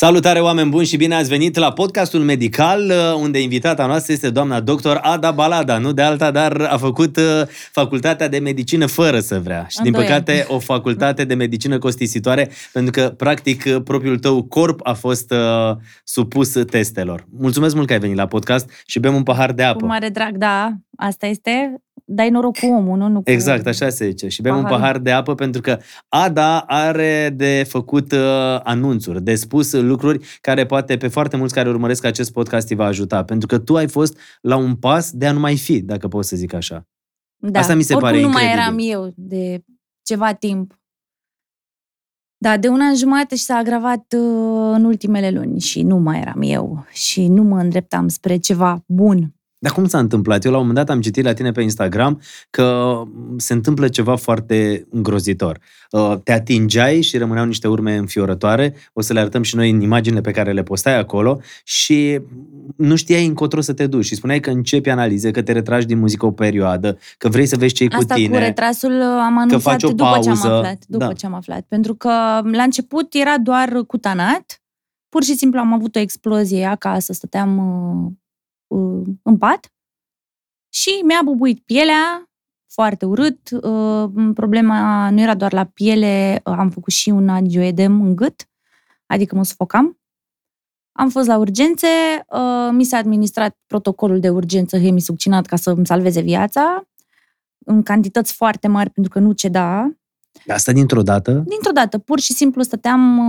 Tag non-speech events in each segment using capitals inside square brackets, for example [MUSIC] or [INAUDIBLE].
Salutare oameni buni și bine ați venit la podcastul medical uh, unde invitata noastră este doamna doctor Ada Balada, nu de alta, dar a făcut uh, facultatea de medicină fără să vrea. Și din păcate o facultate de medicină costisitoare pentru că practic uh, propriul tău corp a fost uh, supus testelor. Mulțumesc mult că ai venit la podcast și bem un pahar de apă. Cu mare drag, da, asta este dai noroc cu omul, nu, nu cu... Exact, așa se zice. Și bem pahar. un pahar de apă pentru că Ada are de făcut uh, anunțuri, de spus lucruri care poate pe foarte mulți care urmăresc acest podcast îi va ajuta. Pentru că tu ai fost la un pas de a nu mai fi, dacă pot să zic așa. Da, Asta mi se pare nu incredibil. mai eram eu de ceva timp. Da, de un an jumate și s-a agravat uh, în ultimele luni și nu mai eram eu și nu mă îndreptam spre ceva bun dar cum s-a întâmplat? Eu la un moment dat am citit la tine pe Instagram că se întâmplă ceva foarte îngrozitor. Uh, te atingeai și rămâneau niște urme înfiorătoare, o să le arătăm și noi în imaginile pe care le postai acolo și nu știai încotro să te duci și spuneai că începi analize, că te retragi din muzică o perioadă, că vrei să vezi ce cu tine. Asta cu retrasul am anunțat că faci o după pauză. ce am aflat. După da. ce am aflat. Pentru că la început era doar cutanat, pur și simplu am avut o explozie acasă, stăteam uh, uh, în pat și mi-a bubuit pielea, foarte urât. Uh, problema nu era doar la piele, uh, am făcut și un angioedem în gât, adică mă sufocam. Am fost la urgențe, uh, mi s-a administrat protocolul de urgență hemisuccinat ca să îmi salveze viața, în cantități foarte mari pentru că nu ceda. Asta dintr-o dată? Dintr-o dată. Pur și simplu stăteam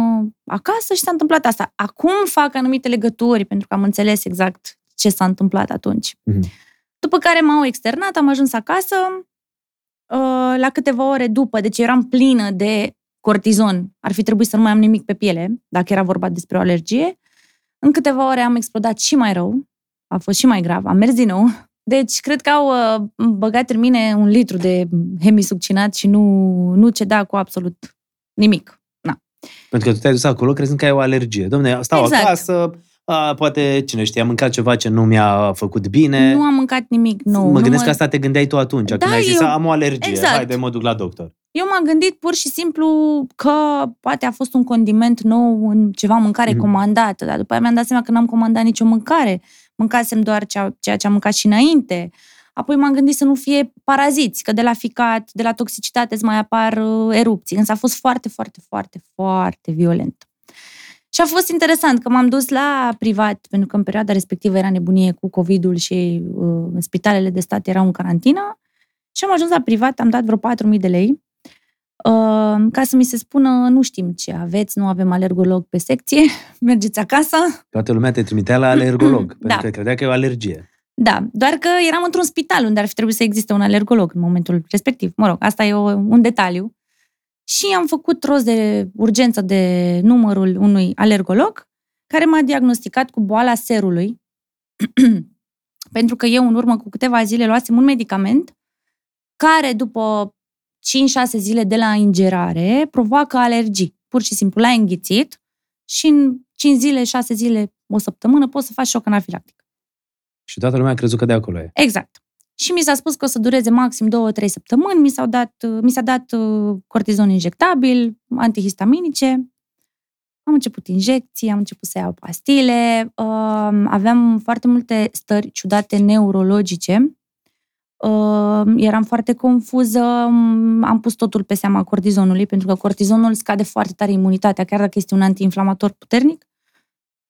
acasă și s-a întâmplat asta. Acum fac anumite legături pentru că am înțeles exact ce s-a întâmplat atunci. Mm-hmm. După care m-au externat, am ajuns acasă uh, la câteva ore după, deci eram plină de cortizon. Ar fi trebuit să nu mai am nimic pe piele, dacă era vorba despre o alergie. În câteva ore am explodat și mai rău, a fost și mai grav, am mers din nou. Deci, cred că au uh, băgat în mine un litru de hemisuccinat și nu, nu ceda cu absolut nimic. Na. Pentru că tu te-ai dus acolo crezând că ai o alergie. Domne, stau exact. acasă, a, poate, cine știe, am mâncat ceva ce nu mi-a făcut bine. Nu am mâncat nimic nou. Mă gândesc mă... că asta te gândeai tu atunci, da, când ai zis, eu... am o alergie, exact. hai de mă duc la doctor. Eu m-am gândit pur și simplu că poate a fost un condiment nou în ceva mâncare mm. comandată, dar după aia mi-am dat seama că n-am comandat nicio mâncare. Mâncasem doar ceea, ceea ce am mâncat și înainte. Apoi m-am gândit să nu fie paraziți, că de la ficat, de la toxicitate îți mai apar uh, erupții. Însă a fost foarte, foarte, foarte, foarte violent. Și a fost interesant că m-am dus la privat, pentru că în perioada respectivă era nebunie cu COVID-ul și uh, spitalele de stat erau în carantină. Și am ajuns la privat, am dat vreo 4.000 de lei uh, ca să mi se spună, nu știm ce aveți, nu avem alergolog pe secție, [LAUGHS] mergeți acasă. Toată lumea te trimitea la alergolog, [CLEARS THROAT] da. pentru că credea că e o alergie. Da, doar că eram într-un spital unde ar fi trebuit să existe un alergolog în momentul respectiv. Mă rog, asta e o, un detaliu și am făcut rost de urgență de numărul unui alergolog care m-a diagnosticat cu boala serului, [CLEARS THROAT] pentru că eu în urmă cu câteva zile luasem un medicament care după 5-6 zile de la ingerare provoacă alergii. Pur și simplu l-ai înghițit și în 5 zile, 6 zile, o săptămână poți să faci șoc anafilactic. Și toată lumea a crezut că de acolo e. Exact și mi s-a spus că o să dureze maxim 2-3 săptămâni. Mi, s-au dat, mi s-a dat uh, cortizon injectabil, antihistaminice. Am început injecții, am început să iau pastile, uh, aveam foarte multe stări ciudate neurologice, uh, eram foarte confuză, am pus totul pe seama cortizonului, pentru că cortizonul scade foarte tare imunitatea, chiar dacă este un antiinflamator puternic,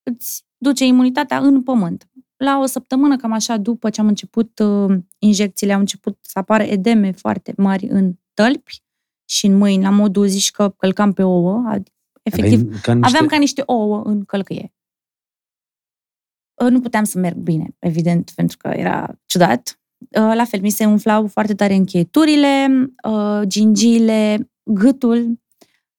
îți duce imunitatea în pământ la o săptămână, cam așa, după ce am început uh, injecțiile, au început să apară edeme foarte mari în tălpi și în mâini, la modul zici că călcam pe ouă. Adică, efectiv, ca niște... aveam ca niște ouă în călcâie. Uh, nu puteam să merg bine, evident, pentru că era ciudat. Uh, la fel, mi se umflau foarte tare încheieturile, uh, gingiile, gâtul,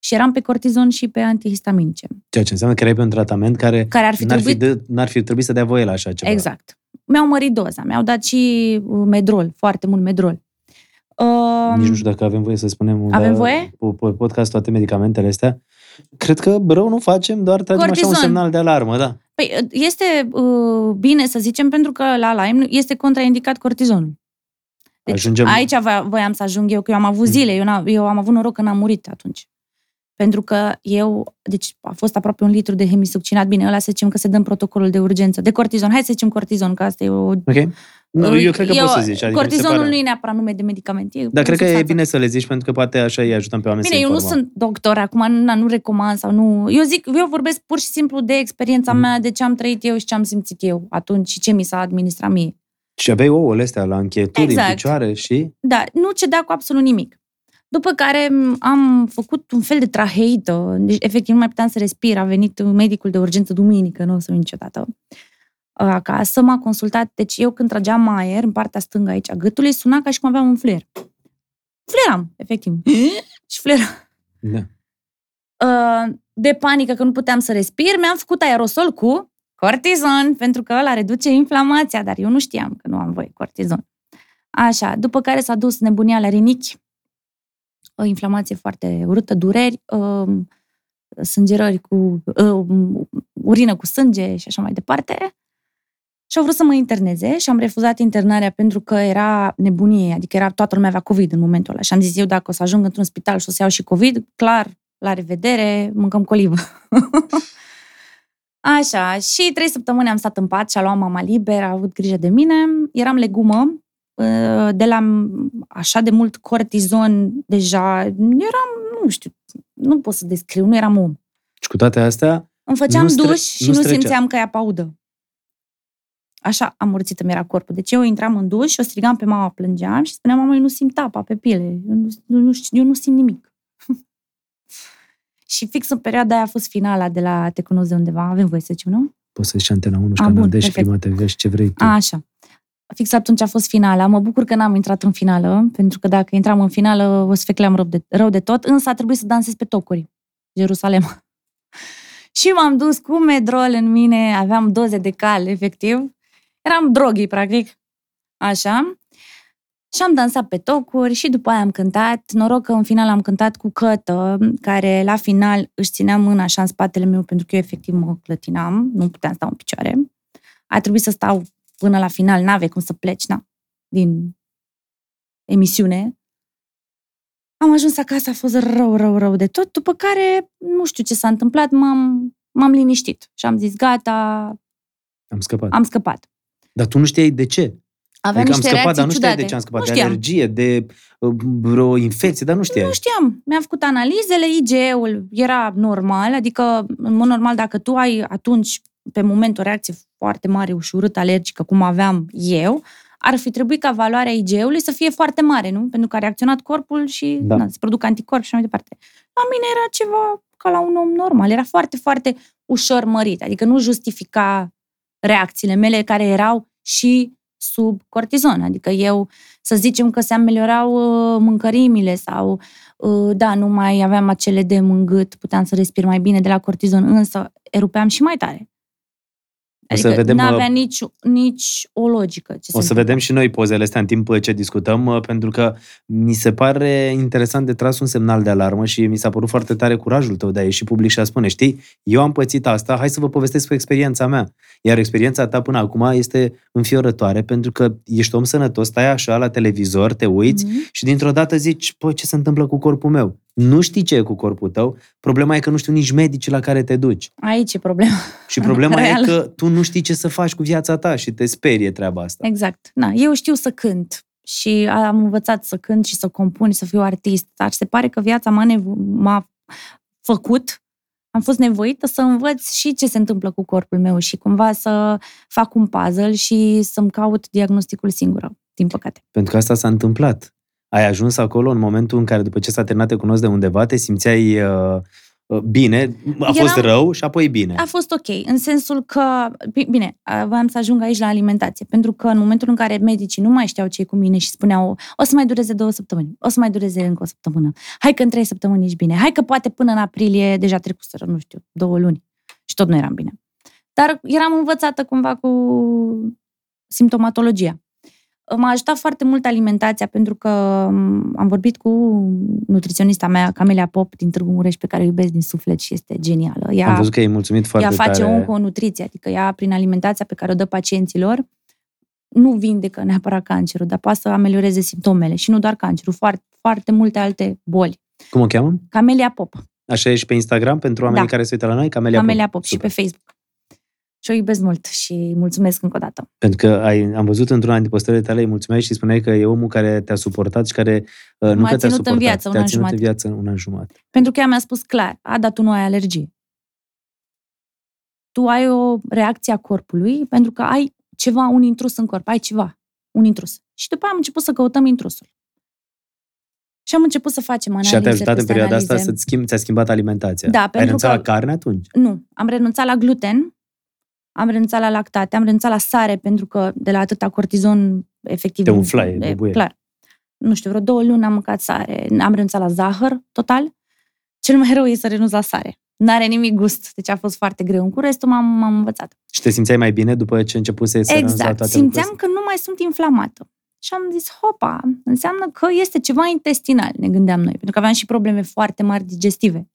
și eram pe cortizon și pe antihistaminice. Ceea ce înseamnă că erai pe un tratament care, care ar fi n-ar, trebuit... fi de, n-ar fi trebuit să dea voie la așa ceva. Exact. Mi-au mărit doza, mi-au dat și uh, medrol, foarte mult medrol. Uh, Nici nu știu dacă avem voie să spunem avem voie? Pe podcast toate medicamentele astea. Cred că rău nu facem, doar tragem Cortizon. așa un semnal de alarmă, da. Păi uh, este uh, bine să zicem pentru că la Lyme este contraindicat cortizonul. Deci Ajungem... aici voiam să ajung eu, că eu am avut zile, eu, eu am avut noroc că n-am murit atunci. Pentru că eu, deci a fost aproape un litru de hemisuccinat. Bine, ăla să zicem că se dă în protocolul de urgență. De cortizon. Hai să zicem cortizon, că asta e o... Ok. Nu, eu cred că eu, poți să zici. Adică cortizonul pare... nu e neapărat nume de medicament. E Dar cred că e substanță. bine să le zici, pentru că poate așa îi ajutăm pe oameni Bine, să eu nu informăm. sunt doctor, acum nu, nu recomand sau nu... Eu zic, eu vorbesc pur și simplu de experiența Mm. mea, de ce am trăit eu și ce am simțit eu atunci și ce mi s-a administrat mie. Și aveai ouăle astea la închieturi Exact. în picioare și... Da, nu cedea cu absolut nimic. După care m, am făcut un fel de traheită, deci efectiv nu mai puteam să respir. A venit medicul de urgență duminică, nu o să uit niciodată, acasă, m-a consultat. Deci eu când trageam aer în partea stângă aici a gâtului, suna ca și cum aveam un fler. Fleram, efectiv. și fleram. Da. Uh, de panică că nu puteam să respir, mi-am făcut aerosol cu cortizon, pentru că ăla reduce inflamația, dar eu nu știam că nu am voie cortizon. Așa, după care s-a dus nebunia la rinichi, o inflamație foarte urâtă, dureri, uh, sângerări cu uh, urină cu sânge și așa mai departe. Și au vrut să mă interneze și am refuzat internarea pentru că era nebunie, adică era toată lumea avea COVID în momentul ăla. Și am zis eu, dacă o să ajung într-un spital și o să iau și COVID, clar, la revedere, mâncăm colivă. [LAUGHS] Așa, și trei săptămâni am stat în pat și a luat mama liber, a avut grijă de mine. Eram legumă, uh, de la așa de mult cortizon deja, eram, nu știu, nu pot să descriu, nu eram om. Și cu toate astea, Îmi făceam Nu stre- duș și nu nu, strecea. simțeam că ea paudă. Așa amorțită mi era corpul. Deci eu intram în duș și o strigam pe mama, plângeam și spuneam, mama, eu nu simt apa pe piele, eu nu, eu nu, știu- eu nu simt nimic. [LAUGHS] și fix în perioada aia a fost finala de la Te cunosc de undeva, avem voie să zicem, nu? poți să zici Antena 1 și A, Canal bun, D și perfect. Prima TV și ce vrei tu. A, așa. Fix atunci a fost finala. Mă bucur că n-am intrat în finală, pentru că dacă intram în finală o să fecleam rău de, rău de tot, însă a trebuit să dansez pe tocuri. Jerusalem. [LAUGHS] și m-am dus cu medrol în mine, aveam doze de cal, efectiv. Eram droghi, practic. Așa. Și am dansat pe tocuri și după aia am cântat. Noroc că în final am cântat cu Cătă, care la final își ținea mâna așa în spatele meu, pentru că eu efectiv mă clătinam, nu puteam sta în picioare. A trebuit să stau până la final, n-ave cum să pleci, na, din emisiune. Am ajuns acasă, a fost rău, rău, rău de tot, după care, nu știu ce s-a întâmplat, m-am, m-am liniștit și am zis, gata, Am scăpat. am scăpat. Dar tu nu știai de ce. Aveam adică am niște scăpat, reacții dar nu știai ciudate. de ce am scăpat. Nu de știam. alergie, de uh, vreo infecție, dar nu știai. Nu știam. Mi-am făcut analizele, IgE-ul era normal, adică, în mod normal, dacă tu ai atunci, pe moment, o reacție foarte mare și urât alergică, cum aveam eu, ar fi trebuit ca valoarea IgE-ului să fie foarte mare, nu? Pentru că a reacționat corpul și Da. da. na, se produc anticorpi și așa mai departe. La mine era ceva ca la un om normal. Era foarte, foarte ușor mărit. Adică nu justifica reacțiile mele care erau și sub cortizon. Adică eu, să zicem că se ameliorau uh, mâncărimile sau, uh, da, nu mai aveam acele de mângât, puteam să respir mai bine de la cortizon, însă erupeam și mai tare. O să Adică vedem, n-avea uh, nici, nici o logică. Ce O se să întâmpla. vedem și noi pozele astea în timp ce discutăm, uh, pentru că mi se pare interesant de tras un semnal de alarmă și mi s-a părut foarte tare curajul tău de a ieși public și a spune, știi, eu am pățit asta, hai să vă povestesc cu experiența mea. Iar experiența ta până acum este înfiorătoare, pentru că ești om sănătos, stai așa la televizor, te uiți Mhm. și dintr-o dată zici, păi, ce se întâmplă cu corpul meu? Nu știi ce e cu corpul tău, problema e că nu știu nici medicii la care te duci. Aici e problema. Și problema e Real. că tu nu știi ce să faci cu viața ta și te sperie treaba asta. Exact. Na, eu știu să cânt și am învățat să cânt și să compun și să fiu artist, dar se pare că viața m-a, nevo- m-a făcut, am fost nevoită să învăț și ce se întâmplă cu corpul meu și cumva să fac un puzzle și să-mi caut diagnosticul singură, din păcate. Pentru că asta s-a întâmplat. Ai ajuns acolo în momentul în care, după ce s-a terminat Te cunosc de undeva, te simțeai uh, uh, bine, a fost Eram- rău și apoi bine. A fost ok, în sensul că, bi- bine, a- voiam să ajung aici la alimentație, pentru că în momentul în care medicii nu mai știau ce e cu mine și spuneau o să mai dureze două săptămâni, o să mai dureze încă o săptămână, hai că în trei săptămâni ești bine, hai că poate până în aprilie deja trecuseră, nu știu, două luni și tot nu eram bine. Dar eram învățată cumva cu simptomatologia. M-a ajutat foarte mult alimentația pentru că m, am vorbit cu nutriționista mea, Camelia Pop, din Târgu Mureș, pe care o iubesc din suflet și este genială. Ea, Am văzut că ai mulțumit foarte ea face tare. onconutriție, adică ea, prin alimentația pe care o dă pacienților, nu vindecă neapărat cancerul, dar poate să amelioreze simptomele și nu doar cancerul, foarte, foarte multe alte boli. Cum o cheamă? Camelia Pop. Așa e și pe Instagram pentru oamenii Da. care se uită la noi? Camelia, Camelia Pop. Pop și Super. pe Facebook. Și o iubesc mult și mulțumesc încă o dată. Pentru că ai, am văzut într-una dintre postările tale, îi mulțumeai și spuneai că e omul care te-a suportat și care uh, nu M-a că te-a ținut în suportat, viață un te-a an ținut în jumate. viață un an jumate. Pentru că ea mi-a spus clar, Ada, tu nu ai alergie. Tu ai o reacție a corpului pentru că ai ceva, un intrus în corp, ai ceva, un intrus. Și după aia am început să căutăm intrusul. Și am început să facem analize și a te ajutat în peste perioada analize. asta să-ți schimbi, ți-a schimbat alimentația. Da, ai pentru renunțat că- la carne atunci? Nu, am renunțat la gluten, am renunțat la lactate, am renunțat la sare pentru că de la atâta cortizon, efectiv... Te umflai, e, bubuie. Clar. Nu știu, vreo două luni am mâncat sare. Am renunțat la zahăr, total. Cel mai rău e să renunț la sare. N-are nimic gust, deci a fost foarte greu. În restul m-am, m-am învățat. Și te simțeai mai bine după ce începuse să renunți la Exact. toate Simțeam lucrurile că nu mai sunt inflamată. Și am zis, hopa, înseamnă că este ceva intestinal, ne gândeam noi, pentru că aveam și probleme foarte mari digestive.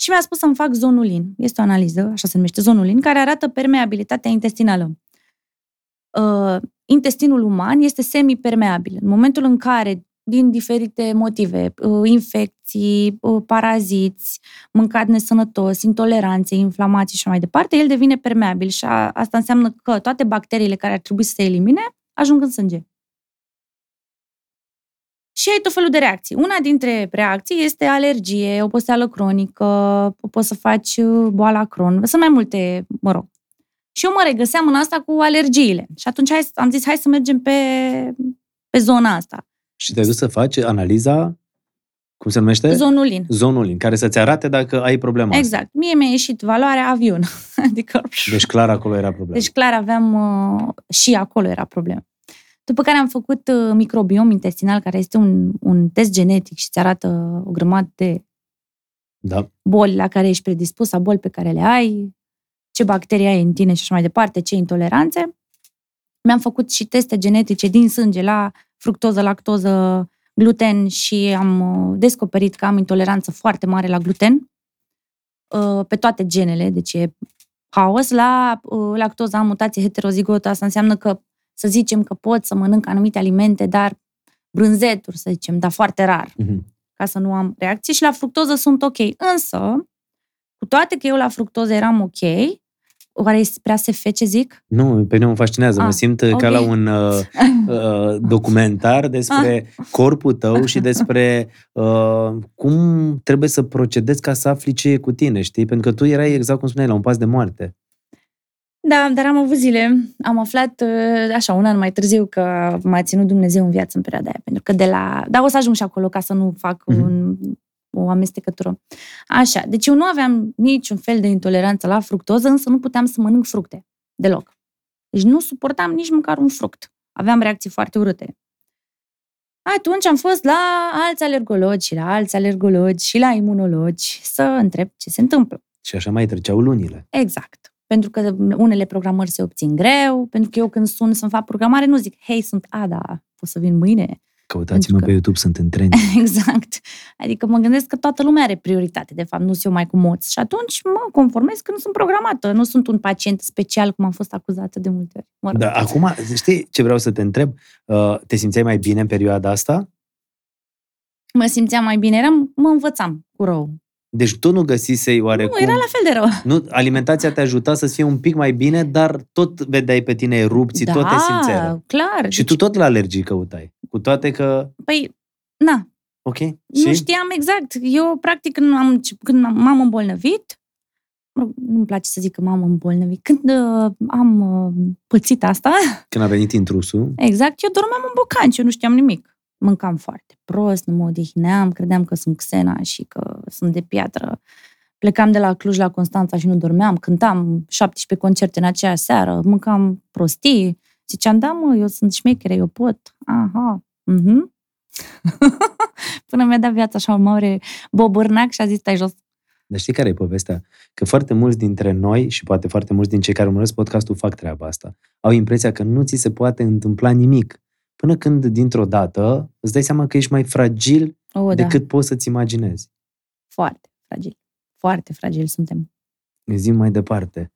Și mi-a spus să-mi fac zonulin. Este o analiză, așa se numește, zonulin, care arată permeabilitatea intestinală. Uh, intestinul uman este semipermeabil. În momentul în care, din diferite motive, uh, infecții, uh, paraziți, mâncat nesănătos, intoleranțe, inflamații și așa mai departe, el devine permeabil și a, asta înseamnă că toate bacteriile care ar trebui să se elimine ajung în sânge. Și ai tot felul de reacții. Una dintre reacții este alergie, oboseală cronică, poți să faci uh, boala Crohn. Sunt mai multe, mă rog. Și eu mă regăseam în asta cu alergiile. Și atunci hai, am zis, hai să mergem pe, pe zona asta. Și te-ai dus să faci analiza, cum se numește? Zonulin. Zonul în care să-ți arate dacă ai problema asta. Exact. Mie mi-a ieșit valoarea avion. [LAUGHS] adică... Deci clar acolo era problema. Deci clar aveam, uh, și acolo era problemă. După care am făcut uh, microbiom intestinal, care este un, un test genetic și îți arată o grămadă de Da. boli la care ești predispus, sau boli pe care le ai, ce bacterii ai în tine și așa mai departe, ce intoleranțe. Mi-am făcut și teste genetice din sânge la fructoză, lactoză, gluten și am uh, descoperit că am intoleranță foarte mare la gluten uh, pe toate genele, deci e haos. La uh, lactoză am mutație heterozigotă, asta înseamnă că să zicem că pot să mănânc anumite alimente, dar brânzeturi, să zicem, dar foarte rar Mhm. ca să nu am reacție și la fructoză sunt ok. Însă, cu toate că eu la fructoză eram ok, oare este prea SF ce zic? Nu, pe mine mă fascinează. mă Ah, simt uh, ca ok. la un uh, [LAUGHS] uh, documentar despre corpul tău și despre uh, cum trebuie să procedezi ca să afli ce e cu tine, știi? Pentru că tu erai, exact cum spuneai, la un pas de moarte. Da, dar am avut zile. Am aflat, uh, așa, un an mai târziu că m-a ținut Dumnezeu în viață în perioada aia. Pentru că de la... Dar o să ajung și acolo ca să nu fac Mhm. un, o amestecătură. Așa, deci eu nu aveam niciun fel de intoleranță la fructoză, însă nu puteam să mănânc fructe. Deloc. Deci nu suportam nici măcar un fruct. Aveam reacții foarte urâte. Atunci am fost la alți alergologi și la alți alergologi și la imunologi să întreb ce se întâmplă. Și așa mai treceau lunile. Exact. Pentru că unele programări se obțin greu, pentru că eu când sun să-mi fac programare, nu zic, hei, sunt Ada, pot să vin mâine? Căutați-mă Pentru că- pe YouTube, sunt în trend. [LAUGHS] exact. Adică mă gândesc că toată lumea are prioritate, de fapt, nu sunt eu mai cu moț. Și atunci mă conformez că nu sunt programată, nu sunt un pacient special, cum am fost acuzată de multe ori. Mă rog. Dar acum, știi ce vreau să te întreb? Uh, te simțeai mai bine în perioada asta? Mă simțeam mai bine, eram, mă învățam cu rău. Deci tu nu găsisei oarecum... Nu, era la fel de rău. Nu, alimentația te ajuta să fie un pic mai bine, dar tot vedeai pe tine erupții, da, tot te simțeai rău. clar. Și tu tot la alergii căutai. Cu toate că... Păi, na, Ok? Nu și? știam exact. Eu, practic, când, am, încep- când am- m-am îmbolnăvit, mă rog, nu-mi place să zic că m-am îmbolnăvit, când uh, am uh, pățit asta, Când a venit intrusul, exact, eu dormeam în bocanci, eu nu știam nimic. Mâncam foarte prost, nu mă odihneam, credeam că sunt Xena și că sunt de piatră. Plecam de la Cluj la Constanța și nu dormeam, cântam 17 concerte în aceeași seară, mâncam prostii. Ziceam, da mă, eu sunt șmechere, eu pot. Aha, mhm. [LAUGHS] Până mi-a dat viața așa un mare bobârnac și a zis, stai jos. dar știi care e povestea? Că foarte mulți dintre noi și poate foarte mulți din cei care urmăresc podcastul fac treaba asta. Au impresia că nu ți se poate întâmpla nimic. Până când, dintr-o dată, îți dai seama că ești mai fragil O, da, decât poți să-ți imaginezi. foarte fragil. Foarte fragil suntem. Zi mai departe.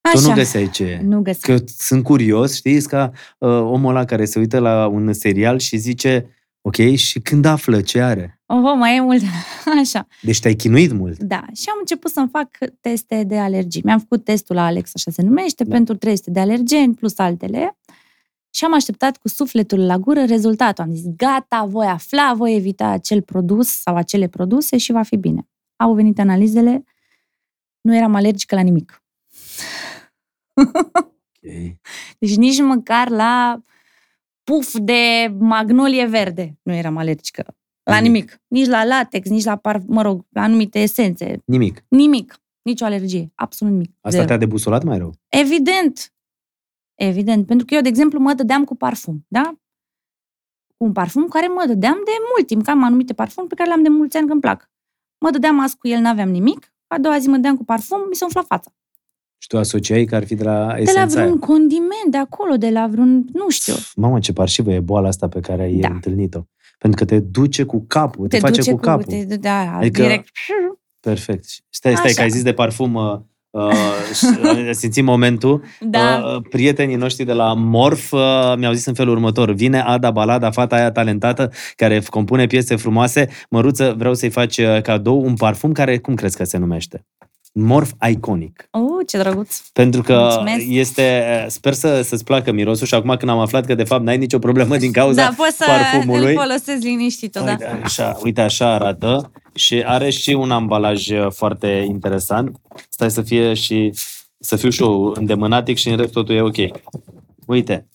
Așa, Tu nu găseai ce e. nu găsesc. Că sunt curios, știi, ca uh, omul ăla care se uită la un serial și zice Ok? Și când află ce are? Oh, mai e mult. [LAUGHS] Așa. Deci te-ai chinuit mult. Da. Și am început să-mi fac teste de alergii. Mi-am făcut testul la Alex, așa se numește, da. pentru 300 de alergeni plus altele. Și am așteptat cu sufletul la gură rezultatul. Am zis, gata, voi afla, voi evita acel produs sau acele produse și va fi bine. Au venit analizele, nu eram alergică la nimic. Okay. [LAUGHS] Deci nici măcar la puf de magnolie verde nu eram alergică. La nimic. nimic. Nici la latex, nici la, par, mă rog, la anumite esențe. Nimic. Nimic. Nici o alergie. Absolut nimic. Asta Zero. te-a debusolat mai rău? Evident. Evident. Pentru că eu, de exemplu, mă dădeam cu parfum, da? Cu un parfum care mă dădeam de mult timp, că am anumite parfum pe care le-am de mulți ani că îmi plac. Mă dădeam azi cu el, n-aveam nimic. A doua zi mă dădeam cu parfum, mi se umfla fața. Și tu asociai că ar fi de la esența De la vreun aia. condiment, de acolo, de la vreun, nu știu. Mamă, ce parșivă e boala asta pe care ai da. întâlnit-o. Pentru că te duce cu capul, te, te face cu, cu capul. Te, da, adică, direct. Perfect. Stai, stai, Așa. că ai zis de parfum, uh, uh, [LAUGHS] simțim momentul. Da. Uh, prietenii noștri de la Morf uh, mi-au zis în felul următor. Vine Ada Balada, fata aia talentată, care compune piese frumoase. Măruță, vreau să-i faci uh, cadou un parfum care, cum crezi că se numește? Morf Iconic. Oh, ce drăguț! Pentru că Mulțumesc. este, sper să, să-ți placă mirosul și acum când am aflat că de fapt n-ai nicio problemă din cauza da, poți să parfumului. îl folosesc liniștit, da. Uite așa, uite așa arată și are și un ambalaj foarte interesant. Stai să fie și să fiu și eu îndemânatic și în rest totul e ok. Uite,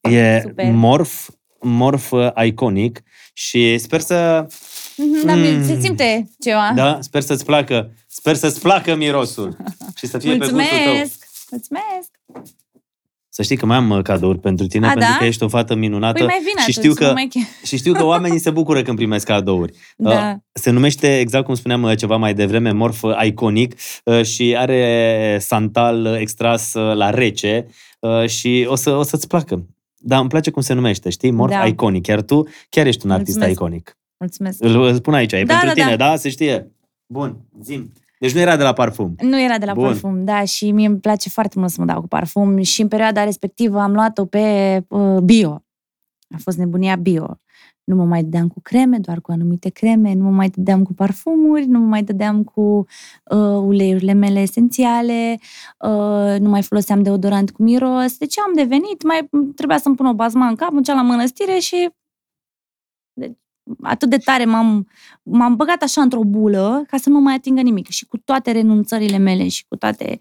e Super. Morf, Morf Iconic și sper să... Da, mm, se simte ceva. Da, sper să-ți placă Sper să-ți placă mirosul [LAUGHS] și să fie Mulțumesc! pe gustul tău. Mulțumesc! Să știi că mai am uh, cadouri pentru tine, A, pentru da? că ești o fată minunată. Păi mai vine și știu că, mai... și știu că oamenii se bucură când primesc cadouri. Da. Uh, se numește, exact cum spuneam uh, ceva mai devreme, morf iconic și are santal extras la rece și o, să, o să-ți placă. Dar îmi place cum se numește, știi? Morf da. iconic. Chiar tu chiar ești un Mulțumesc. artist iconic. Mulțumesc. Îl spun aici, e da, pentru da, tine, da. da? Se știe. Bun, zim. Deci nu era de la parfum. Nu era de la Bun. parfum, da, și mie îmi place foarte mult să mă dau cu parfum și în perioada respectivă am luat-o pe uh, bio. A fost nebunia bio. Nu mă mai dădeam cu creme, doar cu anumite creme, nu mă mai dădeam cu parfumuri, nu mă mai dădeam cu uh, uleiurile mele esențiale, uh, nu mai foloseam deodorant cu miros. Deci am devenit, mai trebuia să-mi pun o bazma în cap, mergeam la mănăstire și deci, atât de tare m-am, m-am băgat așa într-o bulă ca să nu mai atingă nimic. Și cu toate renunțările mele și cu toate...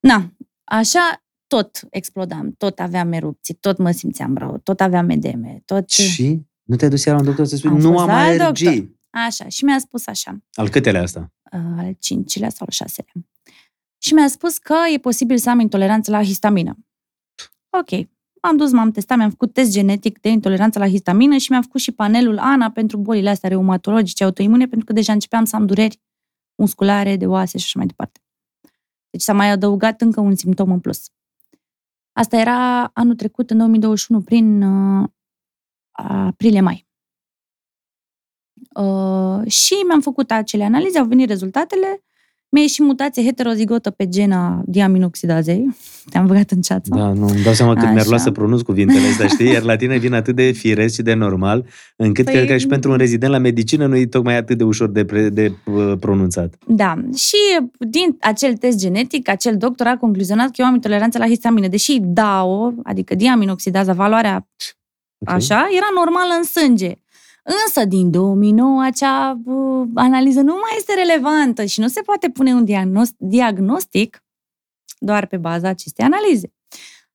Na, așa tot explodam, tot aveam erupții, tot mă simțeam rău, tot aveam edeme, tot... Și? Nu te-ai dus iar la un doctor să spui, am nu am alergii? Doctor. Așa, și mi-a spus așa. Al câtelea asta? Al cincilea sau al șaselea. Și mi-a spus că e posibil să am intoleranță la histamină. Ok, am dus, m-am testat, mi-am făcut test genetic de intoleranță la histamină și mi-am făcut și panelul ANA pentru bolile astea reumatologice, autoimune, pentru că deja începeam să am dureri musculare, de oase și așa mai departe. Deci s-a mai adăugat încă un simptom în plus. Asta era anul trecut, în 2021, prin uh, aprilie-mai. Uh, și mi-am făcut acele analize, au venit rezultatele mi-e și mutație heterozigotă pe gena diaminoxidazei. Te-am băgat în ceață. Da, nu, îmi dau seama cât mi-ar lua să pronunț cuvintele astea, știi? Iar la tine vine atât de firesc și de normal, încât păi... cred că și pentru un rezident la medicină nu e tocmai atât de ușor de, pre, de uh, pronunțat. Da, și din acel test genetic, acel doctor a concluzionat că eu am intoleranță la histamină, deși DAO, adică diaminoxidaza, valoarea okay. așa, era normală în sânge. Însă, din 2009, acea uh, analiză nu mai este relevantă și nu se poate pune un diagnostic doar pe baza acestei analize.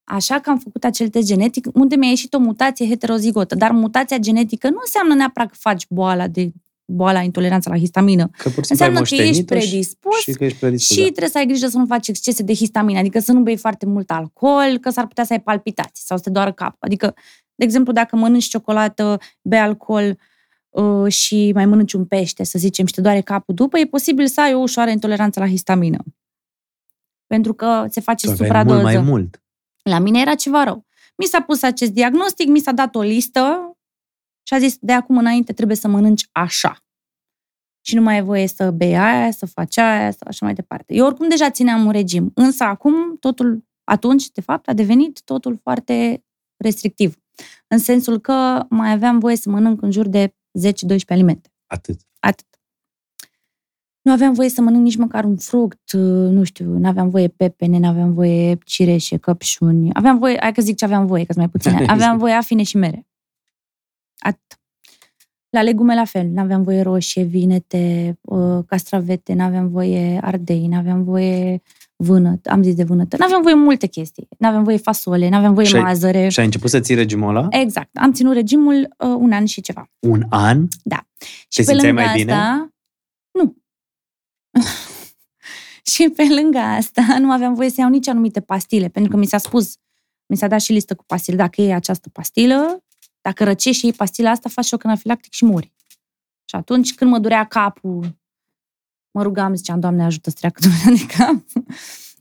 Așa că am făcut acel test genetic unde mi-a ieșit o mutație heterozigotă, dar mutația genetică nu înseamnă neapărat că faci boala de boala intoleranță la histamină. Că înseamnă că ești predispus și, că ești predispus, și da. trebuie să ai grijă să nu faci excese de histamină, adică să nu bei foarte mult alcool, că s-ar putea să ai palpitații sau să te doară capul. Adică de exemplu, dacă mănânci ciocolată, bei alcool uh, și mai mănânci un pește, să zicem, și te doare capul după, e posibil să ai o ușoară intoleranță la histamină. Pentru că se face că supradoză. Mult mai mult. La mine era ceva rău. Mi s-a pus acest diagnostic, mi s-a dat o listă și a zis, de acum înainte trebuie să mănânci așa. Și nu mai e voie să bei aia, să faci aia, sau așa mai departe. Eu oricum deja țineam un regim, însă acum totul, atunci, de fapt, a devenit totul foarte restrictiv. în sensul că mai aveam voie să mănânc în jur de 10-12 alimente. Atât. Atât. Nu aveam voie să mănânc nici măcar un fruct, nu știu, nu aveam voie pepene, nu aveam voie cireșe, căpșuni. Aveam voie, hai că zic ce aveam voie, că mai puține. [LAUGHS] Aveam voie afine și mere. Atât. La legume la fel, nu aveam voie roșie, vinete, uh, castravete, nu aveam voie ardei, nu aveam voie vânăt, am zis de vânătă. Nu aveam voie multe chestii. Nu aveam voie fasole, nu aveam voie și ai, mazăre. Și ai început să ții regimul ăla? Exact. Am ținut regimul uh, un an și ceva. Un an? Da. Te și pe lângă mai asta, bine? nu. [LAUGHS] și pe lângă asta nu aveam voie să iau nici anumite pastile, pentru că mi s-a spus, mi s-a dat și listă cu pastile. Dacă iei această pastilă, dacă răcești și iei pastila asta, faci șoc anafilactic și mori. Și atunci, când mă durea capul, mă rugam, ziceam, Doamne, ajută să treacă durerea de cap.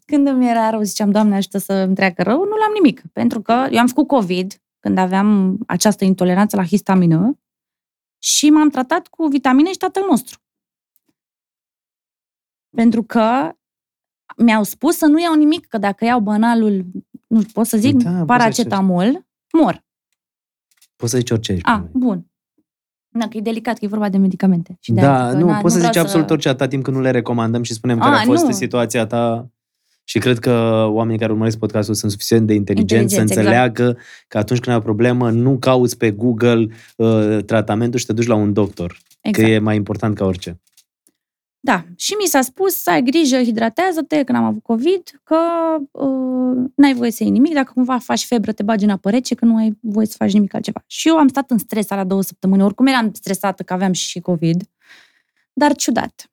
Când îmi era rău, ziceam, Doamne, ajută să îmi treacă rău, nu l-am nimic. Pentru că eu am făcut COVID, când aveam această intoleranță la histamină, și m-am tratat cu vitamine și tatăl nostru. Pentru că mi-au spus să nu iau nimic, că dacă iau banalul, nu pot să zic, Da, poți să paracetamol, mor. Poți să zici orice aici. A, pe noi. bun. Da, că e delicat, că e vorba de medicamente. Și de Da, aia, că nu, na, poți să vreau zici absolut orice atâta timp când nu le recomandăm și spunem A, care a fost nu. situația ta. Și cred că oamenii care urmăresc podcastul sunt suficient de inteligenți să Inteligenți, exact. înțeleagă că atunci când ai o problemă, nu cauți pe Google uh, tratamentul și te duci la un doctor. Exact. Că e mai important ca orice. Da, și mi s-a spus să ai grijă, hidratează-te, când am avut COVID, că uh, n-ai voie să iei nimic, dacă cumva faci febră, te bagi în apă rece, că nu ai voie să faci nimic altceva. Și eu am stat în stres la două săptămâni, oricum eram stresată că aveam și COVID, dar ciudat.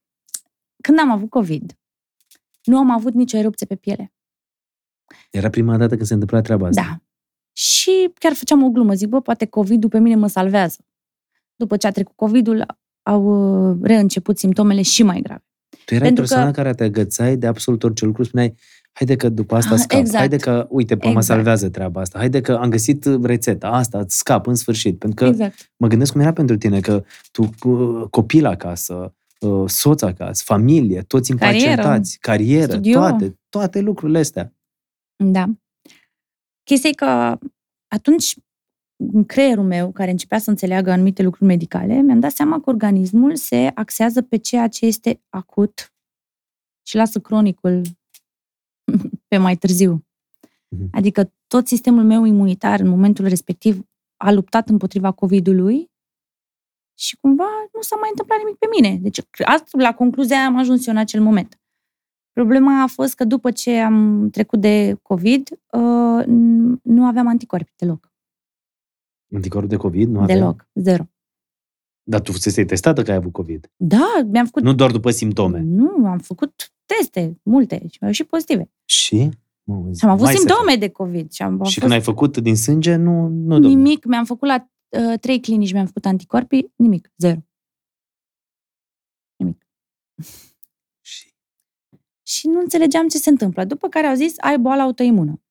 Când am avut COVID, nu am avut nicio erupție pe piele. Era prima dată când se întâmpla treaba asta. Da. Și chiar făceam o glumă, zic, bă, poate COVID-ul pe mine mă salvează. După ce a trecut COVID-ul, au uh, reînceput simptomele și mai grave. Tu erai Pentru persoana că- care te agățai de absolut orice lucru, spuneai, haide că după asta Ah, scap, exact. haide că, uite, mă Exact. salvează treaba asta, haide că am găsit rețeta asta, îți scap în sfârșit. Pentru că exact. mă gândesc cum era pentru tine, că tu uh, copil acasă, uh, soț acasă, familie, toți Carieră. impacientați, carieră, Studio. toate, toate lucrurile astea. Da. Chestia e că atunci, în creierul meu, care începea să înțeleagă anumite lucruri medicale, mi-am dat seama că organismul se axează pe ceea ce este acut și lasă cronicul [LAUGHS] pe mai târziu. Mhm. Adică tot sistemul meu imunitar în momentul respectiv a luptat împotriva COVID-ului și cumva nu s-a mai întâmplat nimic pe mine. Deci asta, la concluzia aia am ajuns eu în acel moment. Problema a fost că după ce am trecut de COVID, uh, n- nu aveam anticorpi deloc. Anticorul de COVID nu avea? Deloc. Zero. Dar tu fusese testată că ai avut COVID. Da, mi-am făcut... Nu doar după simptome. Nu, am făcut teste, multe, și mi-au ieșit pozitive. Și? Mă, Și am avut mai să simptome de COVID. Și, am, am fac. Și fost când ai făcut din sânge, nu, nu domnule. nimic. Mi-am făcut la uh, trei clinici, mi-am făcut anticorpi, nimic. Zero. Nimic. [LAUGHS] Și Și nu înțelegeam ce se întâmplă. După care au zis, ai boală autoimună.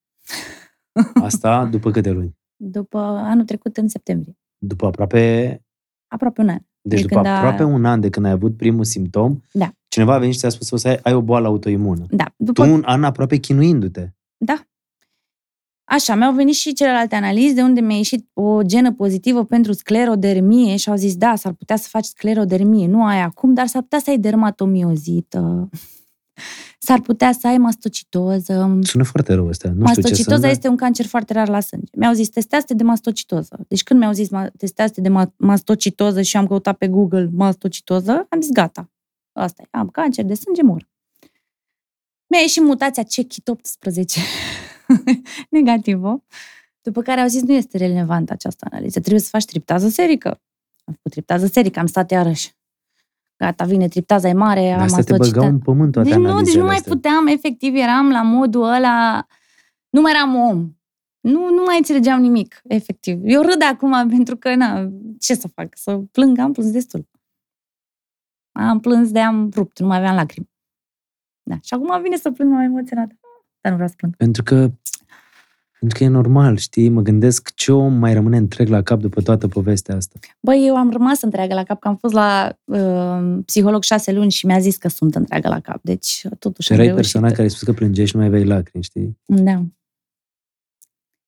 asta după câte luni? După anul trecut, în septembrie. După aproape Aproape un an. Deci De după când a- aproape un an de când ai avut primul simptom, Da. cineva a venit și ți-a spus o să ai, ai o boală autoimună. Da. Tu După un an aproape chinuindu-te. Da. Așa, mi-au venit și celelalte analize de unde mi-a ieșit o genă pozitivă pentru sclerodermie și au zis, da, s-ar putea să faci sclerodermie, nu ai acum, dar s-ar putea să ai dermatomiozită, s-ar putea să ai mastocitoză. Sună foarte rău ăsta. Nu știu ce Mastocitoza sunt. este un cancer foarte rar la sânge. Mi-au zis, testează de mastocitoză. Deci când mi-au zis, "Ma- testează de ma- mastocitoză și am căutat pe Google mastocitoză, am zis, gata, asta e, am cancer de sânge, mor. Mi-a ieșit mutația CHIT18 [LAUGHS] negativă, după care au zis, nu este relevantă această analiză, trebuie să faci triptază serică. Am făcut triptază serică, am stat iarăși. Gata, vine, triptaza e mare, De am asta te mastocită. băgau în pământ toate Deci nu, deci analizele nu mai astea. puteam, efectiv, eram la modul ăla, nu mai eram om. Nu, nu mai înțelegeam nimic, efectiv. Eu râd acum pentru că, na, ce să fac? Să plâng, am plâns destul. Am plâns de am rupt, nu mai aveam lacrimi. Da. Și acum vine să plâng mai emoționată. Dar nu vreau să plâng. Pentru că pentru că e normal, știi? Mă gândesc ce om mai rămâne întreg la cap după toată povestea asta. Băi, eu am rămas întreagă la cap, că am fost la uh, psiholog șase luni și mi-a zis că sunt întreagă la cap. Deci, totuși Și am erai reușit. persoana care ai spus că plângeai și nu mai aveai lacrimi, știi? Da.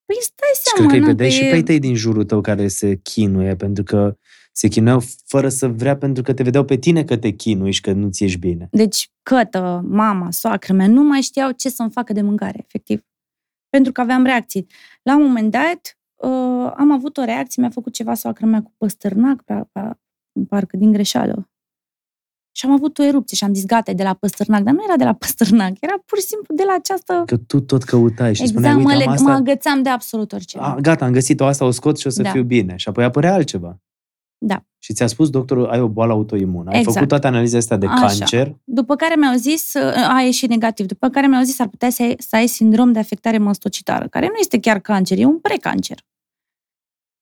Păi stai Și seama, cred că îi na, vedeai că și e- pe ei tăi din jurul tău care se chinuie, pentru că se chinuiau fără să vrea, pentru că te vedeau pe tine că te chinui și că nu-ți ești bine. Deci, cătă, mama, soacră mea, nu mai știau ce să-mi facă de mâncare, efectiv. Pentru că aveam reacții. La un moment dat, uh, am avut o reacție, mi-a făcut ceva soacră mea cu păstărnac, pa, pa, parcă din greșeală. Și am avut o erupție și am zis, gata, e de la păstărnac. Dar nu era de la păstărnac, era pur și simplu de la această... Că tu tot căutai și exact, spuneai, mă, uite, am leg- mă asta, agățam de absolut orice. a, gata, am găsit-o, asta o scot și o să Da. fiu bine. Și apoi apărea altceva. Da. Și ți-a spus doctorul, ai o boală autoimună. Ai Exact. făcut toate analizele astea de Așa. cancer. După care mi-au zis, uh, a ieșit negativ, după care mi-au zis ar putea să ai, să ai sindrom de afectare mastocitară, care nu este chiar cancer, e un precancer.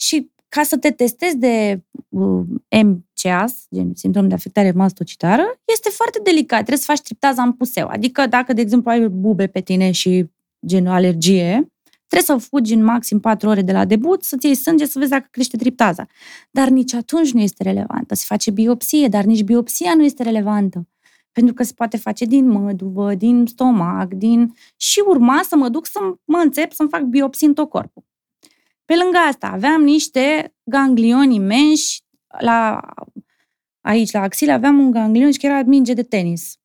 Și ca să te testezi de uh, MCAS, gen sindrom de afectare mastocitară, este foarte delicat. Trebuie să faci triptaza în puseu. Adică dacă, de exemplu, ai bube pe tine și gen o alergie, trebuie să fugi în maxim 4 ore de la debut, să-ți iei sânge, să vezi dacă crește triptaza. Dar nici atunci nu este relevantă. Se face biopsie, dar nici biopsia nu este relevantă. Pentru că se poate face din măduvă, din stomac, din... Și urma să mă duc să mă înțep să-mi fac biopsii în tot corpul. Pe lângă asta, aveam niște ganglioni imensi la... Aici, la axile, aveam un ganglion și că era minge de tenis.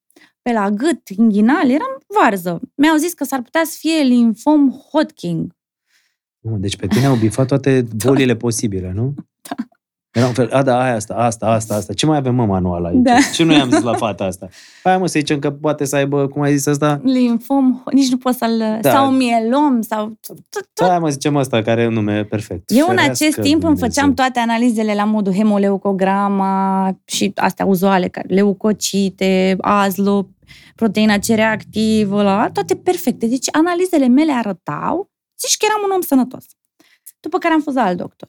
Pe la gât, inghinal, eram varză. Mi-au zis că s-ar putea să fie linfom Hodgkin. Nu, Deci pe tine au bifat toate [LAUGHS] bolile posibile, nu? Da. Era un fel, a, da, aia, asta, asta, asta, asta. Ce mai avem, mă, manual aici? Da. Ce nu i-am zis la fata asta? Hai, mă, să zicem că poate să aibă, cum ai zis asta? Linfom, nici nu pot să-l... Da. Da. Sau mielom, sau... tot- tot- Hai, mă, zicem asta, care e un nume perfect. Eu în Ferească acest timp îmi Dumnezeu. făceam toate analizele la modul hemoleucograma și astea uzuale, care leucocite, azlo, proteina C reactivă, la, toate perfecte. Deci analizele mele arătau, zici că eram un om sănătos. După care am fost la alt doctor,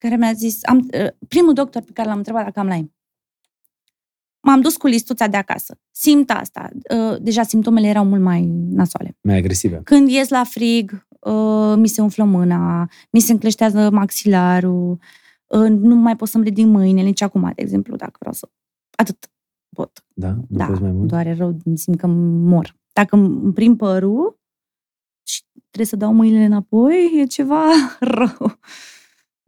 care mi-a zis, am, primul doctor pe care l-am întrebat dacă am Lyme. M-am dus cu listuța de acasă. Simt asta. Uh, Deja simptomele erau mult mai nasoale. Mai agresive. Când ies la frig, uh, mi se umflă mâna, mi se încleștează maxilarul, uh, nu mai pot să-mi ridic mâinile, nici acum, de exemplu, dacă vreau să... Atât pot. Da? Nu da, poți mai mult? doare rău, îmi simt că mor. Dacă îmi prind părul și trebuie să dau mâinile înapoi, e ceva [LAUGHS] rău.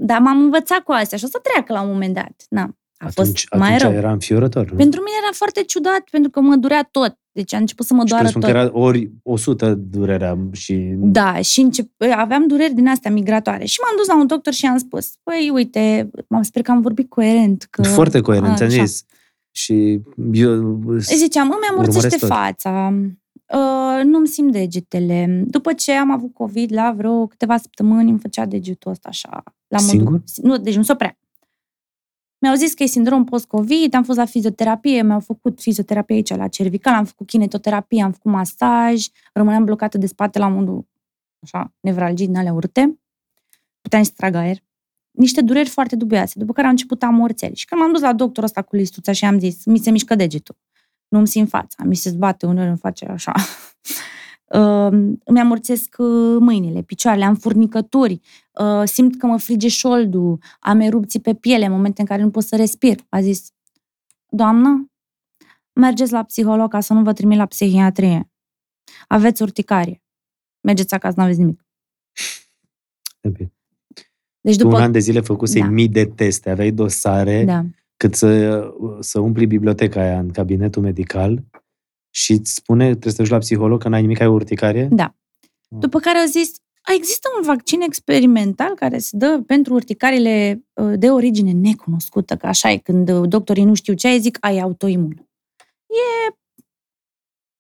Dar m-am învățat cu astea și o să treacă la un moment dat. Na, a atunci fost mai atunci rău. era înfiorător, nu? Pentru mine era foarte ciudat, pentru că mă durea tot. Deci a început să mă și doară presupun tot. că era ori 100 durerea și... Da, și încep, aveam dureri din astea migratoare. Și m-am dus la un doctor și i-am spus, păi, uite, m-am sper că am vorbit coerent. Că... [LAUGHS] Foarte coerent, ți-am Așa. zis. Și eu... Îi ziceam, îmi amorțește Urmăresc tot. fața, uh, nu-mi simt degetele. După ce am avut COVID, la vreo câteva săptămâni îmi făcea degetul ăsta așa. La Singur? Modul, nu, deci nu se oprea. Mi-au zis că e sindrom post-COVID, am fost la fizioterapie, mi-au făcut fizioterapie aici la cervical, am făcut kinetoterapie, am făcut masaj, rămâneam blocată de spate la modul așa, nevralgii din alea urte. Puteam să trag aer. Niște dureri foarte dubioase, după care am început amorțeli. Și când m-am dus la doctorul ăsta cu listuța și am zis, mi se mișcă degetul, nu-mi simt fața, mi se zbate uneori, îmi face așa. Uh, [LAUGHS] îmi amorțesc uh, mâinile, picioarele, am furnicături, uh, simt că mă frige șoldul, am erupții pe piele în momente în care nu pot să respir. A zis, doamnă, mergeți la psiholog ca să nu vă trimit la psihiatrie. Aveți urticarie. Mergeți acasă, nu aveți nimic. Deci Tu după... un an de zile făcusei Da. mii de teste, aveai dosare Da. Cât să, să umpli biblioteca aia în cabinetul medical și îți spune, trebuie să te duci la psiholog că n-ai nimic, ai urticarie? Da. După care au zis, a, există un vaccin experimental care se dă pentru urticarile uh, de origine necunoscută, că așa e, când uh, doctorii nu știu ce ai, zic, ai autoimun. E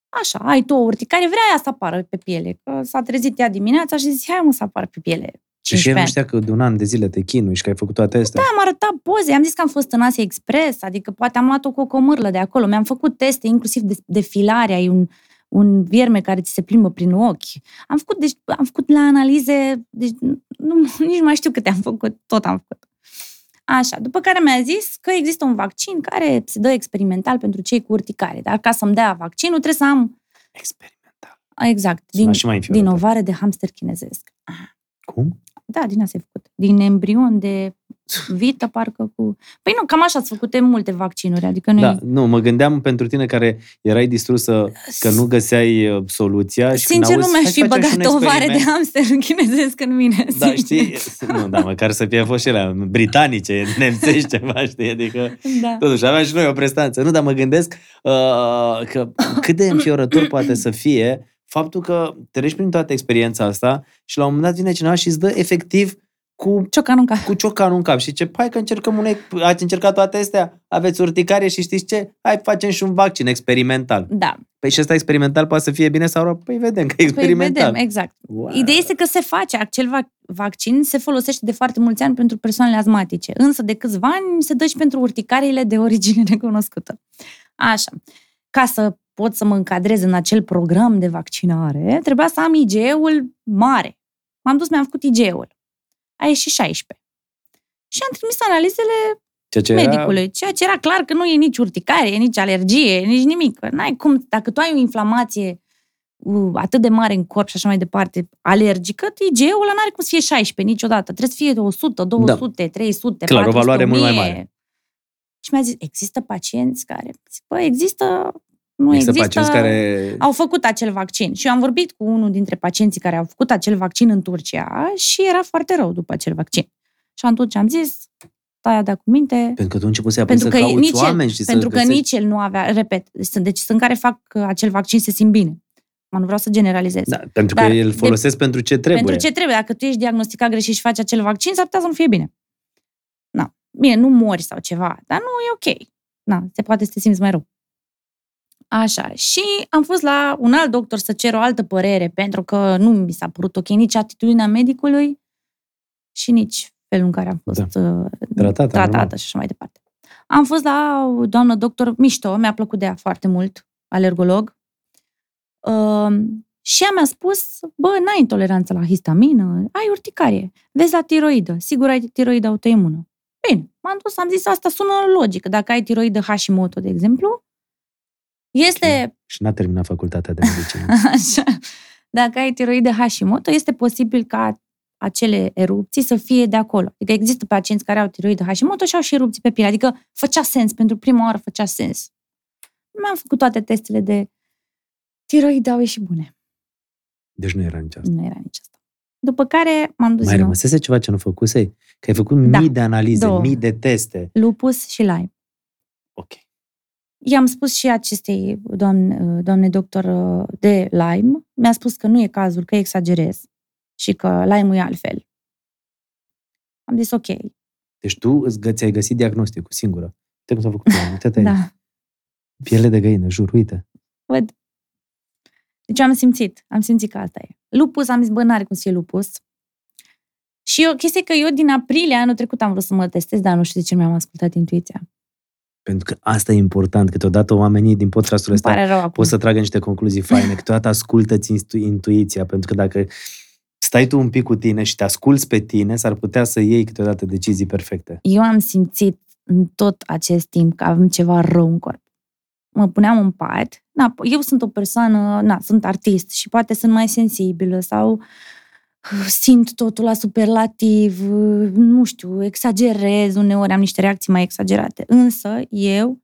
așa, ai tu o urticarie, vrea ea să apară pe piele, că s-a trezit ea dimineața și zice, hai mă să apară pe piele. Și el 15 nu ani. știa că de un an de zile te chinui și că ai făcut toate astea. Da, am arătat poze, am zis că am fost în Asia Express, adică poate am luat-o cu o comârlă de acolo, mi-am făcut teste, inclusiv de, de filare, ai un, un vierme care ți se plimbă prin ochi. Am făcut, deci, am făcut la analize, deci nu, [LAUGHS] nici nu mai știu câte am făcut, tot am făcut. Așa, după care mi-a zis că există un vaccin care se dă experimental pentru cei cu urticare, dar ca să-mi dea vaccinul trebuie să am, Experimental. exact, Sună din, și mai din înfiorător. ovare de hamster chinezesc. Cum? Da, din asta e făcut. Din embrion de vită, parcă cu... Păi nu, cam așa ați făcute multe vaccinuri, adică nu Da, nu, mă gândeam pentru tine care erai distrusă că nu găseai uh, soluția și Sincer, când nu auzi, mi-aș "Hai fi să facem și băgat un o ovare de experiment." hamster chinezesc în mine. Da, sincer. știi? Nu, da, măcar să fie fost și alea britanice, nemțești ceva, știi? Adică, Da. totuși, aveam și noi o prestanță. Nu, dar mă gândesc uh, că cât de înfiorător poate să fie faptul că treci prin toată experiența asta și la un moment dat vine cineva și îți dă efectiv cu Ciocan în cap. cu ciocanul în cap și ce, hai că încercăm un, ați încercat toate astea, aveți urticarie și știți ce? Hai facem și un vaccin experimental. Da. Păi și ăsta experimental poate să fie bine sau rău? Păi vedem că e Păi experimental. vedem, exact. Wow. Ideea este că se face. Acel vac- vaccin se folosește de foarte mulți ani pentru persoanele asmatice, însă de câțiva ani se dă și pentru urticariile de origine [LAUGHS] necunoscută. Așa. Ca să pot să mă încadrez în acel program de vaccinare, trebuia să am IgE-ul mare. M-am dus, mi-am făcut IgE-ul. A ieșit 16. Și am trimis analizele Ceea ce era- medicului, ceea ce era clar că nu e nici urticarie, nici alergie, nici nimic. Că N-ai cum, dacă tu ai o inflamație uh, atât de mare în corp și așa mai departe, alergică, IgE-ul ăla n-are cum să fie 16 niciodată. Trebuie să fie 100, 200, 300, Clar, o 400, valoare mult mai 1000. mare. Și mi-a zis, există pacienți care... Zic, Bă, există... Nu Există, există, pacienți care... au făcut acel vaccin. Și eu am vorbit cu unul dintre pacienții care au făcut acel vaccin în Turcia și era foarte rău după acel vaccin. Și atunci am zis, stai da cu minte, Pentru că tu început să pentru să că, cauți nici oameni el, și pentru să că găsești- nici el nu avea, repet, sunt, deci sunt care fac uh, acel vaccin se simt bine. Mă, nu vreau să generalizez. Da, pentru Dar că îl de- folosesc pentru ce trebuie. Pentru ce trebuie. Dacă tu ești diagnosticat greșit și faci acel vaccin, s-ar putea să nu fie bine. Na. Bine, nu mori sau ceva, dar nu e ok. Na, se poate să te simți mai rău. Așa. Și am fost la un alt doctor să cer o altă părere, pentru că nu mi s-a părut ok nici atitudinea medicului și nici felul în care am fost da. Tratată, tratată normal. și așa mai departe. Am fost la o doamnă doctor mișto, mi-a plăcut de ea foarte mult, alergolog. Uh, și ea mi-a spus, bă, n-ai intoleranță la histamină, ai urticarie, vezi la tiroidă, sigur ai tiroidă autoimună. Bine, m-am dus, am zis, asta sună logic. Dacă ai tiroidă Hashimoto, de exemplu, este Și n-a terminat facultatea de medicină. [LAUGHS] Așa. Dacă ai tiroidă Hashimoto, este posibil ca acele erupții să fie de acolo. Adică există pacienți care au tiroidă Hashimoto și au și erupții pe piele. Adică făcea sens, pentru prima oară făcea sens. Mi-am făcut toate testele de tiroidă, au ieșit bune. Deci nu era nici asta. Nu era nici asta. După care m-am dus Mai din nou. rămăsese ceva ce nu făcusei? Că ai făcut Da. mii de analize, Două. mii de teste. Lupus și Lyme. Ok. I-am spus și acestei doamne, doamne doctor de Lyme, mi-a spus că nu e cazul, că exagerez și că Lyme-ul e altfel. Am zis ok, Deci tu îți gă- ți-ai găsit diagnosticul singură. Uite cum s-a făcut. Uite-te aici. da, Piele de găină, jur, uite. văd. Deci am simțit, am simțit că asta e. Lupus, am zis, bă, n-are cum să fie lupus. Și o chestie că eu din aprilie anul trecut am vrut să mă testez, dar nu știu de ce nu mi-am ascultat intuiția. Pentru că asta e important. Câteodată oamenii din podcastul Îmi ăsta pare rău acum. pot să tragă niște concluzii faine. [LAUGHS] Câteodată ascultă-ți intu- intuiția. Pentru că dacă stai tu un pic cu tine și te asculți pe tine, s-ar putea să iei câteodată decizii perfecte. eu am simțit în tot acest timp că avem ceva rău în corp. Mă puneam în pat, na, eu sunt o persoană, na, sunt artist și poate sunt mai sensibilă sau uh, simt totul la superlativ, uh, nu știu, exagerez, uneori am niște reacții mai exagerate. Însă eu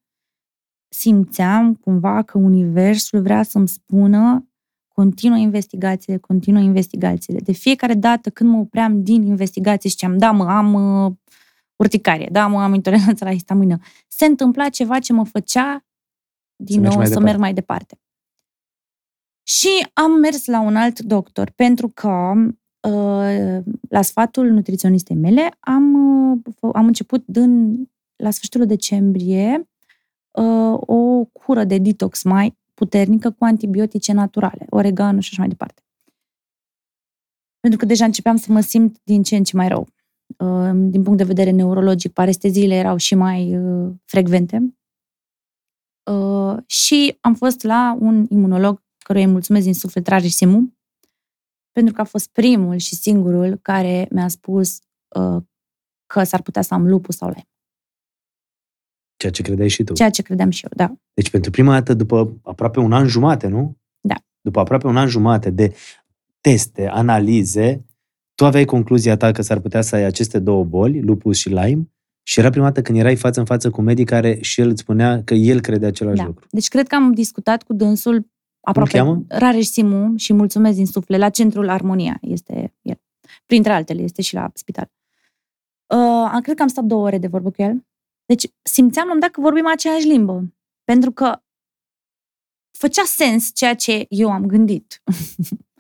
simțeam cumva că universul vrea să-mi spună continuă investigațiile, continuă investigațiile. De fiecare dată când mă opream din investigații și ziceam, da mă, am uh, urticarie, da mă, am intoleranță la histamină, se întâmpla ceva ce mă făcea din mergi nou mai să departe. merg mai departe. Și am mers la un alt doctor pentru că uh, la sfatul nutriționistei mele am, uh, f- am început din, la sfârșitul decembrie uh, o cură de detox mai puternică cu antibiotice naturale, oregano și așa mai departe. Pentru că deja începeam să mă simt din ce în ce mai rău. Uh, Din punct de vedere neurologic, paresteziile erau și mai uh, frecvente. Uh, Și am fost la un imunolog, căruia îi mulțumesc din suflet Rareș Semu, pentru că a fost primul și singurul care mi-a spus uh, că s-ar putea să am lupus sau Lyme. Ceea ce credeai și tu. Ceea ce credeam și eu, da. Deci pentru prima dată după aproape un an jumate, nu? Da. După aproape un an jumate de teste, analize, tu aveai concluzia ta că s-ar putea să ai aceste două boli, lupus și Lyme, și era prima dată când erai față în față cu un medic care și el îți spunea că el crede același Da. lucru. Deci cred că am discutat cu dânsul aproape cheamă? Rareș Simu și mulțumesc din suflet la Centrul Armonia este el. Printre altele, este și la spital. Uh, am- cred că am stat două ore de vorbă cu el. Deci simțeam la un dat că vorbim aceeași limbă. Pentru că făcea sens ceea ce eu am gândit.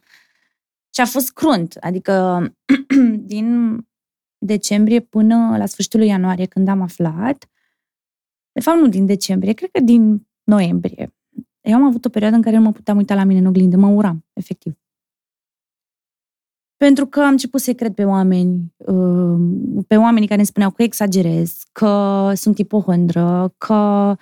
[LAUGHS] și a fost crunt. Adică [CLEARS THROAT] din decembrie până la sfârșitul lui ianuarie, când am aflat, de fapt nu din decembrie, cred că din noiembrie, eu am avut o perioadă în care nu mă puteam uita la mine în oglindă, mă uram, efectiv. Pentru că am început să-i cred pe oameni, uh, pe oamenii care îmi spuneau că exagerez, că sunt ipohondră, că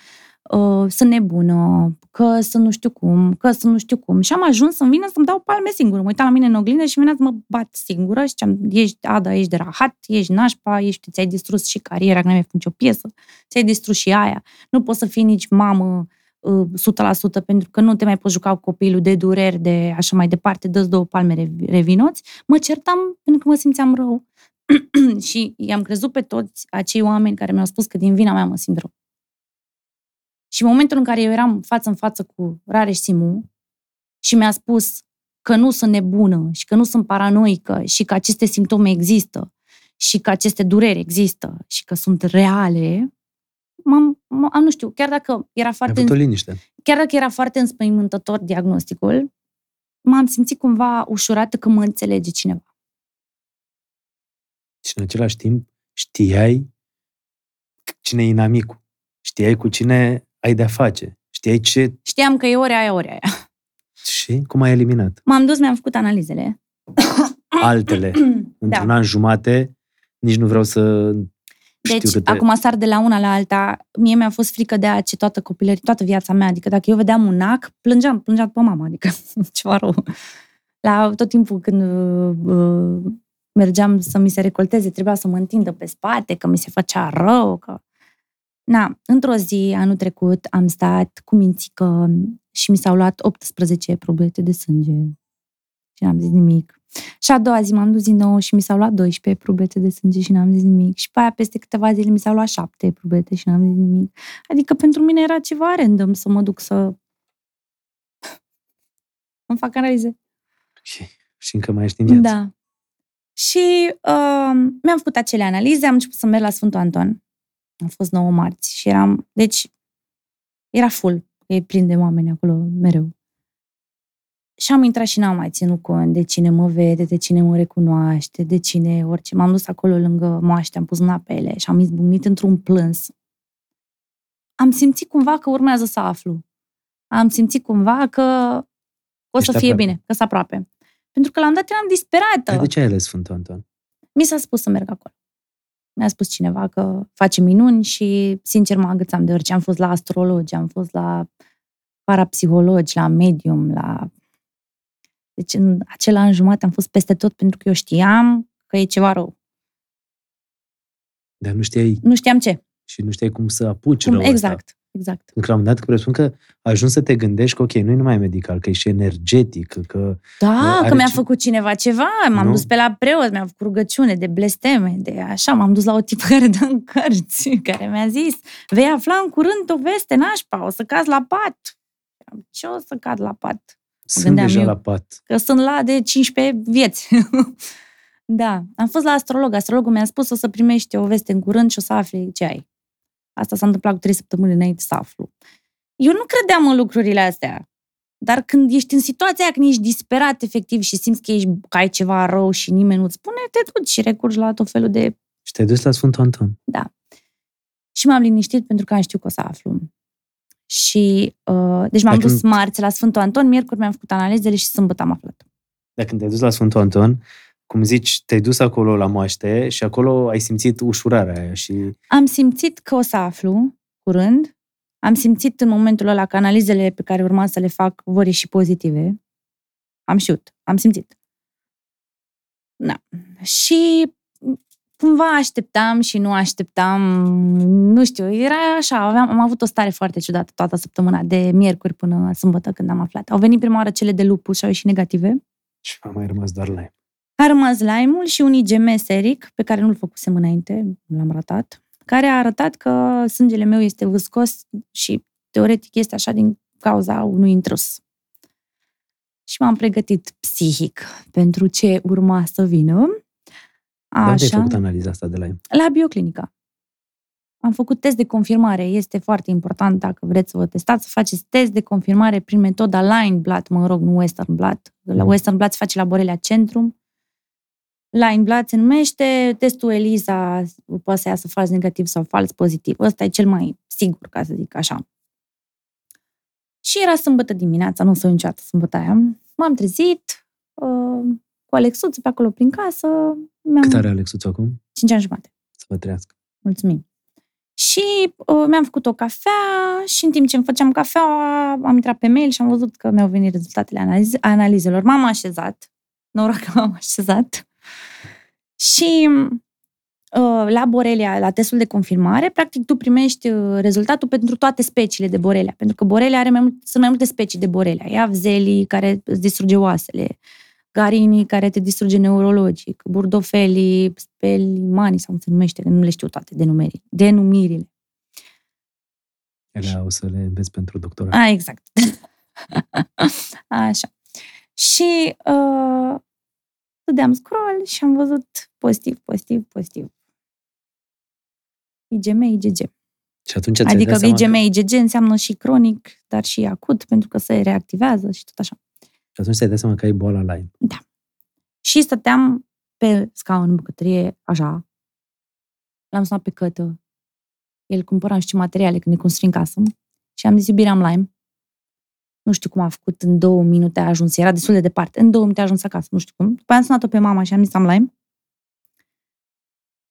uh, sunt nebună, că sunt nu știu cum, că sunt nu știu cum. Și am ajuns să-mi vină să-mi dau palme singură. Mă uitam la mine în oglindă și venea să mă bat singură și ziceam, ești, Ada, ești de rahat, ești nașpa, ești, ți-ai distrus și cariera, că n-ai mai făcut nicio piesă, ți-ai distrus și aia. Nu poți să fii nici mamă uh, 100% pentru că nu te mai poți juca cu copilul de dureri, de așa mai departe, dă două palme rev- revinoți. Mă certam pentru că mă simțeam rău [CLEARS THROAT] și i-am crezut pe toți acei oameni care mi-au spus că din vina mea mă simt rău. Și în momentul în care eu eram față în față cu Rareș Simu și mi-a spus că nu sunt nebună și că nu sunt paranoică și că aceste simptome există și că aceste dureri există și că sunt reale, m-am, m- am, nu știu, chiar dacă era Ai foarte, avut o liniște. chiar dacă era foarte înspăimântător diagnosticul, m-am simțit cumva ușurată că mă înțelege cineva. Și în același timp știai cine e inamicul. Știai cu cine ai de-a face. Știai ce Știam că e ore aia, ore aia. și cum ai eliminat. M-am dus, mi-am făcut analizele. Altele. [COUGHS] Într-un an jumate, nici nu vreau să știu Deci, câte... acum sar de la una la alta. Mie mi-a fost frică de a ce toată copilării, toată viața mea. Adică dacă eu vedeam un ac, plângeam, plângeam pe mama. Adică [LAUGHS] ceva rău. La tot timpul când uh, uh, mergeam să mi se recolteze, trebuia să mă întindă pe spate, că mi se făcea rău. Că... Na, într-o zi, anul trecut, am stat cu mințică și mi s-au luat 18 probete de sânge. Și n-am zis nimic. Și a doua zi m-am dus din nou și mi s-au luat 12 probete de sânge și n-am zis nimic. Și pe aia, peste câteva zile, mi s-au luat 7 probete și n-am zis nimic. Adică pentru mine era ceva random să mă duc să [LAUGHS] îmi fac analize. Și, și încă mai ești în viață. Da. Și uh, mi-am făcut acele analize, am început să merg la Sfântul Anton. Am fost 9 marți și eram, deci, era full. E plin de oameni acolo mereu. Și am intrat și n-am mai ținut cont de cine mă vede, de cine mă recunoaște, de cine orice. M-am dus acolo lângă moaște, am pus mâna pe ele și am izbucnit într-un plâns. Am simțit cumva că urmează să aflu. Am simțit cumva că o să Ești fie aproape. bine, că sunt aproape. Pentru că la un dat eram disperată. Dar de ce ai ales Sfântul Anton? Mi s-a spus să merg acolo. Mi-a spus cineva că face minuni și, sincer, mă agățam de orice. Am fost la astrologi, am fost la parapsihologi, la medium, la... Deci în acel an jumate am fost peste tot pentru că eu știam că e ceva rău. Dar nu știai Nu știam ce. și nu știai cum să apuci Cum, răul ăsta. exact, exact. Pentru că la un moment dat presupun că ajungi să te gândești că, ok, nu e numai medical, că e și energetic, că Da, Are că mi-a ce- făcut cineva ceva, m-am Nu? dus pe la preot, mi-a făcut rugăciune de blesteme, de așa, m-am dus la o tipă care dă în cărți, [LAUGHS] care mi-a zis, vei afla în curând o veste nașpa, o să cazi la pat. Ce o să cad la pat? Sunt gândeam deja eu. la pat. Că sunt la de 15 vieți. [LAUGHS] da, am fost la astrolog. Astrologul mi-a spus o să primești o veste în curând și o să afli ce ai. Asta s-a întâmplat cu trei săptămâni înainte să aflu. Eu nu credeam în lucrurile astea. Dar când ești în situația aia, când ești disperat efectiv și simți că, ești, că ai ceva rău și nimeni nu-ți spune, te duci și recurgi la tot felul de Și te-ai dus la Sfântul Anton. Și m-am liniștit pentru că am știut că o să aflu. Și, uh, deci m-am Dacă dus nu- marți la Sfântul Anton, miercuri mi-am făcut analizele și sâmbătă am aflat. Dar când te-ai dus la Sfântul Anton, cum zici, te-ai dus acolo la moaște și acolo ai simțit ușurarea aia și Am simțit că o să aflu curând. Am simțit în momentul ăla că analizele pe care urma să le fac vor ieși pozitive. Am știut, am simțit. Da. Și cumva așteptam și nu așteptam, nu știu, era așa, aveam, am avut o stare foarte ciudată toată săptămâna, de miercuri până sâmbătă când am aflat. Au venit prima oară cele de lupus și au ieșit negative. și a mai rămas doar la ea. A rămas Lime-ul și un IgM seric, pe care nu-l făcusem înainte, l-am ratat, care a arătat că sângele meu este vâscos și teoretic este așa din cauza unui intrus. Și m-am pregătit psihic pentru ce urma să vină. Așa. De unde ai făcut analiza asta de la el? La bioclinica. Am făcut test de confirmare. Este foarte important, dacă vreți să vă testați, să faceți test de confirmare prin metoda Line Blood, mă rog, nu Western Blood. La mm. Western Blood se face la Borrelia Centrum. Line Blood se numește, testul ELISA poate să iasă fals negativ sau fals pozitiv. Ăsta e cel mai sigur, ca să zic așa. Și era sâmbătă dimineața, nu sunt niciodată sâmbătă aia. M-am trezit uh, cu Alexuț pe acolo prin casă. Mi-am... Cât are Alexuț acum? 5 ani jumate. Să vă trăiască. Mulțumim. Și uh, mi-am făcut o cafea și în timp ce îmi făceam cafea am intrat pe mail și am văzut că mi-au venit rezultatele analiz- analizelor. M-am așezat. Noroc că m-am așezat. Și uh, la Borelia, la testul de confirmare, practic tu primești uh, rezultatul pentru toate speciile de Borelia. Pentru că Borelia are mai mult, sunt mai multe specii de Borelia. E Avzelii, care îți distruge oasele, Garini, care te distruge neurologic, Burdofelii, Spelimani, sau cum se numește, că nu le știu toate denumeri, denumirile. Ele o să le înveți pentru doctorat. A, exact. [LAUGHS] Așa. Și uh, dădeam scroll și am văzut pozitiv, pozitiv, pozitiv. IgM, IgG. Și atunci adică IgM, că... IgG înseamnă și cronic, dar și acut, pentru că se reactivează și tot așa. Și atunci ți-ai dat seama că ai boala Lyme. Da. Și stăteam pe scaun în bucătărie, așa. L-am sunat pe cătă. El cumpăra și ce materiale când ne construim casă. Și am zis, iubire, am Lyme. Nu știu cum a făcut, în două minute a ajuns. Era destul de departe. În două minute a ajuns acasă, nu știu cum. După aia am sunat-o pe mama și am zis, am Lyme.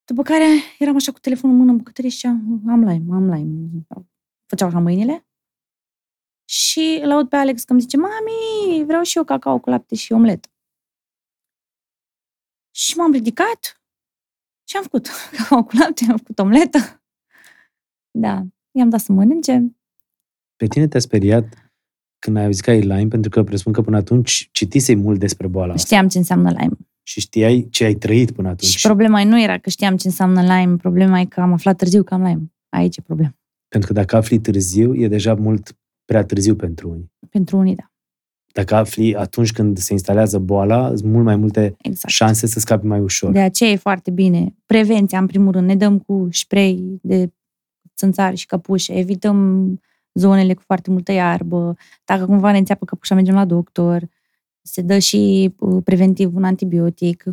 După care eram așa cu telefonul în mână în bucătărie și am Lyme, am Lyme. Făceau așa mâinile. Și îl aud pe Alex că îmi zice, mami, vreau și eu cacao cu lapte și omletă. Și m-am ridicat și am făcut [LAUGHS] cacao cu lapte, am făcut omletă. Da, i-am dat să mănânce. Pe tine te-a speriat când ai auzit că ai Lyme, pentru că presupun că până atunci citisei mult despre boala asta. Știam ce înseamnă Lyme. Și știai ce ai trăit până atunci. Și problema nu era că știam ce înseamnă Lyme, problema e că am aflat târziu că am Lyme. Aici e problema. Pentru că dacă afli târziu, e deja mult prea târziu pentru unii. Pentru unii, da. Dacă afli atunci când se instalează boala, sunt mult mai multe exact. șanse să scapi mai ușor. De aceea e foarte bine. Prevenția, în primul rând, ne dăm cu spray de țânțari și căpușe, evităm zonele cu foarte multă iarbă, dacă cumva ne înțeapă căpușa, mergem la doctor, se dă și uh, preventiv un antibiotic,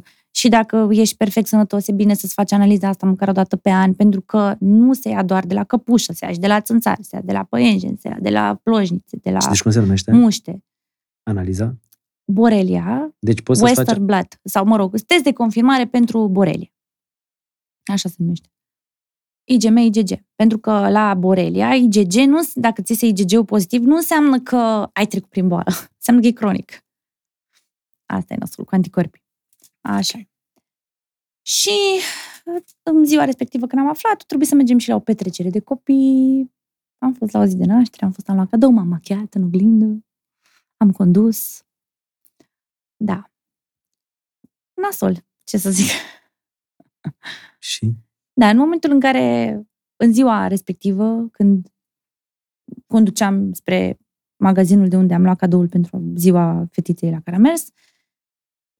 și dacă ești perfect sănătos, e bine să-ți faci analiza asta măcar o dată pe an, pentru că nu se ia doar de la căpușă, se ia și de la țânțari, se ia de la păienjen, se ia de la plojnițe, de la și deci cum se numește? muște. Analiza? Borelia, deci poți Western faci... Blood, sau mă rog, test de confirmare pentru borelia. Așa se numește. IgM, IgG. Pentru că la borelia, IgG, nu, dacă ți se IgG-ul pozitiv, nu înseamnă că ai trecut prin boală. [LAUGHS] Înseamnă că e cronic. Asta e nostru cu anticorpi. Așa. Și în ziua respectivă când am aflat, trebuie să mergem și la o petrecere de copii. Am fost la o zi de naștere, am fost, am luat cadou, m-am machiat în oglindă, am condus. Da. Nasol, ce să zic. Și? Da, în momentul în care, în ziua respectivă, când conduceam spre magazinul de unde am luat cadoul pentru ziua fetiței la care am mers,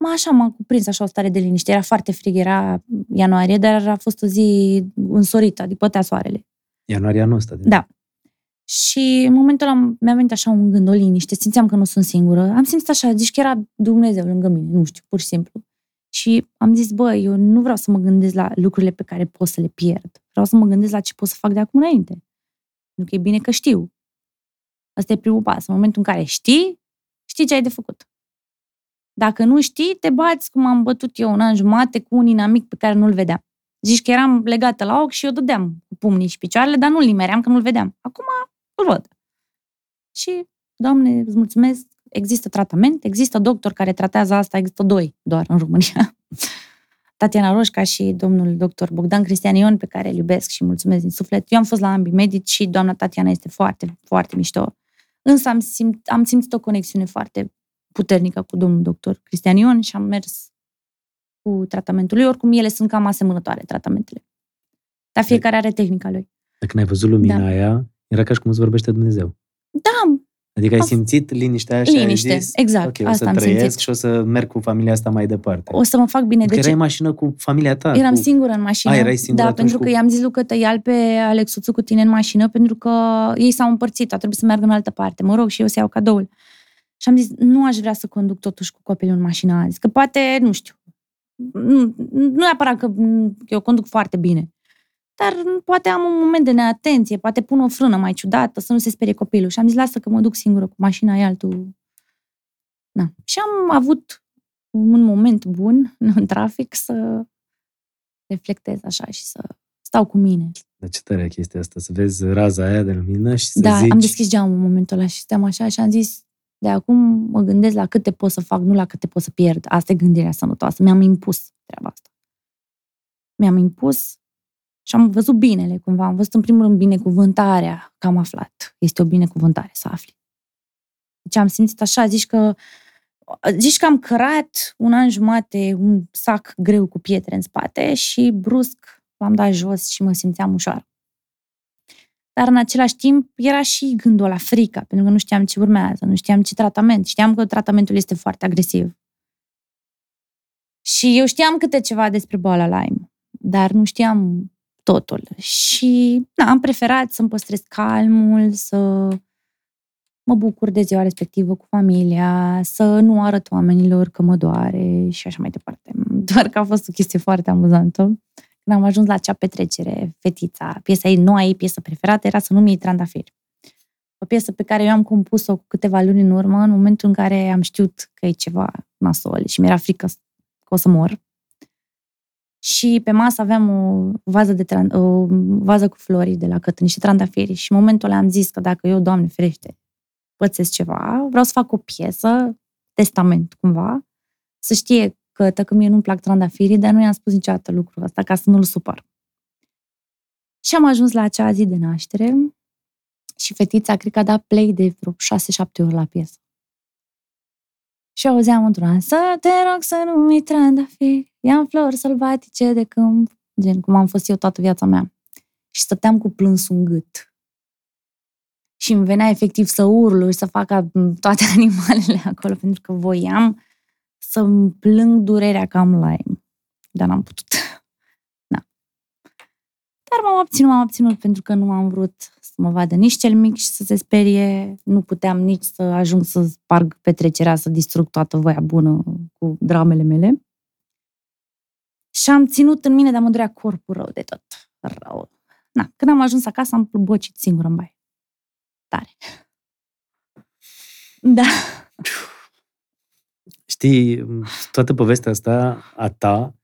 Mă, așa m-a cuprins așa o stare de liniște. Era foarte frig, era ianuarie, dar a fost o zi însorită, adică pătea soarele. Ianuarie anul ăsta. De da. Și în momentul ăla mi-a venit așa un gând, o liniște, simțeam că nu sunt singură. Am simțit așa, zici că era Dumnezeu lângă mine, nu știu, pur și simplu. Și am zis, bă, eu nu vreau să mă gândesc la lucrurile pe care pot să le pierd. Vreau să mă gândesc la ce pot să fac de acum înainte. Pentru că e bine că știu. Asta e primul pas. În momentul în care știi, știi ce ai de făcut. Dacă nu știi, te bați cum am bătut eu un an jumate cu un inamic pe care nu-l vedeam. Zici că eram legată la ochi și eu dădeam cu pumnii și picioarele, dar nu-l nimeream că nu-l vedeam. Acum îl văd. Și, doamne, îți mulțumesc, există tratament, există doctor care tratează asta, există doi doar în România. [LAUGHS] Tatiana Roșca și domnul doctor Bogdan Cristian Ion, pe care îl iubesc și mulțumesc din suflet. Eu am fost la ambii medici și doamna Tatiana este foarte, foarte mișto. Însă am, simt, am simțit o conexiune foarte puternică cu domnul doctor Cristian Ion și am mers cu tratamentul lui. Oricum, ele sunt cam asemănătoare, tratamentele. Dar fiecare are tehnica lui. Dacă n-ai văzut lumina da. aia, era ca și cum îți vorbește Dumnezeu. Da, Adică ai simțit liniștea aia și Liniște, ai zis, exact, ok, o asta să am trăiesc simțit. și o să merg cu familia asta mai departe. o să mă fac bine. Că De erai ce? în mașină cu familia ta. Eram cu... singură în mașină. A, erai singură da, atunci pentru cu- că i-am zis lui că te ia pe Alexuțu cu tine în mașină, pentru că ei s-au împărțit, a trebuit să meargă în altă parte. Mă rog, și eu să iau cadoul. Și am zis, nu aș vrea să conduc totuși cu copilul în mașină azi, că poate, nu știu, nu, nu neapărat că m, eu conduc foarte bine, dar poate am un moment de neatenție, poate pun o frână mai ciudată, să nu se sperie copilul. Și am zis, lasă că mă duc singură cu mașina, e altul. Na. Și am avut un moment bun [LAUGHS] în trafic să reflectez așa și să stau cu mine. Dar ce tare e chestia asta, să vezi raza aia de lumină și să Da, zici... am deschis geamul în momentul ăla și stăm așa și am zis, de acum mă gândesc la câte pot să fac, nu la câte pot să pierd. Asta e gândirea sănătoasă. Mi-am impus treaba asta. Mi-am impus și am văzut binele cumva. Am văzut în primul rând binecuvântarea că am aflat. Este o binecuvântare să afli. Deci am simțit așa, zici că zici că am cărat un an jumate un sac greu cu pietre în spate și brusc l-am dat jos și mă simțeam ușoară. Dar în același timp era și gândul la frica, pentru că nu știam ce urmează, nu știam ce tratament. Știam că tratamentul este foarte agresiv. Și eu știam câte ceva despre boala Lyme, dar nu știam totul. Și na, am preferat să-mi păstrez calmul, să mă bucur de ziua respectivă cu familia, să nu arăt oamenilor că mă doare și așa mai departe. Doar că a fost o chestie foarte amuzantă. Când am ajuns la acea petrecere, fetița, piesa ei, noua ei piesă preferată era să nu-mi iei trandafiri. O piesă pe care eu am compus-o cu câteva luni în urmă, în momentul în care am știut că e ceva nasol și mi-era frică că o să mor. Și pe masă aveam o vază, de tran- o vază cu flori de la Cătă, niște trandafiri și în momentul ăla am zis că dacă eu, Doamne ferește, pățesc ceva, vreau să fac o piesă, testament cumva, să știe că că mie nu-mi plac trandafirii, dar nu i-am spus niciodată lucrul ăsta ca să nu-l supăr. Și am ajuns la acea zi de naștere și fetița, cred că a dat play de vreo 6-7 ori la piesă. Și auzeam într-una, să te rog să nu mi trandafiri, i-am flori sălbatice de câmp, gen cum am fost eu toată viața mea. Și stăteam cu plânsul în gât. Și îmi venea efectiv să urlu și să fac ca toate [LAUGHS] animalele acolo, pentru că voiam să-mi plâng durerea că am Lyme. Dar n-am putut. [LAUGHS] Da. Dar m-am obținut, m-am obținut pentru că nu am vrut să mă vadă nici cel mic și să se sperie. Nu puteam nici să ajung să sparg petrecerea, să distrug toată voia bună cu dramele mele. Și am ținut în mine, dar mă durea corpul rău de tot. Rău. Na, când am ajuns acasă, am bocit singur în baie. Tare. [LAUGHS] Da. Știi, toată povestea asta a ta,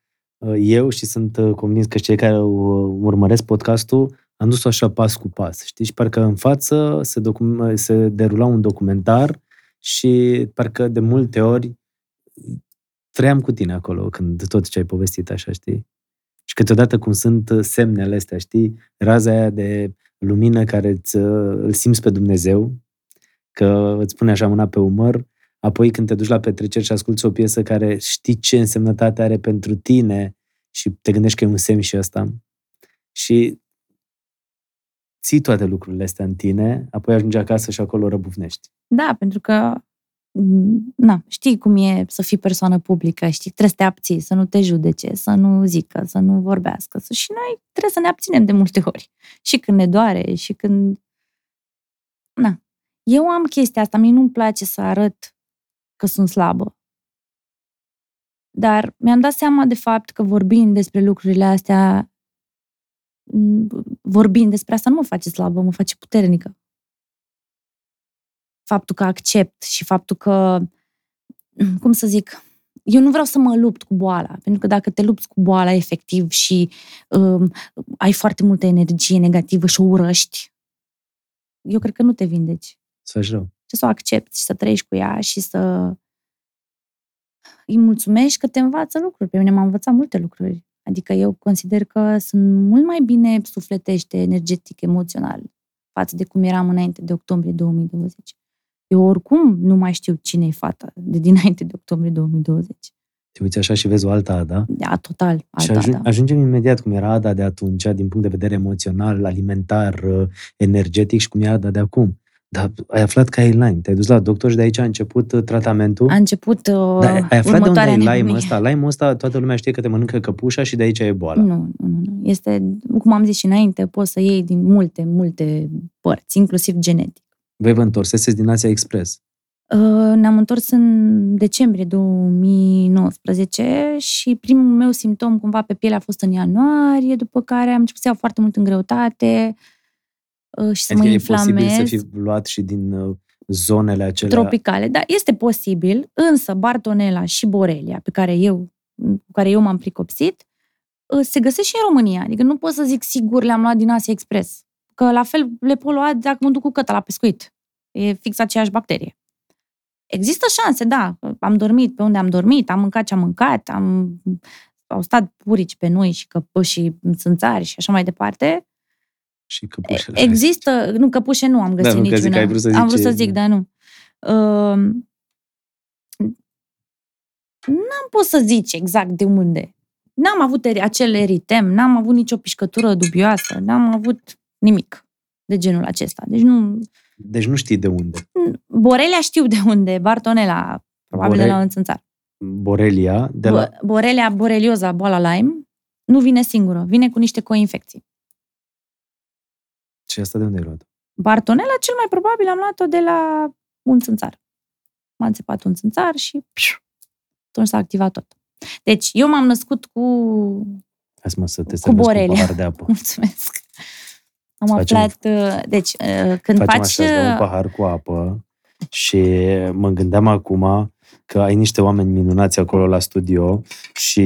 eu și sunt uh, convins că cei care urmăresc podcastul am dus-o așa pas cu pas, știi? Și parcă în față se, docum- se derula un documentar și parcă de multe ori trăiam cu tine acolo când tot ce ai povestit așa, știi? Și câteodată cum sunt semnele astea, știi? Raza aia de lumină care îți, îl simți pe Dumnezeu, că îți pune așa mâna pe umăr, apoi când te duci la petreceri și asculti o piesă care știi ce însemnătate are pentru tine și te gândești că e un semn și ăsta. Și ții toate lucrurile astea în tine, apoi ajungi acasă și acolo răbufnești. Da, pentru că na, știi cum e să fii persoană publică, știi, trebuie să te abții, să nu te judece, să nu zică, să nu vorbească. Și noi trebuie să ne abținem de multe ori. Și când ne doare, și când... Na. Eu am chestia asta, mie nu-mi place să arăt că sunt slabă. Dar mi-am dat seama de fapt că vorbind despre lucrurile astea, vorbind despre asta nu mă face slabă, mă face puternică. Faptul că accept și faptul că, [CLEARS THROAT] cum să zic, eu nu vreau să mă lupt cu boala, pentru că dacă te lupți cu boala efectiv și um, ai foarte multă energie negativă și o urăști, eu cred că nu te vindeci. Să faci rău. Și să o accepti și să trăiești cu ea și să îi mulțumești că te învață lucruri. Pe mine m-a învățat multe lucruri. Adică eu consider că sunt mult mai bine sufletește, energetic, emoțional față de cum eram înainte de octombrie 2020. Eu oricum nu mai știu cine e fata de dinainte de octombrie 2020. Te uiți așa și vezi o altă Ada. Da, total. Și Alta, ajung, da. ajungem imediat cum era Ada de atunci, din punct de vedere emoțional, alimentar, uh, energetic și cum e Ada de acum. Dar ai aflat că ai Lyme, te-ai dus la doctor și de aici a început uh, tratamentul. A început uh, Dar ai aflat de unde următoarea ai Lyme nebunie. ăsta? Lyme ăsta, toată lumea știe că te mănâncă căpușa și de aici e boala. Nu, nu, nu, nu. Este, cum am zis și înainte, poți să iei din multe, multe părți, inclusiv genetic. Voi vă întorseseți din Asia Express. Uh, Ne-am întors în decembrie 2019 și primul meu simptom cumva pe piele a fost în ianuarie, după care am început să iau foarte mult în greutate uh, și să Adică mă e posibil să inflamez. fi luat și din uh, zonele acelea. tropicale, da, este posibil, însă Bartonella și Borelia, pe care eu, cu care eu m-am pricopsit, uh, se găsesc și în România. Adică nu pot să zic sigur le-am luat din Asia Express. Că la fel le pot lua dacă mă duc cu căta la pescuit. E fix aceeași bacterie. Există șanse, da. Am dormit pe unde am dormit, am mâncat ce am mâncat, am, au stat purici pe noi și căpuși și țânțari și așa mai departe. Și căpușele. Există, nu, căpușe nu am găsit Da, nu, că zic niciuna. că ai vrut să am zici vrut să ce- zic, dar nu. Uh, n-am pot să zici exact de unde. N-am avut eri- acel eritem, n-am avut nicio pișcătură dubioasă, n-am avut nimic de genul acesta. Deci nu... Deci nu știi de unde. Borelia știu de unde, Bartonella, probabil Bore- de la un țânțar. Borelia, de la... Bo- Borelia borelioza, boala Lyme, nu vine singură, vine cu niște coinfecții. Și asta de unde ai luat? Bartonella, cel mai probabil, am luat-o de la un țânțar. M-a înțepat un țânțar și pșu, atunci s-a activat tot. Deci, eu m-am născut cu... Hai să mă să te Cu servesc cu un Borelia. pahar de apă. [LAUGHS] Mulțumesc! Am Facem- aflat... uh, Deci, uh, când Facem faci... așa, îți dau un uh, pahar cu apă și mă gândeam acum că ai niște oameni minunați acolo la studio și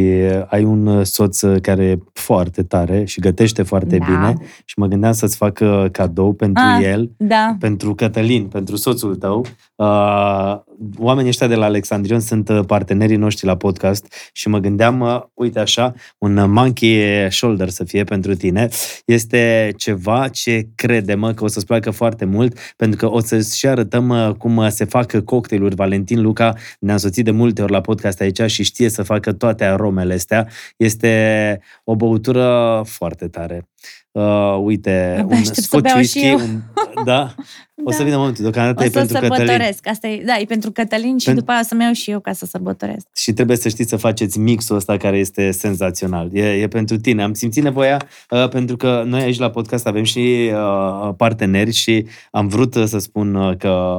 ai un soț care e foarte tare și gătește foarte Da. bine și mă gândeam să-ți fac uh, cadou pentru Ah. el, Da, pentru Cătălin, pentru soțul tău. Uh, oamenii ăștia de la Alexandrion sunt uh, partenerii noștri la podcast și mă gândeam, uh, uite așa, un uh, monkey shoulder să fie pentru tine. Este ceva ce crede-mă că o să-ți placă foarte mult, pentru că o să și arătăm uh, cum uh, se fac cocktailuri. Valentin Luca ne-a însoțit de multe ori la podcast aici și știe să facă toate aromele astea. Este o băutură foarte tare. Uh, uite, Abia un aștept să scotch beau și whisky, eu. un, da, [LAUGHS] o să Da. vină momentul. Deocamdată o e să pentru Cătălin. sărbătoresc. Asta e, da, e pentru Cătălin și Pen- după aia o să-mi iau și eu ca să sărbătoresc. Și trebuie să știți să faceți mixul ăsta care este senzațional. E, e pentru tine. Am simțit nevoia uh, pentru că noi aici la podcast avem și uh, parteneri și am vrut uh, să spun uh, că,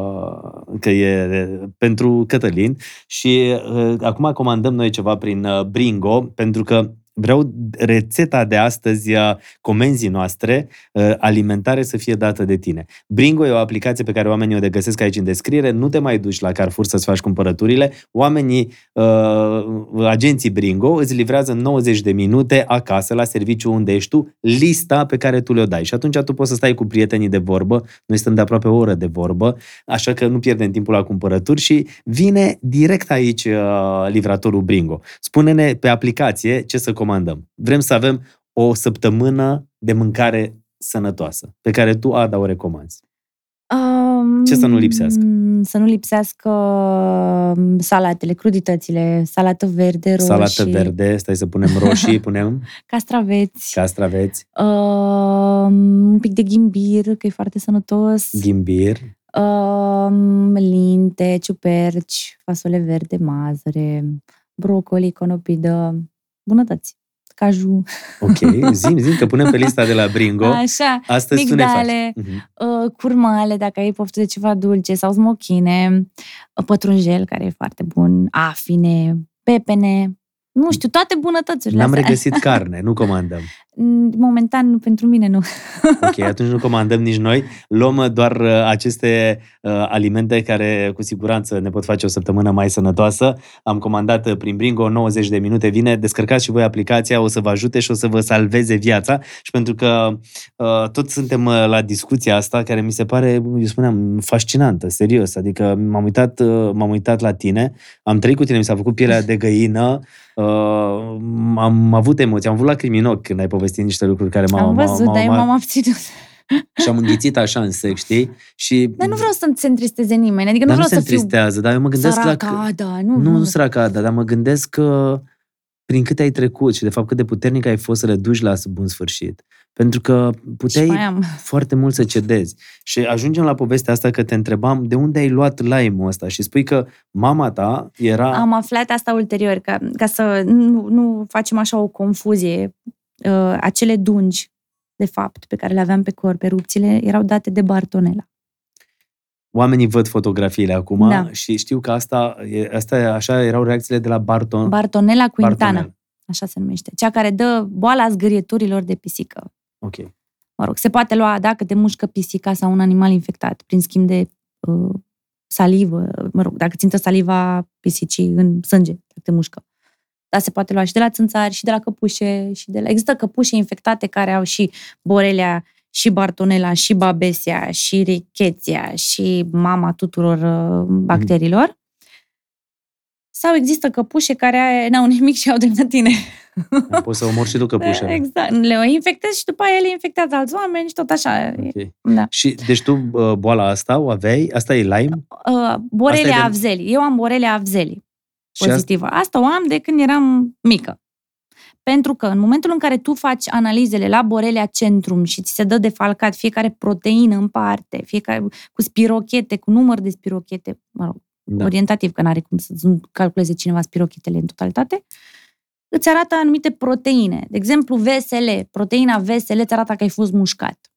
că e pentru Cătălin și uh, acum comandăm noi ceva prin uh, Bringo pentru că vreau rețeta de astăzi a comenzii noastre uh, alimentare să fie dată de tine. Bringo e o aplicație pe care oamenii o de găsesc aici în descriere. Nu te mai duci la Carrefour să-ți faci cumpărăturile. Oamenii, uh, agenții Bringo, îți livrează în 90 de minute acasă, la serviciu unde ești tu, lista pe care tu le-o dai. Și atunci tu poți să stai cu prietenii de vorbă. Noi stăm de aproape o oră de vorbă, așa că nu pierdem timpul la cumpărături și vine direct aici uh, livratorul Bringo. Spune-ne pe aplicație ce să comandăm. Vrem să avem o săptămână de mâncare sănătoasă, pe care tu, Ada, o recomanzi. Um, Ce să nu lipsească? Să nu lipsească um, salatele, cruditățile, salată verde, roșii, Salată verde, stai să punem roșii, [LAUGHS] punem? Castraveți, castraveți, um, un pic de ghimbir, că e foarte sănătos, ghimbir, um, linte, ciuperci, fasole verde, mazăre, brocoli, conopidă, bunătăți, caju, ok, zim, zim că punem pe lista de la Bringo. așa, Astăzi tu ne faci. migdale, Mhm. uh, curmale, dacă ai poftă de ceva dulce, sau smochine, uh, pătrunjel, care e foarte bun, afine, pepene, nu știu, toate bunătățurile N-am astea. regăsit carne, nu comandăm. [LAUGHS] Mm, Momentan, nu, pentru mine nu. [LAUGHS] Ok, atunci nu comandăm nici noi. Luăm uh, doar uh, aceste uh, alimente care cu siguranță ne pot face o săptămână mai sănătoasă. Am comandat uh, prin Bringo 90 de minute. Vine, descărcați și voi aplicația, o să vă ajute și o să vă salveze viața. Și pentru că uh, tot suntem uh, la discuția asta, care mi se pare, eu spuneam, fascinantă, serios. Adică m-am uitat, uh, m-am uitat la tine, am trăit cu tine, mi s-a făcut pielea de găină, uh, am avut emoții, am avut lacrimi în ochi când ai povestit niște lucruri care m-au Am m-au- văzut, m-au- dar eu m-au- m-am abținut. și am înghițit așa în sec, știi? Și... Dar nu vreau să se întristeze nimeni. Adică dar nu nu vreau se să fiu întristează, dar eu mă gândesc săraca, la... da, nu, Nu, nu săraca, dar mă gândesc că prin câte ai trecut și de fapt cât de puternic ai fost să le duci la bun sfârșit. Pentru că puteai Și mai am. foarte mult să cedezi. Și ajungem la povestea asta că te întrebam de unde ai luat laimul ăsta și spui că mama ta era... Am aflat asta ulterior, ca, ca să nu, nu facem așa o confuzie. Uh, acele dungi, de fapt, pe care le aveam pe corp, erupțiile, erau date de Bartonella. Oamenii văd fotografiile acum Da. și știu că asta, e- asta e- așa erau reacțiile de la Barton. Bartonella quintana, Bartonella. așa se numește. Cea care dă boala zgârieturilor de pisică. Ok. Mă rog, se poate lua dacă te mușcă pisica sau un animal infectat prin schimb de uh, salivă, mă rog, dacă țintă saliva pisicii în sânge, dacă te mușcă. Dar se poate lua și de la țânțari, și de la căpușe, și de la... Există căpușe infectate care au și borelia, și bartonela, și babesia, și richeția, și mama tuturor uh, bacteriilor. Sau există căpușe care n-au nimic și au de la tine. Poți să omori și tu căpușele. [LAUGHS] Exact. Le infectezi și după aia le infectează alți oameni și tot așa. Ok. Da. Și, deci tu uh, boala asta o aveai? Asta e Lyme? Uh, Asta e Borelia de- avzelii. Eu am Borelia avzelii Și asta, pozitivă. Asta o am de când eram mică. Pentru că în momentul în care tu faci analizele la Borelia Centrum și ți se dă defalcat fiecare proteină în parte, fiecare cu spirochete, cu număr de spirochete, mă rog, da. orientativ, că n-are cum să nu calculeze cineva spirochetele în totalitate, îți arată anumite proteine. De exemplu, VSL, proteina VSL îți arată că ai fost mușcat.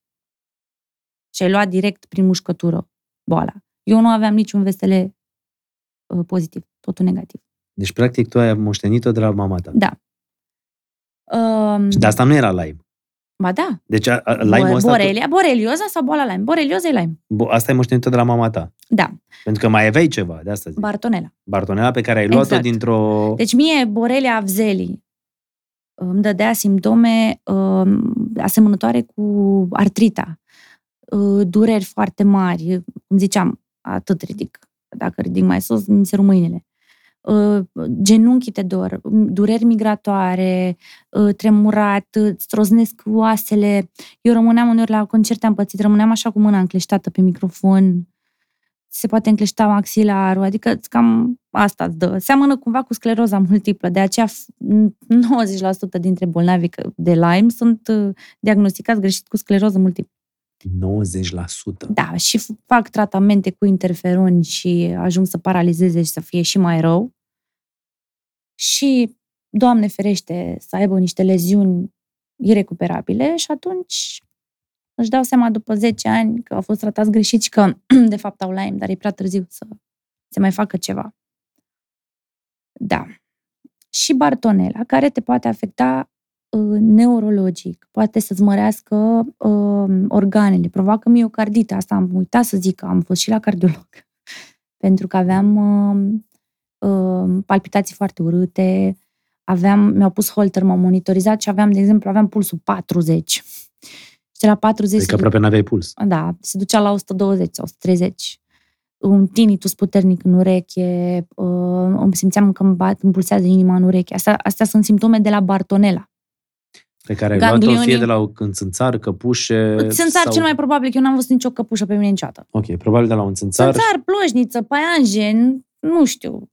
Și ai luat direct prin mușcătură boala. Eu nu aveam niciun VSL uh, pozitiv, totul negativ. Deci, practic, tu ai moștenit-o de la mama ta. Da. Um, Și de asta nu era Lyme. Ba da. Deci, a, a, Lyme-ul ăsta, Borelia, borelioza sau boala Lyme? Borelioza e Lyme. tu, bo- asta ai moștenit-o de la mama ta. Da, Pentru că mai aveai ceva, de asta zic. Bartonella. Bartonella pe care ai luat-o Exact. dintr-o... Deci mie Borelia avzelii îmi dădea simptome uh, asemănătoare cu artrita, uh, dureri foarte mari, cum ziceam, atât ridic. Dacă ridic mai sus, mi se rup mâinile. Uh, genunchii te dor, dureri migratoare, uh, tremurat, îți troznesc oasele. Eu rămâneam uneori la concerte, am pățit, rămâneam așa cu mâna încleștată pe microfon, se poate încleșta maxilarul, adică îți cam asta îți dă. Seamănă cumva cu scleroza multiplă, de aceea f- 90% dintre bolnavi că- de Lyme sunt uh, diagnosticați greșit cu scleroză multiplă. 90%. Da, și f- fac tratamente cu interferoni și ajung să paralizeze și să fie și mai rău. Și, Doamne ferește, să aibă niște leziuni irecuperabile și atunci își dau seama după 10 ani că au fost tratați greșit și că, [CLEARS THROAT] de fapt, au Lyme, dar e prea târziu să se mai facă ceva. Da. Și Bartonella, care te poate afecta uh, neurologic, poate să-ți mărească uh, organele, provoacă miocardită. Asta am uitat să zic, că am fost și la cardiolog. [LAUGHS] Pentru că aveam uh, uh, palpitații foarte urâte, aveam, mi-au pus holter, m-au monitorizat și aveam, de exemplu, aveam pulsul 40. Și de la 40 Adică se aproape n-aveai puls. da, se ducea la 120 sau 130. Un tinnitus puternic în ureche, uh, îmi simțeam că îmi, bat, îmi pulsează inima în ureche. Astea, astea sunt simptome de la Bartonella. Pe care ai luat-o Ganglionii- fie de la o țânțar, căpușe... Țânțar sau... cel mai probabil, că eu n-am văzut nicio căpușă pe mine niciodată. Ok, probabil de la un țânțar. Țânțar, plojniță, paianjen, nu știu,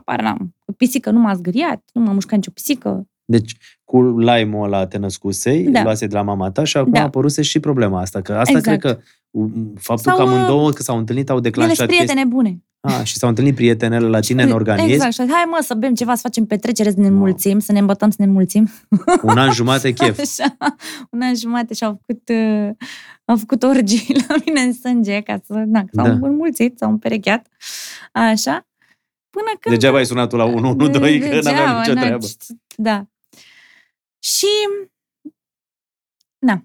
apar n-am. Pisică nu m-a zgâriat, nu m-a mușcat nicio pisică. Deci, cu Lyme-ul ăla te născusei, Da. luase de la mama ta și acum Da. a apăruse și problema asta. Că asta Exact. cred că um, faptul Sau, că uh, amândouă că s-au întâlnit au Ele declanșat sunt prietene bune. Ah, și s-au întâlnit prietenele la tine în organism. Exact. Și hai mă să bem ceva, să facem petrecere, să ne mulțim, să ne îmbătăm, să ne mulțim. Un an jumate [LAUGHS] chef. Așa, un an jumate și au făcut, uh, au făcut orgii [LAUGHS] la mine în sânge ca să, na, s-au Da. da. înmulțit, s-au împerecheat. Așa. Până când... Degeaba ai sunat tu la 112 că Degeaba, n-aveam nicio n-ai- treabă. Da. Și, na,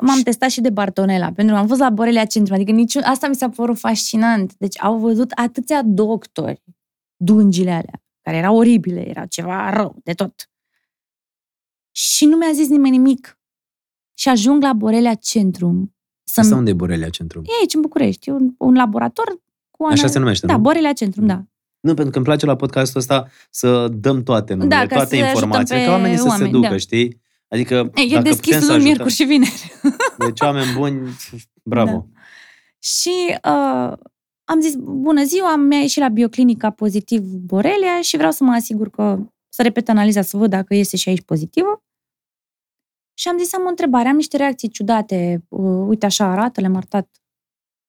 m-am testat și de Bartonella, pentru că am fost la Borelia Centrum, adică niciun, asta mi s-a părut fascinant. Deci au văzut atâția doctori dungile alea, care erau oribile, era ceva rău de tot. Și nu mi-a zis nimeni nimic. Și ajung la Borelia Centrum. Să Asta unde e Borelia Centrum? E aici, în București, e un, un laborator cu... Așa ana- se numește, Da, nu? Borelia Centrum, da. Nu, pentru că îmi place la podcastul ăsta să dăm toate numele, Da, ca toate să ajutăm informațiile, pe ca oamenii să se oameni, ducă, da. știi? Adică, E, e dacă deschis putem să luni, ajutăm- miercuri și vineri. [LAUGHS] Deci oameni buni, bravo. Da. Și uh, am zis, bună ziua, mi-a ieșit la bioclinica pozitiv Borelia și vreau să mă asigur că, să repet analiza, să văd dacă iese și aici pozitivă. Și am zis, am o întrebare, am niște reacții ciudate, uh, uite așa arată, le-am arătat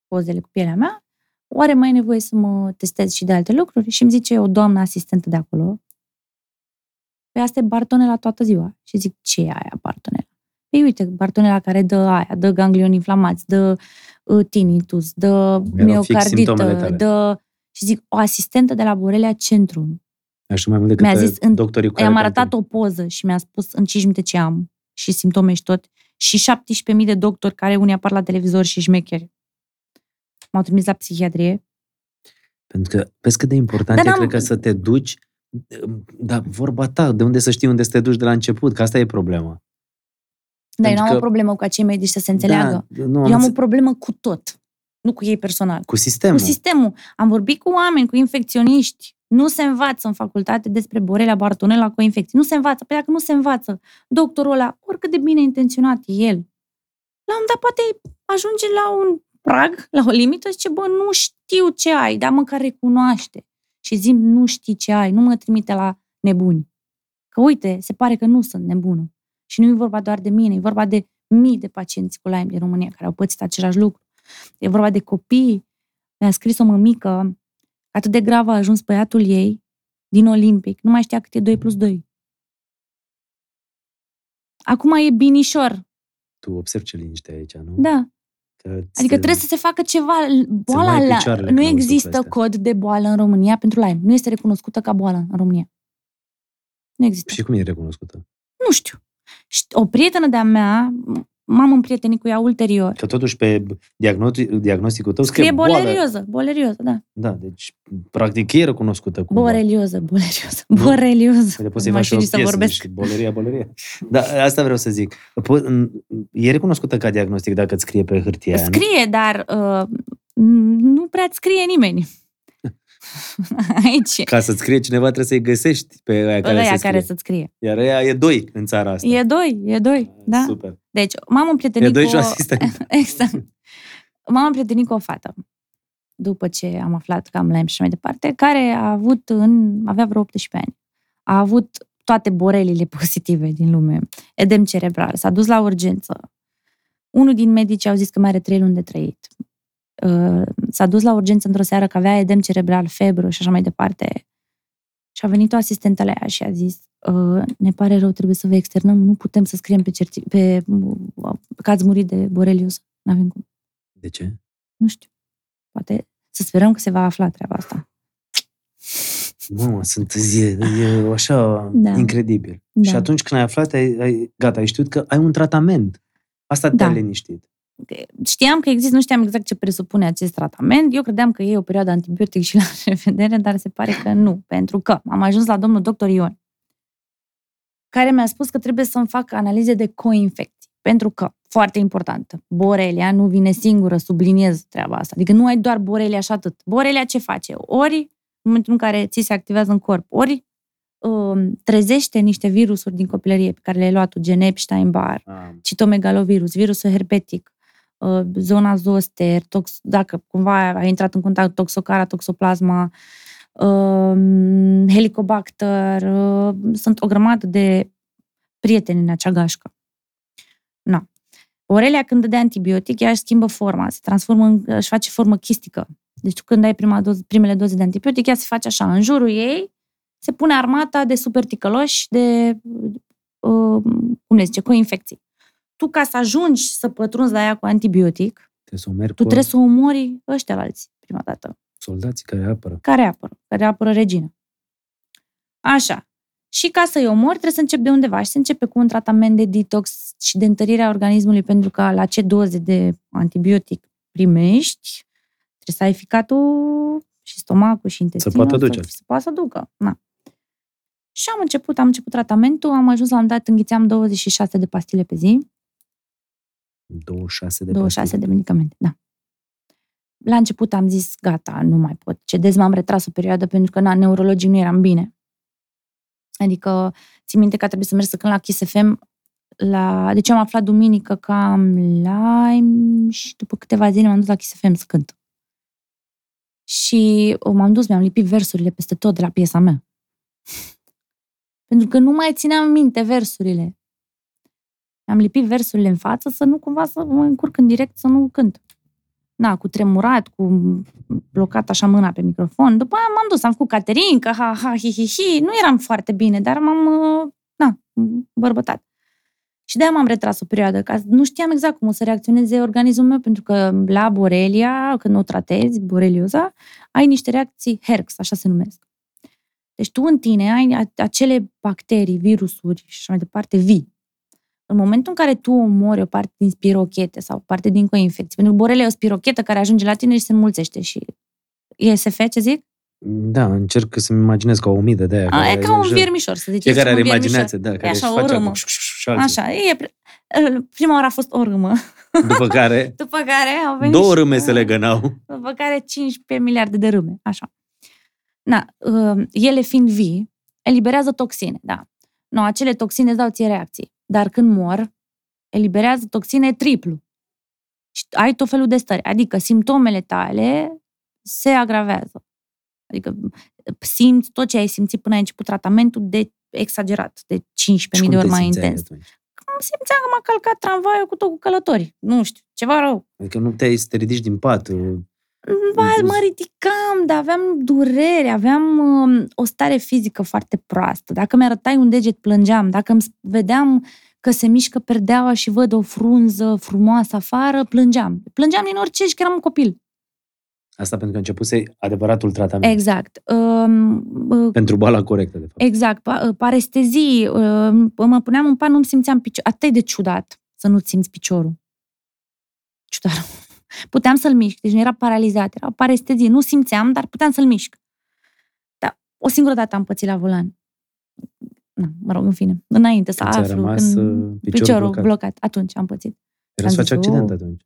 pozele cu pielea mea, oare mai e nevoie să mă testez și de alte lucruri? Și îmi zice o doamnă asistentă de acolo, Păi asta e Bartonella toată ziua. Și zic, ce e aia Bartonella? Păi uite, Bartonella care dă aia, dă ganglioni inflamați, dă uh, tinnitus, dă fix simptomele miocardită, tale. dă... Și zic, o asistentă de la Borelia Centrum. Așa mai mult decât Mi-a pe zis în- doctorii cu care I-am te arătat întâlni. o poză și mi-a spus în 5 minute ce am și simptome și tot. Și 17.000 de doctori care unii apar la televizor și șmecheri. M-au trimis la psihiatrie. Pentru că, vezi cât de important Dar e, n-am- cred că să te duci, dar vorba ta, de unde să știi unde să te duci de la început, că asta e problema. Dar eu Pentru nu am că- o problemă cu acei medici să se înțeleagă. Da, nu, eu am o înțe- problemă cu tot. Nu cu ei personal. cu sistemul. Cu sistemul. Am vorbit cu oameni, cu infecționiști. Nu se învață în facultate despre Borrelia Bartonella cu infecții. Nu se învață. Păi dacă nu se învață, doctorul ăla, oricât de bine intenționat e el, la un dat poate ajunge la un prag, la o limită și zice, bă, nu știu ce ai, dar măcar recunoaște. Și zim, nu știi ce ai, nu mă trimite la nebuni. Că uite, se pare că nu sunt nebună. Și nu e vorba doar de mine, e vorba de mii de pacienți cu Lyme din România care au pățit același lucru. E vorba de copii. Mi-a scris o mămică, atât de grav a ajuns băiatul ei din Olimpic, nu mai știa cât e 2 plus 2. Acum e binișor, Tu observi ce liniște e aici, nu? da. Că Adică ți- trebuie să se facă ceva. Boala mai la... picioarele Nu când auzi există lucrurile astea. cod de boală în România pentru Lyme. Nu este recunoscută ca boală în România. Nu există. Și cum e recunoscută? Nu știu. Și o prietenă de-a mea, m-am împrietenit cu ea ulterior, Că totuși pe diagnostic, diagnosticul tău scrie, scrie boală. bolerioză. Bolerioză, da. Da, deci practic e recunoscută cu Borelioză, bolerioză, Nu? borelioză. Păi poți să-i Nu mai faci și o știu nici să piesă, vorbesc. și boleria, boleria. Da, asta vreau să zic. Po- în- E recunoscută ca diagnostic dacă îți scrie pe hârtie aia, nu? Scrie, dar uh, nu prea scrie nimeni. [LAUGHS] Aici. Ca să-ți scrie cineva trebuie să-i găsești pe aia care Ăia să scrie. care să-ți scrie. Iar ea e doi în țara asta. E doi, e doi, da. Super. Deci, m-am împrietenit E doi cu și o... o asistent. [LAUGHS] exact. M-am împrietenit cu o fată, după ce am aflat că am Lyme și așa mai departe, care a avut, în, avea vreo 18 ani, a avut toate borelile [LAUGHS] pozitive din lume, edem cerebral, s-a dus la urgență. Unul din medici au zis că mai are trei luni de trăit. Uh, S-a dus la urgență într-o seară că avea edem cerebral, febră și așa mai departe. Și a venit o asistentă la ea și a zis, "Uh, ne pare rău, trebuie să vă externăm, nu putem să scriem pe, certi- pe uh, că ați murit de borelioză. N-avem cum. De ce? Nu știu. Poate să sperăm că se va afla treaba asta. Mamă, sunt e, e așa Da. incredibil. Da. Și atunci când ai aflat, ai, ai, gata, ai știut că ai un tratament. Asta te-a Da. liniștit. Știam că există, nu știam exact ce presupune acest tratament. Eu credeam că e o perioadă antibiotic și la [LAUGHS] revedere, dar se pare că nu. Pentru că am ajuns la domnul doctor Ion, care mi-a spus că trebuie să-mi fac analize de coinfecții. Pentru că, foarte important, borelia nu vine singură, subliniez treaba asta. Adică nu ai doar borelia și atât. Borelia ce face? Ori, în momentul în care ți se activează în corp, ori um, trezește niște virusuri din copilărie pe care le-ai luat tu, gen Epstein-Barr, Ah, citomegalovirus, virusul herpetic, uh, zona zoster, tox, dacă cumva a intrat în contact toxocara, toxoplasma, um, helicobacter, uh, sunt o grămadă de prieteni în acea gașcă. Na. Orelia când dă antibiotic, ea își schimbă forma, se transformă în, își face formă chistică. Deci tu când ai prima doză, primele doze de antibiotic, ea se face așa, în jurul ei se pune armata de super ticăloși, de, uh, cum le zice, coinfecții tu ca să ajungi să pătrunzi la ea cu antibiotic, trebuie să o mergi tu cu trebuie să omori ăștia alții, prima dată, soldații care apără. care apără, care apără regina. Așa. Și ca să-i omori, trebuie să începi de undeva și să începe cu un tratament de detox și de întărire a organismului, pentru că la ce doze de antibiotic primești, trebuie să ai ficatul și stomacul și intestinul poată duce. Să, să poată să ducă. Na. Și am început, am început tratamentul, am ajuns la un dat, înghițeam 26 de pastile pe zi, 26 de 26 de pastile. medicamente, da. La început am zis, gata, nu mai pot. Cedez, m-am retras o perioadă pentru că, na, neurologic nu eram bine. Adică, țin minte că a trebuit să merg să cânt la Kiss FM la... Deci am aflat duminică că am Lyme și după câteva zile m-am dus la Kiss FM să cânt. Și m-am dus, mi-am lipit versurile peste tot de la piesa mea. [LAUGHS] Pentru că nu mai țineam minte versurile. Am lipit versurile în față să nu cumva să mă încurc în direct să nu cânt. Na, cu tremurat, cu blocat așa mâna pe microfon. După aia m-am dus, am făcut Caterinca, ha, ha, hi, hi, hi. Nu eram foarte bine, dar m-am, na, bărbătat. Și de-aia m-am retras o perioadă, ca nu știam exact cum o să reacționeze organismul meu, pentru că la borelia, când o tratezi, borelioza, ai niște reacții HERX, așa se numesc. Deci tu în tine ai acele bacterii, virusuri și așa mai departe vii. În momentul în care tu omori o parte din spirochete sau o parte din coinfecție, pentru că borelia e o spirochetă care ajunge la tine și se înmulțește și e SF, ce zic? Da, încerc să-mi imaginez ca o umidă de aia. A, e ca un viermișor, să zici. Fiecare are imaginație, da, care e așa, își o face râmă. Așa, e, prima oară a fost o râmă. După care, [LAUGHS] După care au venit două și- râme se legănau. După care 15 miliarde de râme, așa. Na, uh, ele fiind vii, eliberează toxine, da. Nu, acele toxine îți dau ție reacții. Dar când mor, eliberează toxine triplu. Și ai tot felul de stări. Adică simptomele tale se agravează. Adică simți tot ce ai simțit până ai început tratamentul de exagerat, de 15.000 Și cum de ori te mai simțeai intens. atunci? Cum simțeam că m-a calcat tramvaiul cu tot cu călători. Nu știu, ceva rău. Adică nu te-ai să te ridici din pat. Ba, Mhm. mă ridicam, dar aveam durere, aveam um, o stare fizică foarte proastă. Dacă mi-arătai un deget, plângeam. Dacă îmi vedeam că se mișcă perdeaua și văd o frunză frumoasă afară, plângeam. Plângeam din orice și că eram un copil. Asta pentru că începuse adevăratul tratament. Exact. Um, uh, Pentru boala corectă, de fapt. Exact, pa- uh, parestezii, uh, mă puneam în pat, nu-mi simțeam picior. Atât e de ciudat să nu simți piciorul. Ciudat. Puteam să-l mișc, deci nu era paralizat, era o parestezie. Nu simțeam, dar puteam să-l mișc. Dar o singură dată am pățit la volan. Na, mă rog, în fine, înainte să Când ți-a aflu. rămas, când uh, piciorul piciorul blocat. blocat. Atunci am pățit. Era am să zis, faci accident "Oh." atunci.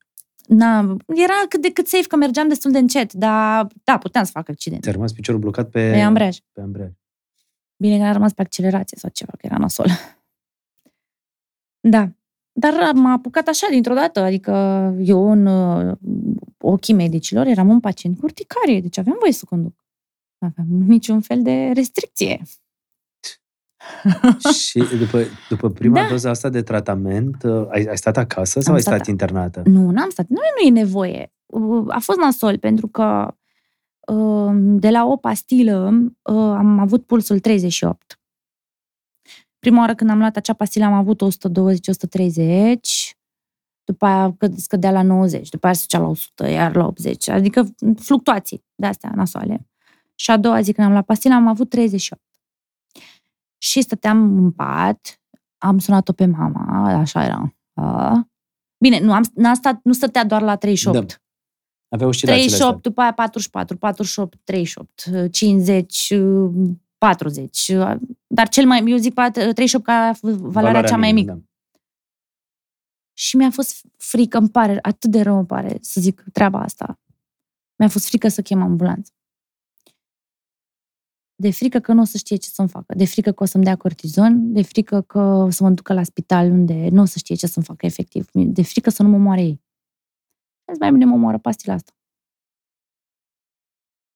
Na, era cât de cât safe că mergeam destul de încet, dar da, puteam să fac accident. Ți-a rămas piciorul blocat pe, Pe ambreiaj. pe ambreiaj. Bine că a rămas pe accelerație sau ceva, că era nasol. [LAUGHS] Da. Dar m-a apucat așa dintr-o dată, adică eu în uh, ochii medicilor eram un pacient cu urticarie, deci aveam voie să conduc. Nu aveam niciun fel de restricție. [LAUGHS] și după, după prima Da. doză asta de tratament, uh, ai, ai stat acasă sau Am ai stat- stat internată? Nu, n-am stat. Nu, nu e nevoie. Uh, A fost nasol pentru că uh, de la o pastilă uh, am avut pulsul 38. Prima oară când am luat acea pastilă am avut 120-130, după aia că- scădea la 90, după aia se ducea la 100, iar la 80, adică fluctuații de-astea nasoale. Și a doua zi când am luat pastilă am avut 38. Și stăteam în pat, am sunat-o pe mama, așa era. A. Bine, nu, am, n-a stat, nu stătea doar la 38. Da. Avea oscilațiile 38, după aia 44, 48, 38, 50, 40. Dar cel mai, eu zic 38 ca valoarea, Valoarea cea mai minimă, mică. Și mi-a fost frică, îmi pare, atât de rău îmi pare să zic treaba asta. Mi-a fost frică să chem ambulanță. De frică că nu o să știe ce să-mi facă. De frică că o să-mi dea cortizon. De frică că o să mă ducă la spital unde nu o să știe ce să-mi facă efectiv. De frică să nu mă moare ei. Azi mai bine mă moară pastila asta.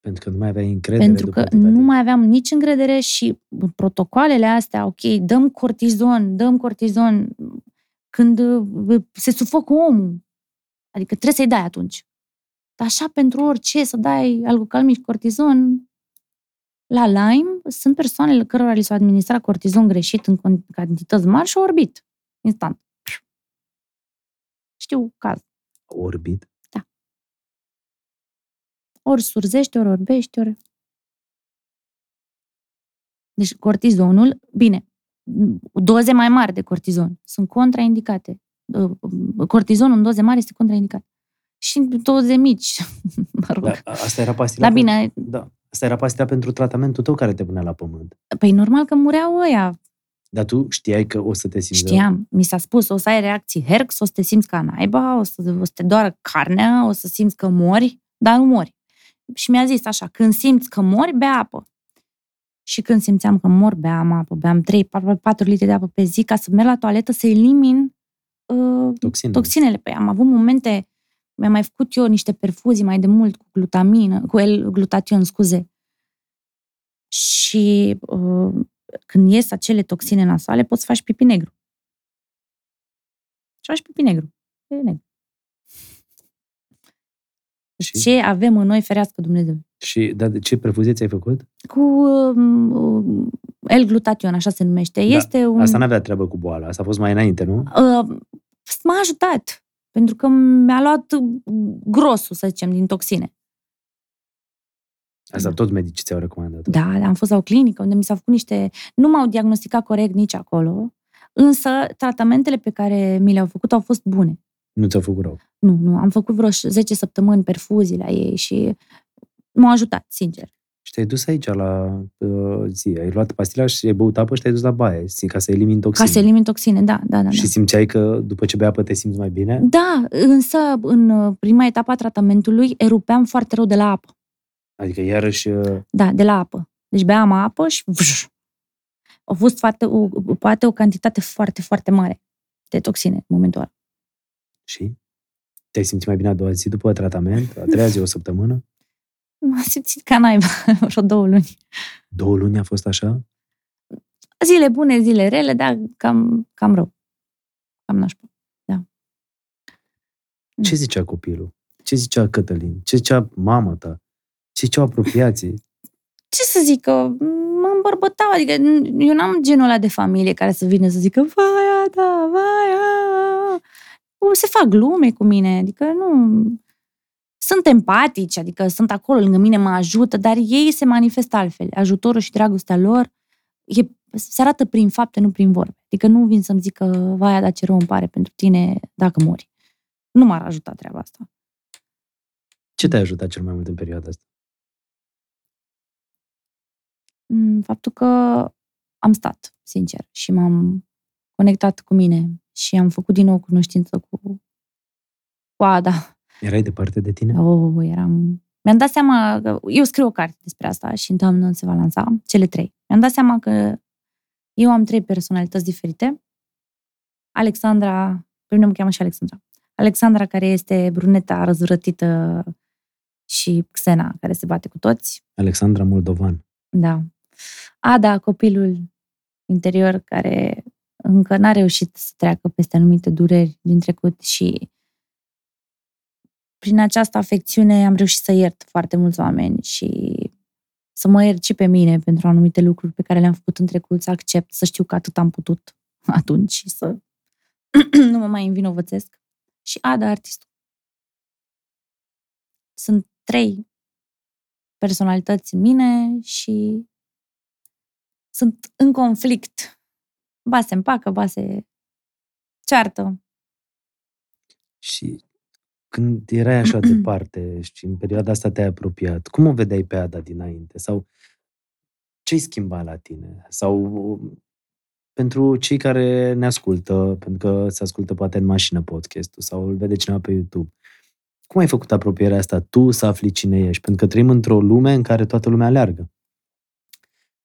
Pentru că nu mai aveai încredere Pentru după că atâta nu timp. mai aveam nici încredere și protocoalele astea, ok, dăm cortizon, dăm cortizon când uh, se sufocă omul. Adică trebuie să-i dai atunci. Dar așa pentru orice, să dai algocalmic și cortizon, la Lyme sunt persoanele cărora li s-a administrat cortizon greșit în con- cantități mari și au orbit. Instant. Știu caz. Orbit. Ori surzește, ori orbește, ori... Deci cortizonul, bine, doze mai mari de cortizon sunt contraindicate. Cortizonul în doze mari este contraindicat. Și doze mici, [LAUGHS] mă rog. Da, asta era pastila. Dar bine, Da. Asta era pastila pentru tratamentul tău care te punea la pământ. păi normal că mureau ăia. Dar tu știai că o să te simți rău? Știam, mi s-a spus, o să ai reacții herx, o să te simți ca naiba, o să, o să te doară carnea, o să simți că mori, dar nu mori. Și mi-a zis așa, când simți că mori, bea apă. Și când simțeam că mor, beam apă, beam 3, 4, 4 litri de apă pe zi ca să merg la toaletă să elimin uh, Toxinele. toxinele. Păi am avut momente, mi-am mai făcut eu niște perfuzii mai de mult cu glutamină, cu el, glutation, scuze. Și uh, când ies acele toxine nasale, poți să faci pipi negru. Și faci pipi negru. E negru. Și? Ce avem în noi, ferească Dumnezeu. Și dar de ce perfuzie ți-ai făcut? Cu uh, L-glutation, așa se numește. Da, Este un... Asta n-avea treabă cu boala, asta a fost mai înainte, nu? Uh, m-a ajutat. Pentru că mi-a luat grosul, să zicem, din toxine. Asta Da. toți medicii ți-au recomandat. Da, am fost la o clinică unde mi s-au făcut niște... Nu m-au diagnosticat corect nici acolo, însă tratamentele pe care mi le-au făcut au fost bune. Nu ți-au făcut rău. Nu, nu, am făcut vreo 10 săptămâni perfuzii la ei și m-au ajutat, sincer. Și te-ai dus aici la uh, zi, ai luat pastila și ai băut apă și te-ai dus la baie, zi, ca să elimini toxine. Ca să elimin toxine, da, da, da. Și da. simțeai că după ce bei apă te simți mai bine? Da, însă în uh, prima etapă a tratamentului erupeam foarte rău de la apă. Adică iarăși uh, Da, de la apă. Deci beam apă și vșșș. A fost foarte, o, poate o cantitate foarte, foarte mare de toxine în momentul ăla. Și te-ai simțit mai bine a doua zi după tratament, a treia zi, o săptămână? [LAUGHS] M-am simțit ca naiba, [LAUGHS] vreo două luni. Două luni a fost așa? Zile bune, zile rele, dar cam, cam rău. Cam nașpa. Mm. Ce zicea copilul? Ce zicea Cătălin? Ce zicea mama ta? Ce ziceau apropiații? [LAUGHS] Ce să zic, că mă îmbărbătau, adică eu n-am genul ăla de familie care să vină să zică vai, da, vai, a." O, se fac glume cu mine, adică nu... Sunt empatici, adică sunt acolo lângă mine, mă ajută, dar ei se manifestă altfel. Ajutorul și dragostea lor e, se arată prin fapte, nu prin vorbe. Adică nu vin să-mi zică, vai, dar ce rău îmi pare pentru tine dacă mori. Nu m-ar ajuta treaba asta. Ce te-a ajutat cel mai mult în perioada asta? Mm, Faptul că am stat, sincer, și m-am conectat cu mine și am făcut din nou cunoștință cu, cu Ada. Erai departe de tine? Oh, eram... Mi-am dat seama că... Eu scriu o carte despre asta și în toamnă se va lansa, cele trei. Mi-am dat seama că eu am trei personalități diferite. Alexandra, pe mine mă cheamă și Alexandra. Alexandra, care este bruneta răzvrătită și Xena, care se bate cu toți. Alexandra Moldovan. Da. Ada, copilul interior care încă n-a reușit să treacă peste anumite dureri din trecut și prin această afecțiune am reușit să iert foarte mulți oameni și să mă iert și pe mine pentru anumite lucruri pe care le-am făcut în trecut, să accept, să știu că atât am putut [LAUGHS] atunci și să [CLEARS THROAT] nu mă mai învinovățesc. Și Ada, artistul. Sunt trei personalități în mine și sunt în conflict. Ba se împacă, ba se ceartă. Și când erai așa [CLEARS THROAT] departe și în perioada asta te-ai apropiat, cum o vedeai pe Ada dinainte? Sau ce-ai schimbat la tine? Sau pentru cei care ne ascultă, pentru că se ascultă poate în mașină podcastul sau îl vede cineva pe YouTube, cum ai făcut apropierea asta tu să afli cine ești? Pentru că trăim într-o lume în care toată lumea aleargă.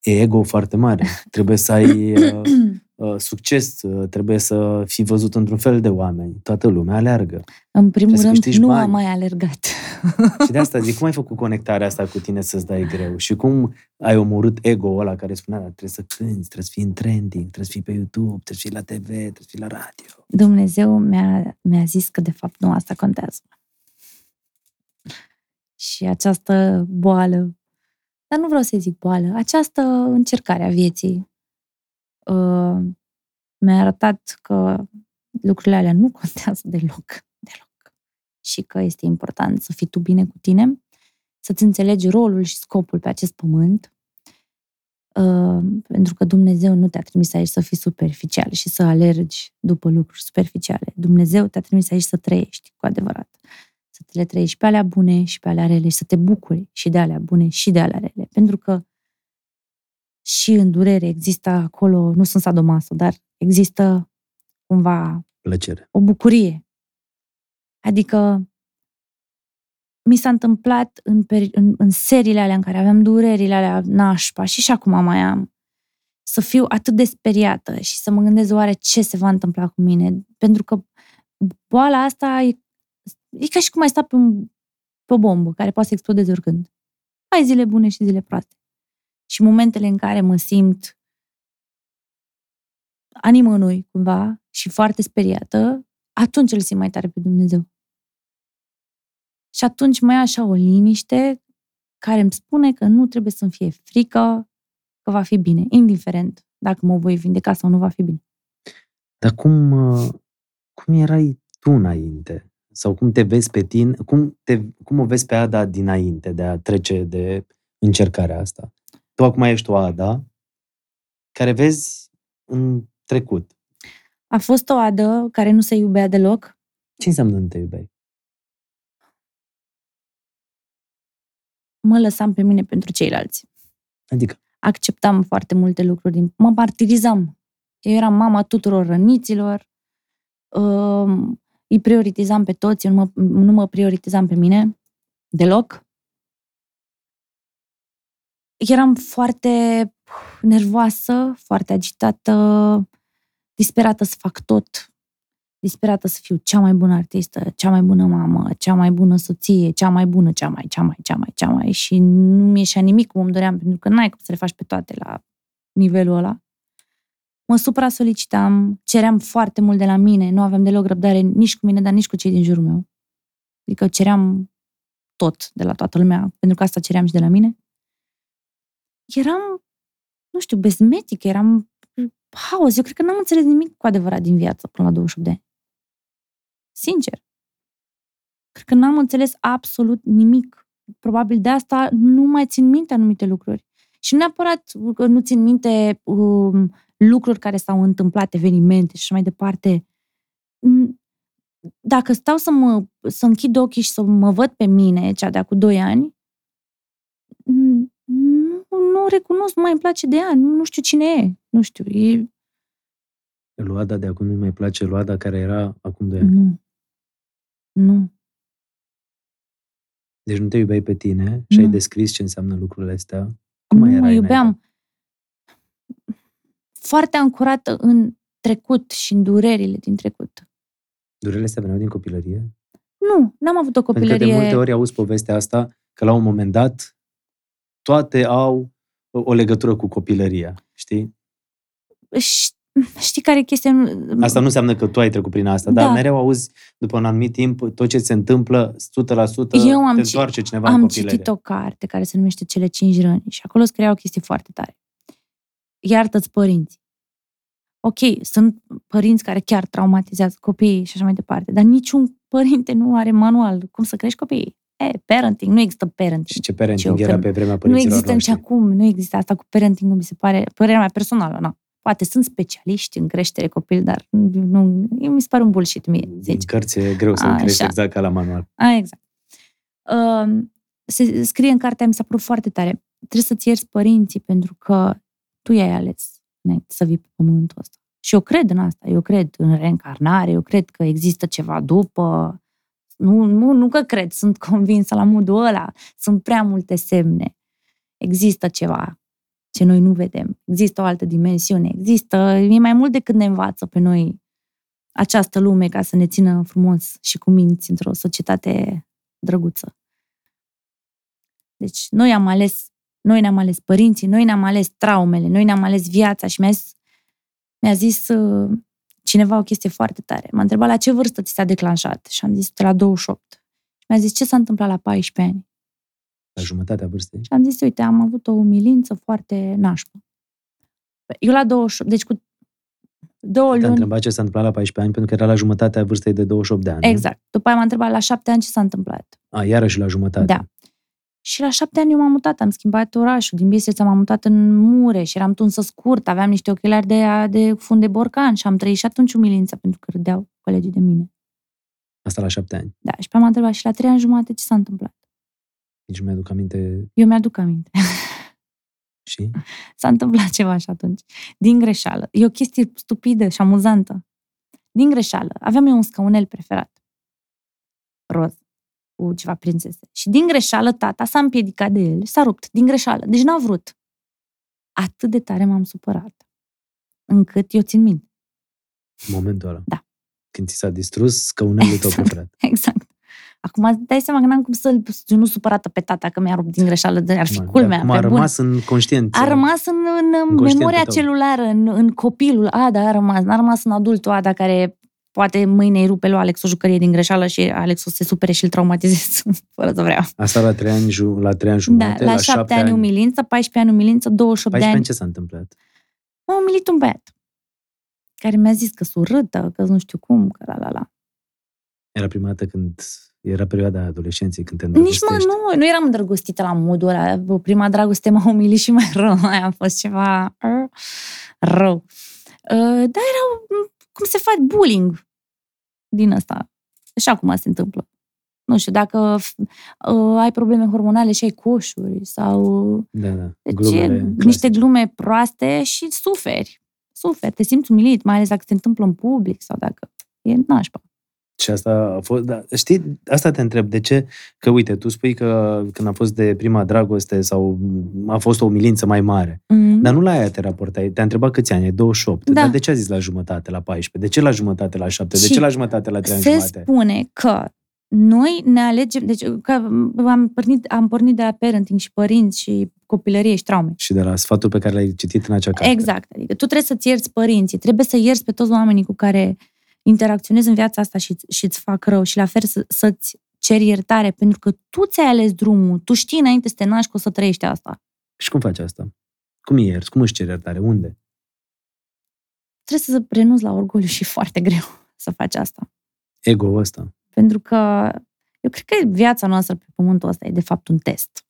E ego foarte mare. Trebuie să ai uh, [CLEARS THROAT] uh, succes, uh, trebuie să fii văzut într-un fel de oameni. Toată lumea aleargă. În primul Trebuie să rând, câștigi nu bani. am mai alergat. [LAUGHS] Și de asta zic, cum ai făcut conectarea asta cu tine să-ți dai greu? Și cum ai omorât ego-ul ăla care spunea, "Da, trebuie să cânti, trebuie să fii în trending, trebuie să fii pe YouTube, trebuie să fii la TV, trebuie să fii la radio. Dumnezeu mi-a, mi-a zis că, de fapt, nu asta contează. Și această boală, dar nu vreau să zic boală, această încercare a vieții uh, mi-a arătat că lucrurile alea nu contează [LAUGHS] deloc, deloc. Și că este important să fii tu bine cu tine, să-ți înțelegi rolul și scopul pe acest pământ, uh, pentru că Dumnezeu nu te-a trimis aici să fii superficial și să alergi după lucruri superficiale. Dumnezeu te-a trimis aici să trăiești cu adevărat. Să te le trăiești pe alea bune și pe alea rele și să te bucuri și de alea bune și de alea rele. Pentru că și în durere există acolo, nu sunt sadomaso, dar există cumva Plăcere. o bucurie. Adică mi s-a întâmplat în, peri- în, în seriile alea în care aveam durerile alea nașpa și și acum mai am, să fiu atât de speriată și să mă gândesc oare ce se va întâmpla cu mine. Pentru că boala asta e, e ca și cum ai sta pe, un, pe o bombă care poate să explodeze oricând. Ai zile bune și zile proaste. Și momentele în care mă simt animănui cumva și foarte speriată, atunci îl simt mai tare pe Dumnezeu. Și atunci mai așa o liniște care îmi spune că nu trebuie să-mi fie frică, că va fi bine, indiferent dacă mă voi vindeca sau nu va fi bine. Dar cum, uh, cum erai tu înainte? Sau cum te vezi pe tine? Cum, te, cum o vezi pe Ada dinainte de a trece de încercarea asta? Tu acum ești o Ada care vezi în trecut. A fost o adă care nu se iubea deloc. Ce înseamnă nu te iubeai? Mă lăsam pe mine pentru ceilalți. Adică? Acceptam foarte multe lucruri. Din... Mă martirizam. Eu eram mama tuturor răniților. Uh, îi prioritizam pe toți, eu nu mă, nu mă prioritizam pe mine deloc. Eram foarte nervoasă, foarte agitată, disperată să fac tot, disperată să fiu cea mai bună artistă, cea mai bună mamă, cea mai bună soție, cea mai bună, cea mai, cea mai, cea mai, cea mai și nu mi ieșea nimic cum îmi doream, pentru că n-ai cum să le faci pe toate la nivelul ăla. Mă supra-solicitam, ceream foarte mult de la mine, nu aveam deloc răbdare nici cu mine, dar nici cu cei din jurul meu. Adică ceream tot de la toată lumea, pentru că asta ceream și de la mine. Eram, nu știu, bezmetic, eram haos. Eu cred că n-am înțeles nimic cu adevărat din viață până la 28 de ani. Sincer. Cred că n-am înțeles absolut nimic. Probabil de asta nu mai țin minte anumite lucruri. Și neapărat că nu țin minte um, lucruri care s-au întâmplat, evenimente și așa mai departe. Dacă stau să, mă, să închid ochii și să mă văd pe mine, cea de-a cu 2 ani, nu, nu recunosc, nu mai îmi place de ea, nu, nu știu cine e, nu știu, e... Luada de acum nu mai place Luada care era acum 2 ani. Nu. Nu. Deci nu te iubeai pe tine și Nu. ai descris ce înseamnă lucrurile astea. Cum mai nu mă erai iubeam. înainte? Foarte ancorată în trecut și în durerile din trecut. Durerile astea veneau din copilărie? Nu, n-am avut o Pentru că de copilărie... multe ori auzi povestea asta că la un moment dat toate au o legătură cu copilăria, știi? Ș- Știi care e chestia? Asta nu înseamnă că tu ai trecut prin asta, Da. dar mereu auzi, după un anumit timp, tot ce se întâmplă, 100% Eu am te ci- întoarce cineva în Am copilărie. citit o carte care se numește Cele cinci răni și acolo scria o chestie foarte tare. Iartă-ți părinții. Ok, sunt părinți care chiar traumatizează copiii și așa mai departe, dar niciun părinte nu are manual cum să crești copiii. E, parenting, nu există parenting. Și ce parenting Ce era că pe vremea Nu părinților există nici noștri. acum, nu există asta cu parenting mi se pare, părerea mea personală, nu. Poate sunt specialiști în creștere copil, dar nu, mi se pare un bullshit mie, Din zici. cărți e greu să Așa. crești exact ca la manual. A, exact. Uh, se scrie în cartea, mi s-a părut foarte tare. Trebuie să-ți ierți părinții pentru că tu i-ai ales înainte să vii pe pământul ăsta. Și eu cred în asta, eu cred în reîncarnare, eu cred că există ceva după. Nu, nu, nu că cred, sunt [LAUGHS] convinsă la modul ăla. Sunt prea multe semne. Există ceva ce noi nu vedem. Există o altă dimensiune. Există, e mai mult decât ne învață pe noi această lume ca să ne țină frumos și cu minți într-o societate drăguță. Deci noi am ales, noi ne-am ales părinții, noi ne-am ales traumele, noi ne-am ales viața și mi-a zis, mi-a zis uh, cineva o chestie foarte tare. M-a întrebat la ce vârstă ți s-a declanșat și am zis la 28. Și mi-a zis ce s-a întâmplat la 14 ani. La jumătatea vârstei. Și am zis, uite, am avut o umilință foarte nașpă. Eu la 28, deci cu două Te-a luni... întrebat ce s-a întâmplat la 14 ani, pentru că era la jumătatea vârstei de 28 de ani. nu? Exact. După aia m-a întrebat la șapte ani ce s-a întâmplat. A, iarăși la jumătate. Da. Și la șapte ani eu m-am mutat, am schimbat orașul. Din Bistrița m-am mutat în Mureș, eram tunsă scurt, aveam niște ochelari de, de fund de borcan și am trăit și atunci umilința pentru că râdeau colegii de mine. Asta la șapte ani. Da, și pe aia m-a întrebat și la trei ani jumate ce s-a întâmplat. Nici nu mi-aduc aminte Eu mi-aduc aminte. [LAUGHS] și... S-a întâmplat ceva și atunci. Din greșeală. E o chestie stupidă și amuzantă. Din greșeală. Aveam eu un scaunel preferat. Roz. Cu ceva prințese. Și din greșeală tata s-a împiedicat de el, s-a rupt, din greșeală. Deci n-a vrut. Atât de tare m-am supărat. Încât eu țin minte. Momentul ăla. Da. Când ți s-a distrus căunelul tău preferat. [LAUGHS] Exact. Acum dai seama că n-am cum să nu supărată pe tata că mi-a rupt din greșeală, de ar fi Acum, culmea. Acum a pe bune. rămas în conștient. A rămas în, în, în conștientul memoria tău. celulară, în, în copilul Ada a rămas. N-a rămas în adultul Ada care poate mâine îi rupe lui Alex o jucărie din greșeală și Alex o să se supere și îl traumatizeze [LAUGHS] fără să vrea. Asta la trei ani, ju- la trei ani Da, jumate, la, la 7 șapte ani umilință, 14 ani umilință, 28 de 14 ani. ani ce s-a întâmplat? M-a umilit un băiat care mi-a zis că sunt urâtă, că nu știu cum, că la la la. Era prima dată când era perioada adolescenței, când te Nici mă, îndrăgostești. nu, nu eram îndrăgostită la modul ăla. Prima dragoste m-a umilit și mai rău. Aia a fost ceva uh, rău. Uh, dar era, cum se face, bullying din ăsta. Și acum se întâmplă. Nu știu, dacă uh, ai probleme hormonale și ai coșuri sau Da, da. deci, Glumele niște clasice. glume proaste și suferi. Suferi, te simți umilit, mai ales dacă se întâmplă în public sau dacă e nașpa. Și asta a fost, da, știi, asta te întreb, de ce? Că uite, tu spui că când a fost de prima dragoste sau a fost o umilință mai mare. Mm. Dar nu la aia te raportai. Te-a întrebat câți ani, ai 28. Da. Dar de ce a zis la jumătate, la 14? De ce la jumătate, la 7? De Și ce la jumătate, la 3 ani se jumate? spune că noi ne alegem, deci că am pornit, am pornit de la parenting și părinți și copilărie și traume. Și de la sfatul pe care l-ai citit în acea carte. Exact. Adică tu trebuie să-ți ierți părinții, trebuie să ierți pe toți oamenii cu care interacționezi în viața asta și, și îți fac rău și la fel să, să-ți ceri iertare, pentru că tu ți-ai ales drumul, tu știi înainte să te naști că o să trăiești asta. Și cum faci asta? Cum ierți? Cum își ceri iertare? Unde? Trebuie să renunți la orgoliu și e [LAUGHS] foarte greu să faci asta. Ego ăsta. Pentru că eu cred că viața noastră pe pământul ăsta e de fapt un test.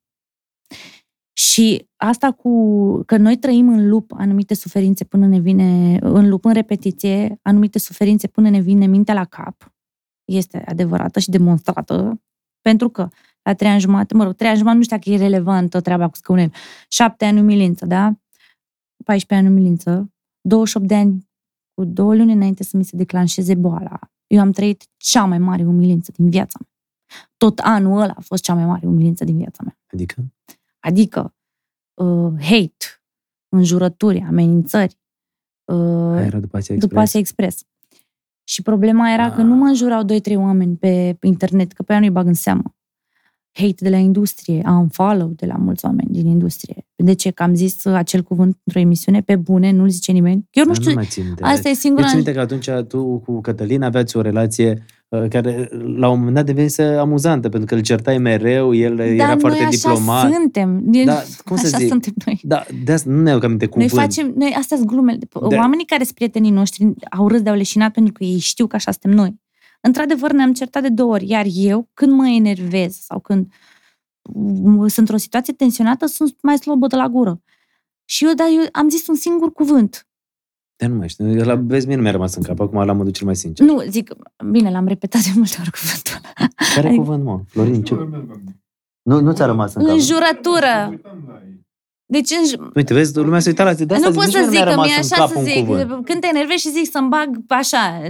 Și asta cu că noi trăim în lup anumite suferințe până ne vine, în lup, în repetiție, anumite suferințe până ne vine mintea la cap, este adevărată și demonstrată, pentru că la trei ani jumate, mă rog, trei ani jumate nu știu dacă e relevantă treaba cu scăunel, șapte ani umilință, da? 14 ani umilință, 28 de ani cu două luni înainte să mi se declanșeze boala. Eu am trăit cea mai mare umilință din viața mea. Tot anul ăla a fost cea mai mare umilință din viața mea. Adică? Adică uh, hate, înjurături, amenințări, uh, Aia era după Asia după Express. Asia Express. Și problema era că Ah. nu mă înjurau doi, trei oameni pe internet, că pe aia nu-i bag în seamă. Hate de la industrie, unfollow de la mulți oameni din industrie. De ce? Că am zis acel cuvânt într-o emisiune, pe bune, nu-l zice nimeni. Eu nu Dar știu, mai țin minte. asta e Eu singura... țin minte că atunci tu cu Cătălin aveați o relație uh, care la un moment dat devenise amuzantă, pentru că îl certai mereu, el Dar era noi foarte așa diplomat. suntem. Da, cum să așa zic? suntem noi. Da, de asta nu ne aduc aminte Noi cuvânt. facem, noi, astea sunt glumele. De- Oamenii care sunt prietenii noștri au râs de-au leșinat pentru că ei știu că așa suntem noi. Într-adevăr, ne-am certat de două ori, iar eu, când mă enervez sau când m- sunt într-o situație tensionată, sunt mai slobă de la gură. Și eu, dar eu am zis un singur cuvânt. Dar nu mai știu. La, vezi, mie nu mi-a rămas în cap. Acum la modul cel mai sincer. Nu, zic, bine, l-am repetat de multe ori cuvântul ăla. Care adică- cuvânt, mă? Florin, ce? Nu, nu ți-a rămas în cap? Înjurătură. Deci, în, Uite, vezi, lumea se uita la de asta nu zic, pot nici să mie nu zic mi-a că rămas mi-e în așa cap să un zic. cuvânt. Când te enervezi și zic să-mi bag așa,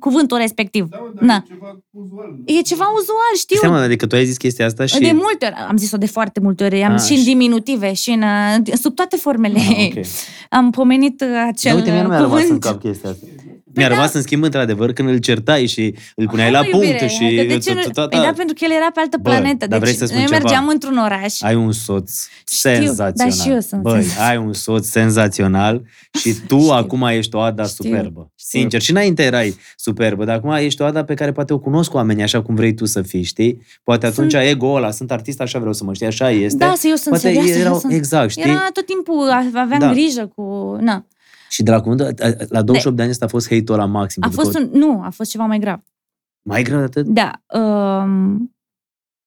cuvântul respectiv. Da, mă, dar Na. e ceva uzual. E ceva uzual, știu. Stai, mă, adică tu ai zis chestia asta și... De multe ori, am zis-o de foarte multe ori, am Ah, și în și- diminutive și în, uh, sub toate formele. Ah, ok. [LAUGHS] Am pomenit uh, acel Dar uite, mie nu mi-a rămas în cuvânt. cap chestia asta. Mi-a rămas în schimb, într-adevăr, când îl certai și îl puneai la Hai, mă, punct iubire, și... adică de ce nu... tot- tot- Păi da, pentru că el era pe altă Bă, planetă. dar vrei deci să spun noi ceva? mergeam într-un oraș. Ai un soț Știu, senzațional. dar și eu sunt Băi, senzațional. ai un soț senzațional și [LAUGHS] tu Știu. acum ești o Ada Știu, superbă. știu. Sincer, și înainte erai superbă, dar acum ești o Ada pe care poate o cunosc oamenii așa cum vrei tu să fii, știi? Poate atunci ego-ul ăla, sunt artist, așa vreau să mă știi, așa este. Da, să eu sunt poate serioasă. erau, eu sunt... exact, știi? Era tot timpul, aveam Da. grijă cu... Na. Și de la cuvântul, la 28 de ani ăsta a fost hate-ul la maxim. A pentru fost că- un... Nu, a fost ceva mai grav. Mai greu de atât? Da. Um,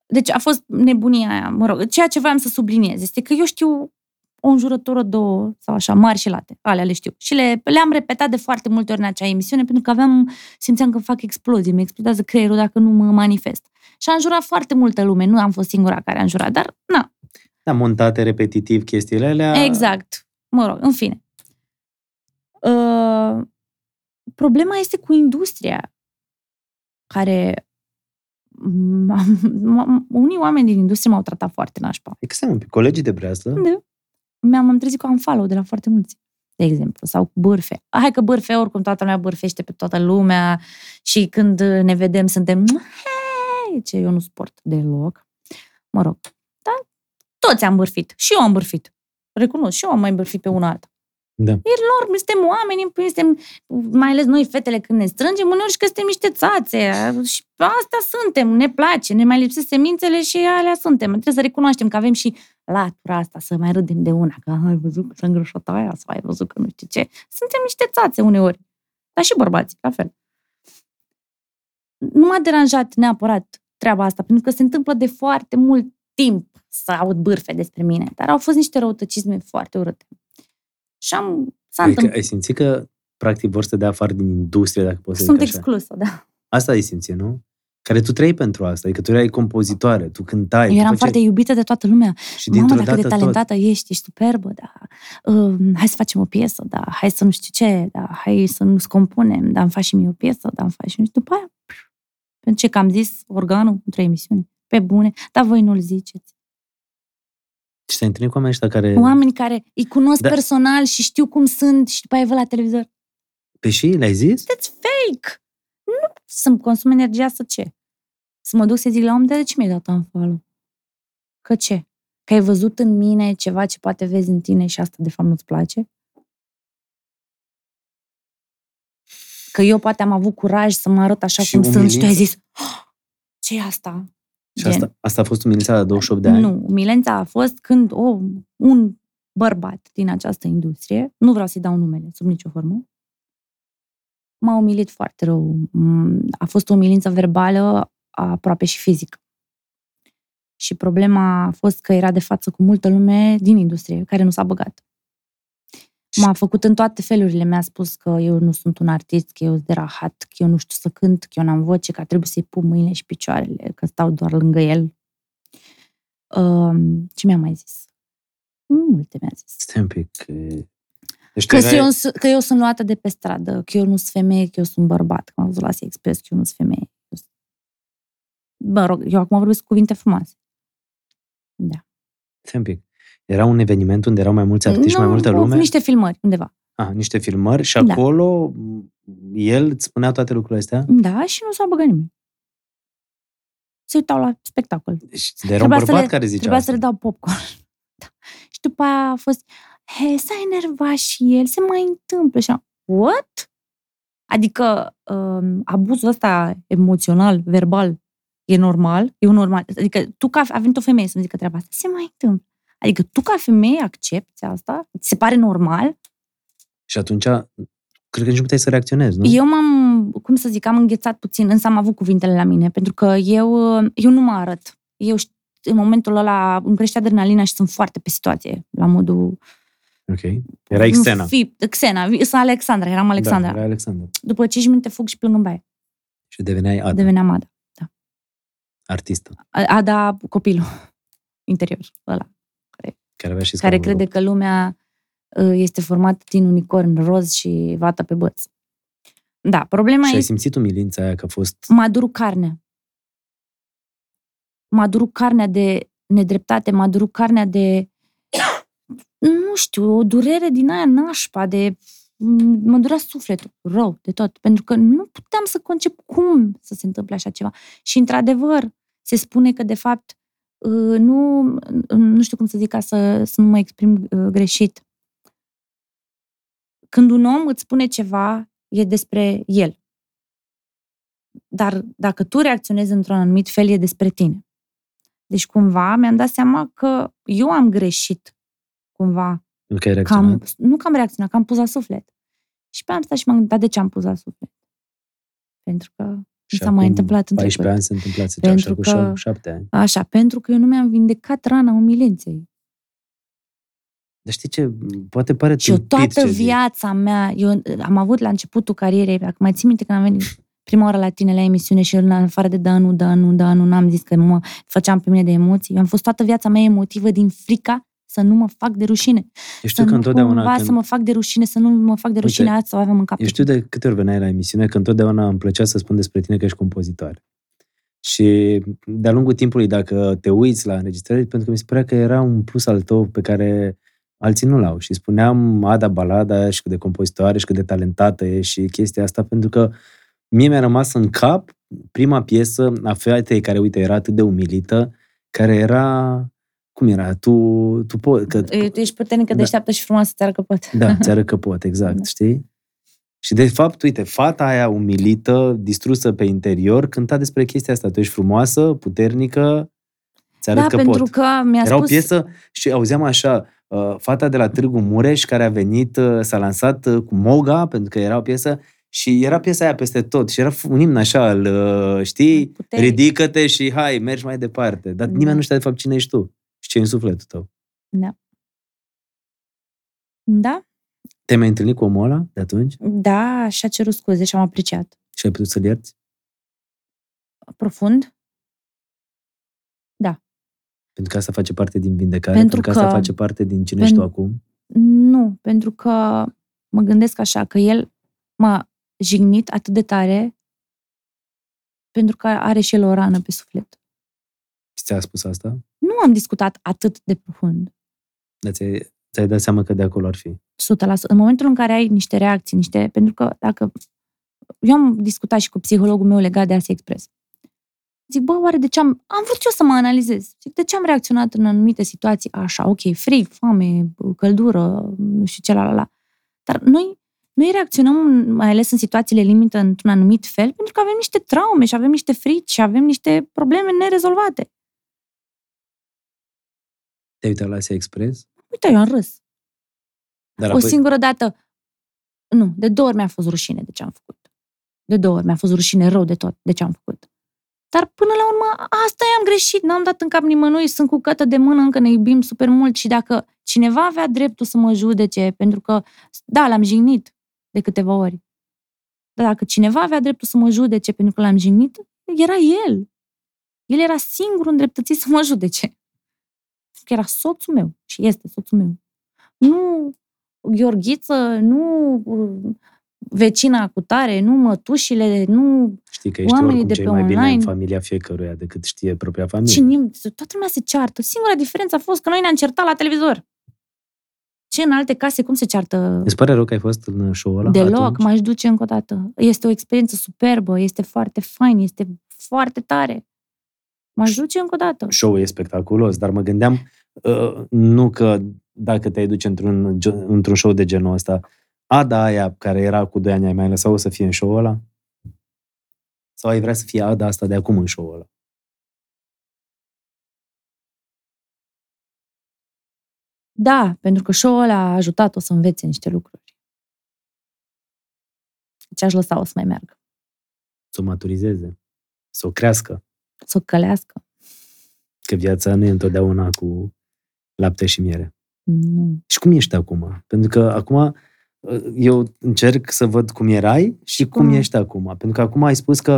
deci a fost nebunia aia, mă rog. Ceea ce vreau să subliniez este că eu știu o înjurătură, două sau așa, mari și late. Alea le știu. Și le, le-am repetat de foarte multe ori în acea emisiune pentru că aveam, simțeam că fac explozii, mi explodează creierul dacă nu mă manifest. Și a înjurat foarte multă lume, nu am fost singura care a înjurat, dar na, Da, montate repetitiv chestiile alea. exact. Mă rog, în fine. Uh, problema este cu industria care unii oameni din industrie m-au tratat foarte nașpa. E că un pic, colegii de breaslă? Da. Mi-am am trezit cu am follow de la foarte mulți, de exemplu, sau cu bârfe. Hai că bârfe, oricum toată lumea bârfește pe toată lumea și când ne vedem suntem, hei, ce eu nu sport deloc. Mă rog, da? Toți am bârfit. Și eu am bârfit. Recunosc, și eu am mai bârfit pe una alta. Da. E lor, suntem oameni, suntem, mai ales noi fetele când ne strângem, uneori și că suntem niște țațe. Și asta suntem, ne place, ne mai lipsesc semințele și alea suntem. Trebuie să recunoaștem că avem și latura asta, să mai râdem de una, că ai văzut că s-a îngrășat aia, sau ai văzut că nu știu ce. Suntem niște țațe uneori. Dar și bărbații, la fel. Nu m-a deranjat neapărat treaba asta, pentru că se întâmplă de foarte mult timp să aud bârfe despre mine, dar au fost niște răutăcisme foarte urâte. Și am... S-a adică ai simțit că practic vor să te dea afară din industrie, dacă poți să Sunt exclusă, da. Asta ai simțit, nu? Care tu trăi pentru asta, adică tu erai compozitoare, tu cântai. Eu eram făceai... foarte iubită de toată lumea. Și Mamă, dacă de talentată tot. ești, ești superbă, da. Uh, hai să facem o piesă, da. Hai să nu știu ce, da. Hai să nu compunem, da. Îmi faci și mie o piesă, da. Îmi faci și nu știu. După aia, pentru ce că am zis organul într-o emisiune. Pe bune, dar voi nu-l ziceți. Și te-ai întâlnit cu oameni ăștia care... Oameni care îi cunosc da. personal și știu cum sunt și după aia văd la televizor. Pe și le-ai zis? Sunteți fake! Nu să-mi consum energia să ce? Să mă duc să zic la om, de ce mi-ai dat un follow? Că ce? Că ai văzut în mine ceva ce poate vezi în tine și asta de fapt nu-ți place? Că eu poate am avut curaj să mă arăt așa și cum umilință. sunt și tu ai zis oh, ce e asta? Și asta, asta a fost umilința la 28 de ani? Nu, umilința a fost când o, un bărbat din această industrie, nu vreau să-i dau numele sub nicio formă, m-a umilit foarte rău. A fost o umilință verbală, aproape și fizică. Și problema a fost că era de față cu multă lume din industrie care nu s-a băgat. M-a făcut în toate felurile. Mi-a spus că eu nu sunt un artist, că eu sunt de rahat, că eu nu știu să cânt, că eu n-am voce, că trebuie să-i pun mâinile și picioarele, că stau doar lângă el. Uh, ce mi-a mai zis? Multe mi-a zis. Stai un pic. Deci că, erai... eu, că eu sunt luată de pe stradă, că eu nu sunt femeie, că eu sunt bărbat, că am văzut la Express că eu nu sunt femeie. Mă rog, eu acum vorbesc cuvinte frumoase. Da. Stai un pic. Era un eveniment unde erau mai mulți artiști, nu, mai multă lume? niște filmări, undeva. Ah, niște filmări și da. acolo el îți spunea toate lucrurile astea? Da, și nu s-a băgat nimeni. Se uitau la spectacol. Deci, de era un bărbat le, care zicea Trebuia asta. să le dau popcorn. [LAUGHS] da. Și după aia a fost, he, s-a enervat și el, se mai întâmplă. Și am, what? Adică um, abuzul ăsta emoțional, verbal, e normal, e un normal. Adică tu, ca a venit o femeie să-mi zică treaba asta, se mai întâmplă. Adică tu ca femeie accepti asta? Ți se pare normal? Și atunci, cred că nici nu puteai să reacționezi, nu? Eu m-am, cum să zic, am înghețat puțin, însă am avut cuvintele la mine, pentru că eu, eu nu mă arăt. Eu în momentul ăla îmi crește adrenalina și sunt foarte pe situație, la modul... Ok. Era Xena. Fi, Xena. Sunt Alexandra, eram Alexandra. Da, era Alexandra. După 5 minute fug și plâng în baie. Și deveneai Ada. Deveneam Ada, da. Artistă. Ada, copilul interior, ăla. Care, avea și care crede că lumea uh, este formată din unicorn roz și vată pe băț. Da, problema și e... ai simțit umilința aia că a fost... M-a durut carnea. M-a durut carnea de nedreptate, m-a durut carnea de... Nu știu, o durere din aia nașpa, de... Mă durea sufletul rău de tot, pentru că nu puteam să concep cum să se întâmple așa ceva. Și, într-adevăr, se spune că, de fapt, Uh, nu, nu știu cum să zic ca să, să nu mă exprim uh, greșit. Când un om îți spune ceva, e despre el. Dar dacă tu reacționezi într-un anumit fel, e despre tine. Deci cumva mi-am dat seama că eu am greșit cumva. Nu că ai reacționat? Că am, nu că am reacționat, că am pus la suflet. Și pe am stat și m-am gândit, de ce am pus la suflet? Pentru că și s-a mai întâmplat în 14 ani se întâmplă pentru așa cu 7 ani. Așa, pentru că eu nu mi-am vindecat rana umilinței. Dar știi ce? Poate pare Și eu toată viața zic. mea, eu am avut la începutul carierei, dacă mai țin minte când am venit prima oară la tine la emisiune și în afară de da, nu, da, nu, da, nu, n-am zis că mă făceam pe mine de emoții. Eu am fost toată viața mea emotivă din frica să nu mă fac de rușine. Eu știu să că întotdeauna... Când... să mă fac de rușine, să nu mă fac de rușine, Uite, asta o aveam în cap. Eu știu de câte ori veneai la emisiune că întotdeauna îmi plăcea să spun despre tine că ești compozitor. Și de-a lungul timpului, dacă te uiți la înregistrări, pentru că mi se părea că era un plus al tău pe care alții nu l-au. Și spuneam Ada Balada și cât de compozitoare și cât de talentată e și chestia asta, pentru că mie mi-a rămas în cap prima piesă a fetei care, uite, era atât de umilită, care era cum era? Tu, tu poți... Că, Ești puternică, da. deșteaptă și frumoasă, ți arăt că pot. Da, [LAUGHS] ți arăt că pot, exact, da. știi? Și de fapt, uite, fata aia umilită, distrusă pe interior, cânta despre chestia asta. Tu ești frumoasă, puternică, ți arăt da, că pentru pot. că mi-a Era spus... o piesă și auzeam așa, uh, fata de la Târgu Mureș care a venit, uh, s-a lansat uh, cu Moga, pentru că era o piesă și era piesa aia peste tot și era un imn așa, al, uh, știi, Puternic. ridică-te și hai, mergi mai departe. Dar Da. nimeni nu știa de fapt cine ești tu și ce e în sufletul tău. Da. Da? Te-ai mai întâlnit cu omul ăla de atunci Da, și-a cerut scuze și am apreciat. și ai putut să-l ierți? Profund? Pentru că asta face parte din vindecare, Pentru pentru, că asta că- face parte din cine pen- ești tu acum. Nu, pentru că mă gândesc așa, că el m-a jignit atât de tare pentru că are și el o rană pe suflet. Și ți-a spus asta? Nu am discutat atât de profund. Dar ți-ai, ți-ai dat seama că de acolo ar fi. 100%. În momentul în care ai niște reacții, niște... Pentru că dacă... Eu am discutat și cu psihologul meu legat de Asia Express. Zic, bă, oare de ce am... Am vrut eu să mă analizez. Zic, de ce am reacționat în anumite situații așa, ok, frig, foame, căldură, nu știu ce, la, la, la. Dar noi, noi reacționăm, mai ales în situațiile limită, într-un anumit fel, pentru că avem niște traume și avem niște frici și avem niște probleme nerezolvate. Te-ai uitat la Asia Express? Uite, eu am râs. Dar O singură dată, nu, de două ori mi-a fost rușine de ce am făcut. De două ori mi-a fost rușine rău de tot de ce am făcut. Dar până la urmă, asta i-am greșit, n-am dat în cap nimănui, sunt cu cătă de mână, încă ne iubim super mult și dacă cineva avea dreptul să mă judece, pentru că, da, l-am jignit de câteva ori, dar dacă cineva avea dreptul să mă judece pentru că l-am jignit, era el. El era singurul îndreptățit să mă judece. Că era soțul meu și este soțul meu. Nu Gheorghiță, nu uh, vecina cu tare, nu mătușile, nu Știi că ești oamenii oricum de cei pe mai bine în online. familia fiecăruia decât știe propria familie. Cine, toată lumea se ceartă. Singura diferență a fost că noi ne-am certat la televizor. Ce în alte case, cum se ceartă? Îți pare rău că ai fost în show-ul ăla Deloc, atunci? m-aș duce încă o dată. Este o experiență superbă, este foarte fain, este foarte tare. M-aș duce încă o dată. Show-ul e spectaculos, dar mă gândeam uh, nu că dacă te-ai duce într-un, ge- într-un show de genul ăsta, Ada aia care era cu 2 ani, ai mai lăsat-o să fie în show-ul ăla? Sau ai vrea să fie Ada asta de acum în show-ul ăla? Da, pentru că show-ul ăla a ajutat-o să învețe niște lucruri. Ce aș lăsa-o să mai meargă. Să o maturizeze, să o crească. Să o călească. Că viața nu e întotdeauna cu lapte și miere. Nu. Și cum ești acum? Pentru că acum uh, eu încerc să văd cum erai și cum, cum- ești acum. Pentru că acum ai spus că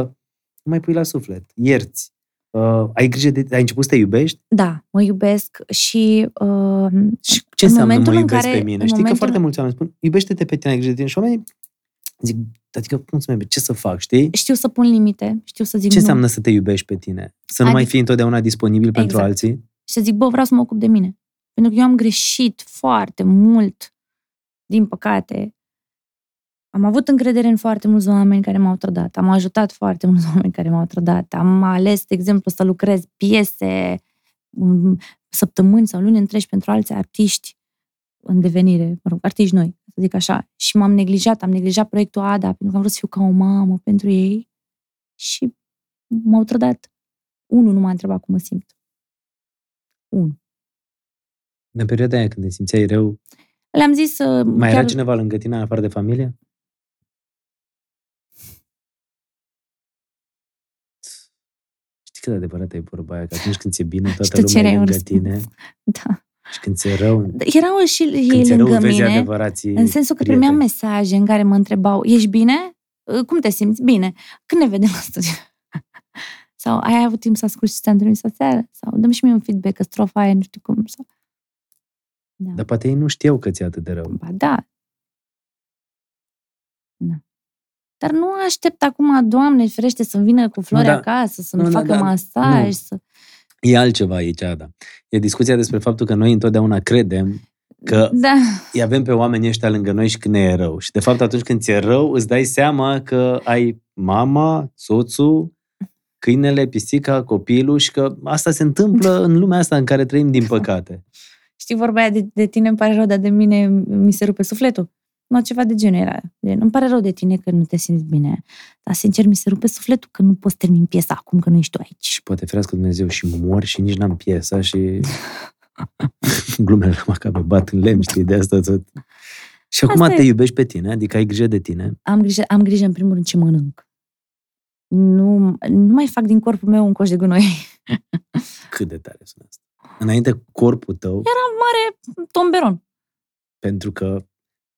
nu mai pui la suflet, ierți. Uh, ai grijă de... Ai început să te iubești? Da, mă iubesc și uh, Și ce În înseamnă momentul mă în iubesc care- pe mine? în Știi că momentul- foarte mulți oameni spun, iubește-te pe tine, ai grijă de tine. Și oamenii zic, adică cum să mă iubesc? Ce să fac, știi? știu să pun limite, știu să zic Ce nu. înseamnă să te iubești pe tine? Să nu mai Adică- fii întotdeauna disponibil pentru Exact. alții? Și să zic, bă, vreau să mă ocup de mine. Pentru că eu am greșit foarte mult, din păcate. Am avut încredere în foarte mulți oameni care m-au trădat. Am ajutat foarte mulți [LAUGHS] oameni care m-au trădat. Am ales, de exemplu, să lucrez piese um, săptămâni sau luni întregi pentru alți artiști în devenire, mă rog, artiști noi, să zic așa. Și m-am neglijat, am neglijat proiectul ADA pentru că am vrut să fiu ca o mamă pentru ei și m-au trădat. Unul nu m-a întrebat cum mă simt. Unu. În perioada aia când te simțeai rău, Le-am zis să... mai era cineva lângă tine în afară de familie? Știi cât de adevărată e vorba aia, că atunci când ți-e bine, toată tu lumea cereai e un lângă răspuns. tine Da. Și când ți-e rău, Erau și când ei ți-e rău, lângă vezi mine, adevărații în sensul că prieteni. primeam mesaje în care mă întrebau, ești bine? Cum te simți? Bine. Când ne vedem la studiu? [LAUGHS] Sau ai avut timp să asculti ce ți-am trimis aseară? Sau dăm și mie un feedback, că strofa aia nu știu cum. Sau... Da. Dar poate ei nu știau că ți-e atât de rău. Ba da. Da. Dar nu aștept acum, Doamne, ferește, să vină cu flori Nu, da. acasă, să-mi Nu, da, facă da. masaj. Nu. Să... E altceva aici, Ada. E discuția despre faptul că noi întotdeauna credem că Da, îi avem pe oamenii ăștia lângă noi și când ne e rău. Și de fapt atunci când ți-e rău, îți dai seama că ai mama, soțul, câinele, pisica, copilul și că asta se întâmplă în lumea asta în care trăim, din păcate. știi vorba aia de, de tine îmi pare rău, dar de mine mi se rupe sufletul. Nu, ceva de genul era. Gen, îmi pare rău de tine că nu te simți bine. Dar, sincer, mi se rupe sufletul că nu poți termin piesa acum că nu ești tu aici. Și poate ferească Dumnezeu și mor și nici n-am piesa și [LAUGHS] glumele macabre bat în lemn, știi, de asta tot. Și acum Asta te e. iubești pe tine, adică ai grijă de tine. Am grijă, am grijă în primul rând ce mănânc. Nu, nu mai fac din corpul meu un coș de gunoi. [LAUGHS] Cât de tare sună asta. Înainte corpul tău, Mare tomberon. pentru că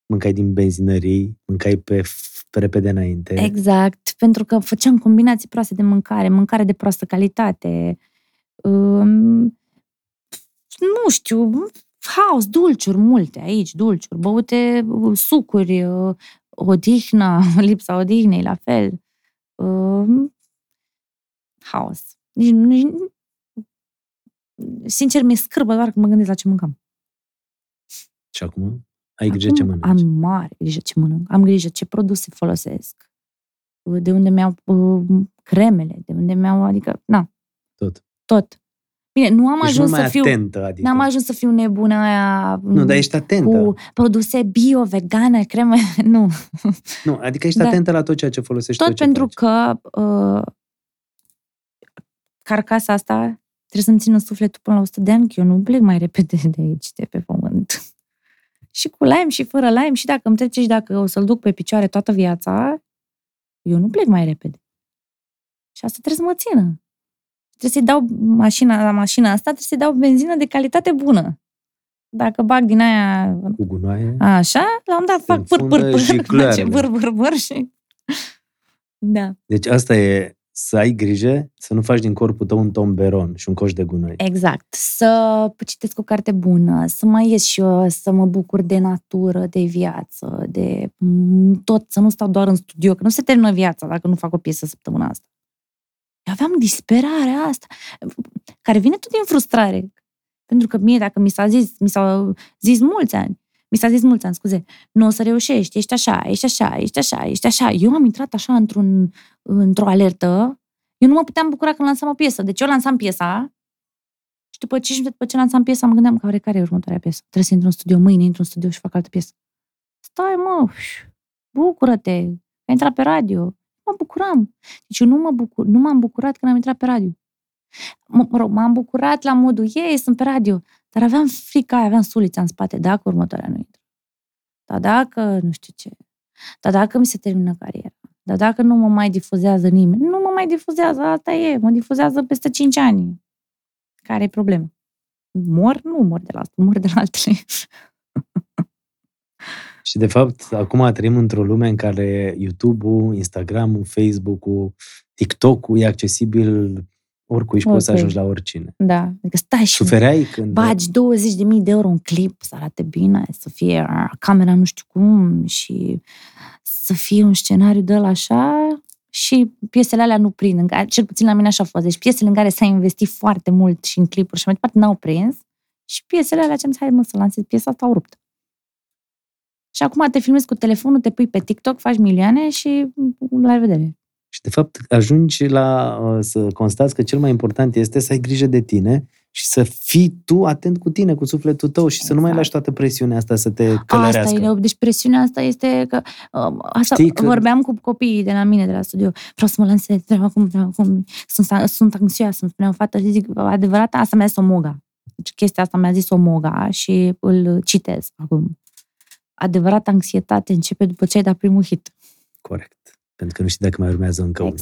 mâncai din benzinării, mâncai pe, pe repede înainte. Exact, pentru că făceam combinații proaste de mâncare, mâncare de proastă calitate. Um, nu știu, haos, dulciuri multe aici, dulciuri, băute uh, sucuri, uh, odihna, [LAUGHS] lipsa odihnei, la fel. Um, haos. Nici, nici, sincer, mi-e scârbă doar când mă gândesc la ce mâncam. Și acum ai grijă ce Acum mănânci. Am mare grijă ce mănânc. Am grijă ce produse folosesc. De unde mi-au uh, cremele, de unde mi-au, adică, na, Tot. tot. Bine, nu am Ești ajuns mult mai să fiu, atentă, adică. n-am ajuns să fiu nebună aia Nu, dar ești atentă. cu produse bio, vegane, creme, [LAUGHS] nu. Nu, adică ești Da. atentă la tot ceea ce folosești, Tot tot ce pentru faci. că uh, carcasa asta trebuie să-mi țină sufletul până la 100 de ani, că eu nu plec mai repede de aici, de pe pământ. Și cu lime și fără lime, și dacă îmi trece și dacă o să-l duc pe picioare toată viața, eu nu plec mai repede. Și asta trebuie să mă țină. Trebuie să-i dau mașina, la mașina asta, trebuie să-i dau benzină de calitate bună. Dacă bag din aia Cu gunoaie. așa, la un dat Se fac păr, păr, înfundă păr, jiclearele. face păr, păr, păr și... Da. Deci asta e să ai grijă să nu faci din corpul tău un tomberon și un coș de gunoi. Exact. Să citesc o carte bună, să mai ies și eu, să mă bucur de natură, de viață, de mm, tot, să nu stau doar în studio, că nu se termină viața dacă nu fac o piesă săptămâna asta. Eu aveam disperarea asta, care vine tot din frustrare. Pentru că mie, dacă mi s-a zis, mi s-au zis mulți ani, mi s-a zis mulți ani, scuze, nu o să reușești, ești așa, ești așa, ești așa, ești așa. Eu am intrat așa într-un, într-o alertă, eu nu mă puteam bucura când lansam o piesă. Deci eu lansam piesa și după 5 minute după ce lansam piesa, mă gândeam că oare care e următoarea piesă. Trebuie să intru în studio mâine, intru în studio și fac altă piesă. Stai, mă, bucură-te, ai intrat pe radio. Mă bucuram. Deci eu nu, mă bucur, nu m-am bucurat când am intrat pe radio. Mă, mă rog, m-am bucurat la modul, ei, sunt pe radio, dar aveam frica, aveam sulița în spate, dacă următoarea nu intră. Dar dacă, nu știu ce, dar dacă mi se termină cariera, dar dacă nu mă mai difuzează nimeni, nu mă mai difuzează, asta e, mă difuzează peste 5 ani. Care e problema? Mor? Nu mor de la asta, mor de la altele. [LAUGHS] Și de fapt, acum trăim într-o lume în care YouTube-ul, Instagram-ul, Facebook-ul, TikTok-ul e accesibil oricui și poți să Oricui. ajungi la oricine. Da, adică stai și Sufereai când... bagi 20.000 de euro în clip, să arate bine, să fie a, camera nu știu cum și să fie un scenariu de la așa și piesele alea nu prind. În care, cel puțin la mine așa a fost. Deci piesele în care s-a investit foarte mult și în clipuri și mai departe n-au prins și piesele alea ce-am zis, hai mă să lansez piesa asta au rupt. Și acum te filmezi cu telefonul, te pui pe TikTok, faci milioane și la revedere. Și de fapt ajungi la uh, să constați că cel mai important este să ai grijă de tine și să fii tu atent cu tine, cu sufletul tău și să nu mai Exact. lași toată presiunea asta să te Asta călărească. e, rău. deci presiunea asta este că uh, asta Știi că- vorbeam cu copiii de la mine, de la studio. Vreau să mă lansez, vreau acum, vreau acum. Sunt, sunt anxioasă, îmi spunea o fată și zic, adevărat, asta mi-a zis o moga. Deci chestia asta mi-a zis o moga și îl citez acum. Adevărată anxietate începe după ce ai dat primul hit. Corect. Pentru că nu știi dacă mai urmează încă unul.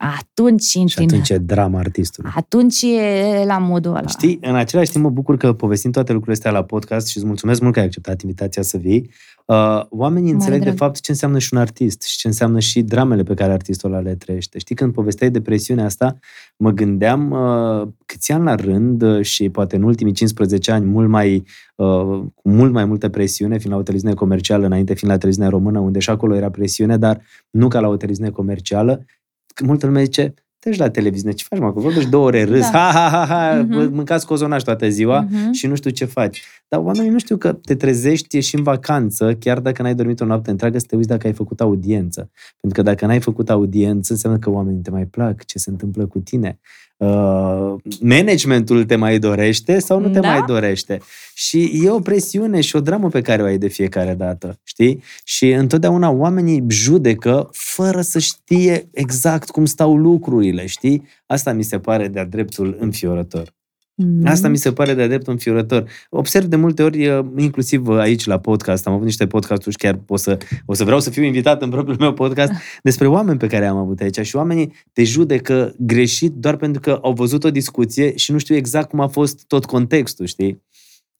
Exact. Atunci intri Și atunci e drama artistului. Atunci e la modul ăla. Știi, în același timp mă bucur că povestim toate lucrurile astea la podcast și îți mulțumesc mult că ai acceptat invitația să vii. Uh, oamenii Mare înțeleg de drag. fapt ce înseamnă și un artist și ce înseamnă și dramele pe care artistul ăla le trăiește. Știi, când povesteai de presiunea asta, mă gândeam uh, câți ani la rând uh, și poate în ultimii 15 ani mult mai, uh, cu mult mai multă presiune, fiind la o televiziune comercială, înainte fiind la televiziunea română, unde și acolo era presiune, dar nu ca la o televiziune comercială, că multă lume zice, te la televiziune, ce faci, mă, că vorbești două ore, râs, Da. ha, ha, ha, ha, Mhm. mâncați cozonaș toată ziua Mhm. și nu știu ce faci. Dar oamenii nu știu că te trezești și în vacanță, chiar dacă n-ai dormit o noapte întreagă, să te uiți dacă ai făcut audiență. Pentru că dacă n-ai făcut audiență, înseamnă că oamenii te mai plac, ce se întâmplă cu tine. Uh, managementul te mai dorește sau nu te Da. mai dorește. Și e o presiune și o dramă pe care o ai de fiecare dată, știi? Și întotdeauna oamenii judecă fără să știe exact cum stau lucrurile, știi? Asta mi se pare de-a dreptul înfiorător. Mhm. Asta mi se pare de-a dreptul înfiorător. Observ de multe ori, uh, inclusiv uh, aici la podcast, am avut niște podcasturi și chiar o să, o să vreau să fiu invitat în propriul meu podcast [LAUGHS] despre oameni pe care am avut aici și oamenii te judecă greșit doar pentru că au văzut o discuție și nu știu exact cum a fost tot contextul, știi?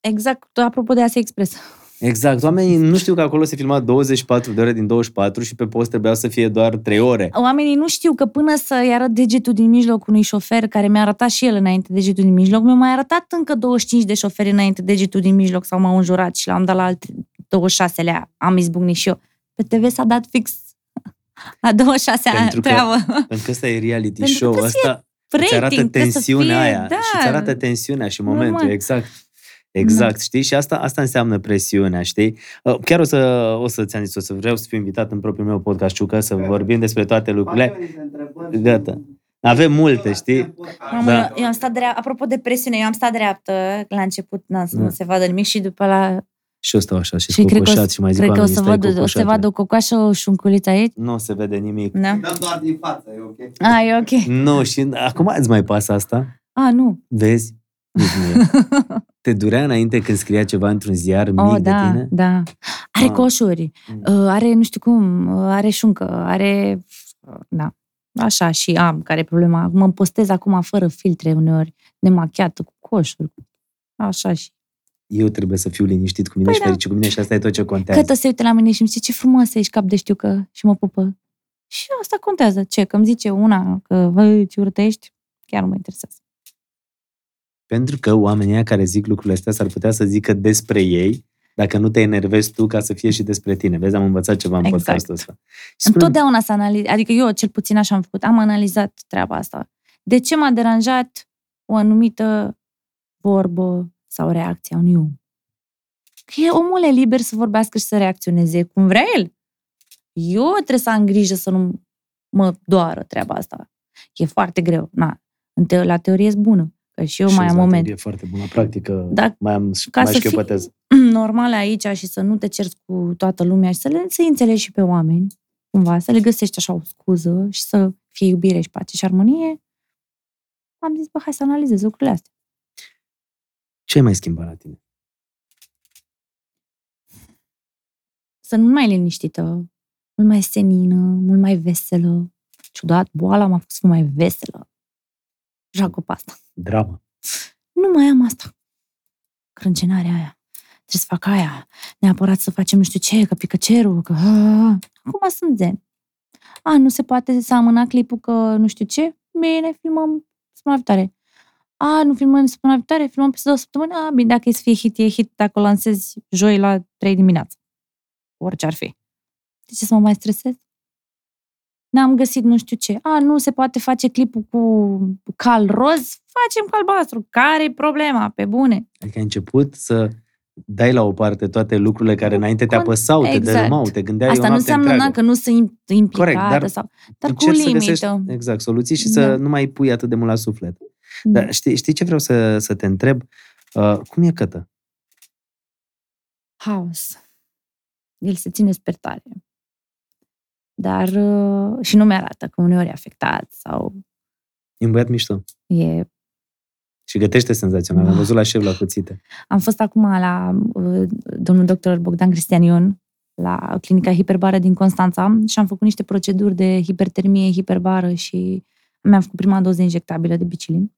Exact, apropo de Asia Express. Exact. Oamenii nu știu că acolo se filma 24 de ore din 24 și pe post trebuia să fie doar 3 ore. Oamenii nu știu că până să-i arăt degetul din mijloc unui șofer care mi-a arătat și el înainte degetul din mijloc, mi-a mai arătat încă 25 de șoferi înainte degetul din mijloc sau m-au înjurat și l-am dat la alte 26-lea. Am izbucnit și eu. Pe TV s-a dat fix [LAUGHS] la 26 ani Pentru că treabă. Pentru că ăsta e reality Pentru că show. trebuie să Asta îți arată Rating, trebuie să tensiunea fie, aia Da. și îți arată tensiunea și momentul, Normal. exact. Exact, știi? Și asta, asta înseamnă presiunea, știi? Uh, Chiar o să, o să ți-am zis, o să vreau să fiu invitat în propriul meu podcast, Ciucă, să vorbim despre toate lucrurile. Gata. Avem multe, știi? Mamă, Da. eu, eu am stat dreaptă, apropo de presiune, eu am stat dreaptă la început, na, să Da. nu se vadă nimic și după la... Și eu stau așa și, Și cred că, o, cocoșat să- și mai zic cred că o oamenii, să, stai văd, o să cocoșatule. vadă o cocoașă, o șunculiță aici. Nu se vede nimic. Da? Dăm doar din față, e ok? A, e ok. Nu, și acum îți mai pasă asta? A, nu. Vezi? Nici nu e. Te durea înainte când scria ceva într-un ziar mic Oh, de da, tine? da. Are Ah. coșuri, Mm. uh, are nu știu cum, uh, are șuncă, are... uh, Da. Așa și am, care e problema. Mă postez acum fără filtre uneori, nemachiată, cu coșuri. Așa și... Eu trebuie să fiu liniștit cu mine Păi și da. fericit cu mine și asta e tot ce contează. Cătă se uită la mine și îmi zice, ce frumoasă ești, cap de știucă, și mă pupă. Și asta contează. Ce? Că îmi zice una că, vă, ce urâtă ești, chiar nu mă interesează. Pentru că oamenii ăia care zic lucrurile astea s-ar putea să zică despre ei dacă nu te enervezi tu ca să fie și despre tine. Vezi, am învățat ceva în Exact. podcastul ăsta. Și spune Întotdeauna să analiz, adică eu cel puțin așa am făcut, am analizat treaba asta. De ce m-a deranjat o anumită vorbă sau reacție a unui om? Că e omul e liber să vorbească și să reacționeze cum vrea el. Eu trebuie să am grijă să nu mă doară treaba asta. E foarte greu. Na, în te- la teorie e bună. Că și eu Și mai am exact, moment. E foarte bună. La practică Da, mai am ca mai să fii- șchiopătez. [CLEARS THROAT] normal aici și să nu te cerți cu toată lumea și să le să înțelegi și pe oameni, cumva, să le găsești așa o scuză și să fie iubire și pace și armonie, am zis, bă, hai să analizez lucrurile astea. Ce ai mai schimbat la tine? Să nu mai liniștită, mult mai senină, mult mai veselă. Ciudat, boala m-a făcut să fiu mai veselă. Joacă pe asta. Drama. Nu mai am asta. Crâncenarea aia. Trebuie să fac aia. Neapărat să facem nu știu ce, că pică cerul, că... Acum sunt zen. A, nu se poate să amâna clipul că nu știu ce? Bine, filmăm săptămâna viitoare. A, nu filmăm săptămâna viitoare, filmăm peste două săptămâni. A, bine, dacă e să fie hit, e hit dacă o lansezi joi la 3 dimineața. Orice ar fi. De ce să mă mai stresez? N-am găsit nu știu ce. A, nu se poate face clipul cu cal roz? Facem cu albastru. care e problema? Pe bune. Adică ai început să dai la o parte toate lucrurile care înainte te Con- apăsau, te exact. dărâmau, te gândeai Asta o nu noapte înseamnă na, întreagă. că nu sunt im- implicată Corect, dar sau... Dar cu Încerci să limită. găsești, exact, soluții și Da. să nu mai pui atât de mult la suflet. Da. Dar știi, știi ce vreau să, să te întreb? Uh, cum e cătă? Haos. El se ține spertare. Dar uh, și nu mi-arată că uneori e afectat sau E un băiat mișto. e... Și gătește senzațional. Am Ah. văzut la șef la cuțite. Am fost acum la uh, domnul doctor Bogdan Cristian Ion la clinica hiperbară din Constanța și am făcut niște proceduri de hipertermie hiperbară și mi-am făcut prima doză injectabilă de bicilin.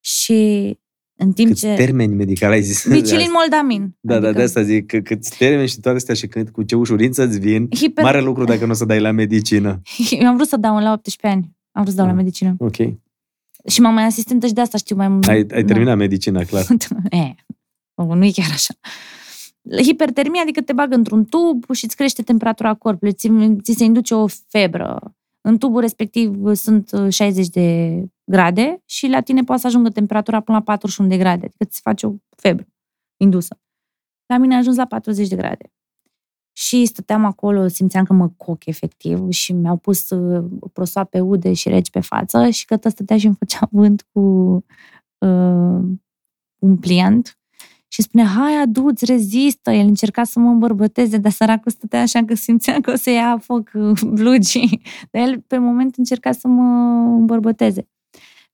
Și în timp câți ce... termeni medicali ai zis. Bicilin moldamin. Da, adică... da, de asta zic, că câți termeni și toate astea și când, cu ce ușurință îți vin, Hiper... mare lucru dacă nu o să dai la medicină. [LAUGHS] Eu am vrut să dau la 18 ani. Am vrut să dau ah, la medicină. Ok. Și m-am mai asistentă și de asta știu mai mult. Ai, ai terminat da. medicina, clar. [LAUGHS] e, nu e chiar așa. Hipertermia, adică te bagă într-un tub și îți crește temperatura corpului, ți, ți se induce o febră. În tubul respectiv sunt 60 de grade și la tine poate să ajungă temperatura până la 41 de grade, adică ți face o febră indusă. La mine a ajuns la 40 de grade. Și stăteam acolo, simțeam că mă coc efectiv și mi-au pus uh, prosoape ude și reci pe față și că stătea și îmi făcea vânt cu uh, un pliant și spunea, hai, adu-ți, rezistă. El încerca să mă îmbărbăteze, dar săracul stătea așa că simțea că o să ia foc uh, [LAUGHS] blugii. Dar el, pe moment, încerca să mă îmbărbăteze.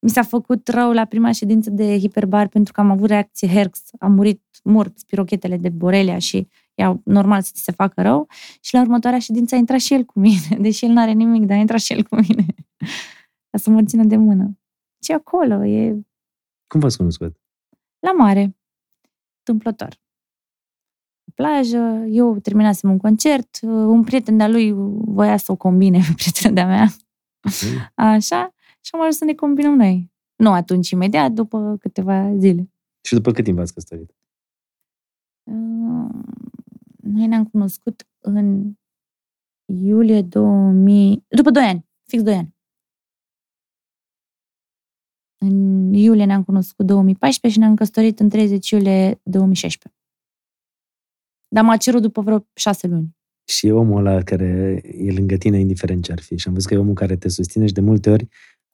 Mi s-a făcut rău la prima ședință de hiperbar pentru că am avut reacție HERX. Am murit mort spirochetele de Borelia și e normal să ți se facă rău. Și la următoarea ședință a intrat și el cu mine, [LAUGHS] deși el nu are nimic, dar a intrat și el cu mine. [LAUGHS] Ca să mă țină de mână. Și acolo e... Cum v-ați cunoscut? La mare întâmplător. Plajă, eu terminasem un concert, un prieten de-a lui voia să o combine pe [LAUGHS] prietena de-a mea. Așa, și am ajuns să ne combinăm noi. Nu atunci, imediat, după câteva zile. Și după cât timp v-ați căsătorit? Noi ne-am cunoscut în iulie 2000... După 2 ani, fix 2 ani. În iulie ne-am cunoscut 2014 și ne-am căsătorit în 30 iulie 2016. Dar m-a cerut după vreo șase luni. Și e omul ăla care e lângă tine, indiferent ce ar fi. Și am văzut că e omul care te susține și de multe ori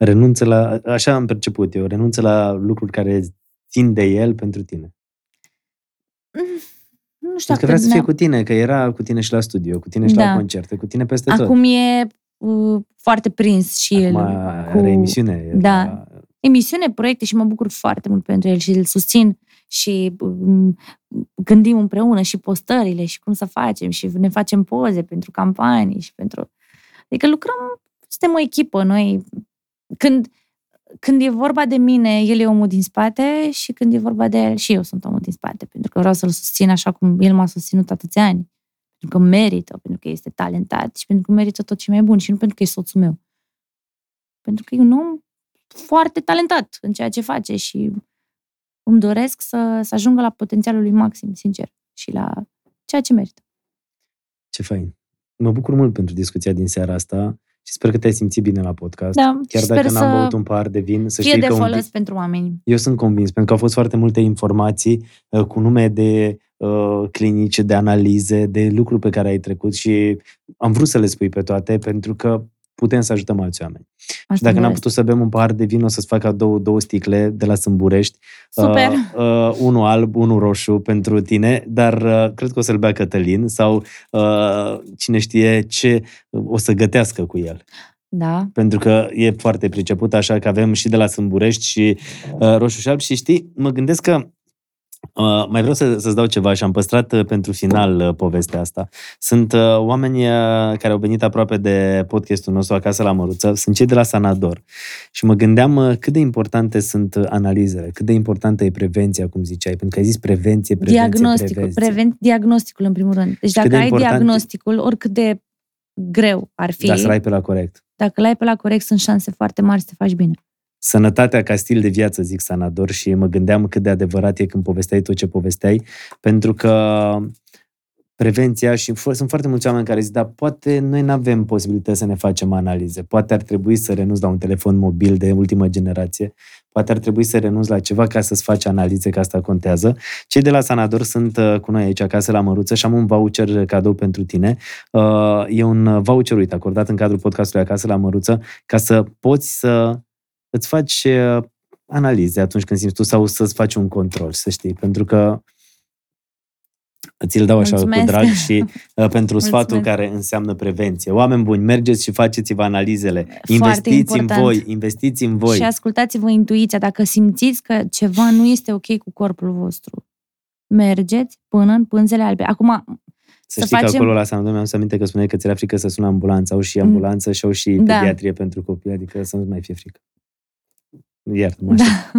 renunță la, așa am perceput eu, renunță la lucruri care țin de el pentru tine. Mm, nu știu că vrea să fie cu tine, că era cu tine și la studio, cu tine și da. la concerte, cu tine peste tot. Acum e uh, foarte prins și Acum el. Cu... are emisiune. Da emisiune, proiecte și mă bucur foarte mult pentru el și îl susțin și um, gândim împreună și postările și cum să facem și ne facem poze pentru campanii și pentru... Adică lucrăm, suntem o echipă, noi când, când e vorba de mine, el e omul din spate și când e vorba de el, și eu sunt omul din spate, pentru că vreau să-l susțin așa cum el m-a susținut atâția ani. Pentru că merită, pentru că este talentat și pentru că merită tot ce mai bun și nu pentru că e soțul meu. Pentru că e un om foarte talentat în ceea ce face și îmi doresc să, să ajungă la potențialul lui maxim, sincer, și la ceea ce merită. Ce fain! Mă bucur mult pentru discuția din seara asta și sper că te-ai simțit bine la podcast. Da, Chiar dacă n-am băut un par de vin, să fie știi de că folos un... pentru oameni. Eu sunt convins, pentru că au fost foarte multe informații uh, cu nume de uh, clinice, de analize, de lucruri pe care ai trecut și am vrut să le spui pe toate pentru că putem să ajutăm alți oameni. Asta și dacă n-am putut să bem un pahar de vin, o să-ți fac două, două sticle de la Sâmburești. Super! Uh, uh, unul alb, unul roșu pentru tine, dar uh, cred că o să-l bea Cătălin sau uh, cine știe ce o să gătească cu el. Da. Pentru că e foarte priceput, așa că avem și de la Sâmburești și uh, roșu și alb și știi, mă gândesc că Uh, mai vreau să, să-ți dau ceva și am păstrat uh, pentru final uh, povestea asta. Sunt uh, oameni uh, care au venit aproape de podcastul nostru acasă la Măruță, sunt cei de la Sanador. Și mă gândeam uh, cât de importante sunt uh, analizele, cât de importantă e prevenția, cum ziceai, pentru că ai zis prevenție, prevenție, Diagnosticul, prevenție. Preven, diagnosticul în primul rând. Deci dacă de ai important... diagnosticul, oricât de greu ar fi... Dar să l-ai pe la corect. Dacă l-ai pe la corect, sunt șanse foarte mari să te faci bine sănătatea ca stil de viață, zic Sanador, și mă gândeam cât de adevărat e când povesteai tot ce povesteai, pentru că prevenția și sunt foarte mulți oameni care zic, dar poate noi nu avem posibilitatea să ne facem analize, poate ar trebui să renunți la un telefon mobil de ultimă generație, poate ar trebui să renunți la ceva ca să-ți faci analize, că asta contează. Cei de la Sanador sunt uh, cu noi aici acasă la Măruță și am un voucher cadou pentru tine. Uh, e un voucher, uite, acordat în cadrul podcastului Acasă la Măruță, ca să poți să îți faci uh, analize atunci când simți tu sau să-ți faci un control, să știi, pentru că ți-l dau așa Mulțumesc. cu drag și uh, [LAUGHS] pentru Mulțumesc. sfatul care înseamnă prevenție. Oameni buni, mergeți și faceți-vă analizele. Foarte investiți important. în voi, investiți în voi. Și ascultați-vă intuiția. Dacă simțiți că ceva nu este ok cu corpul vostru, mergeți până în pânzele albe. Acum, Să, să știi facem... că acolo la San Antonio am să aminte că spuneai că ți-era frică să sună ambulanța. Au și mm. ambulanță și au și da. pediatrie pentru copii, adică să nu mai fie frică. Iartă-mă da.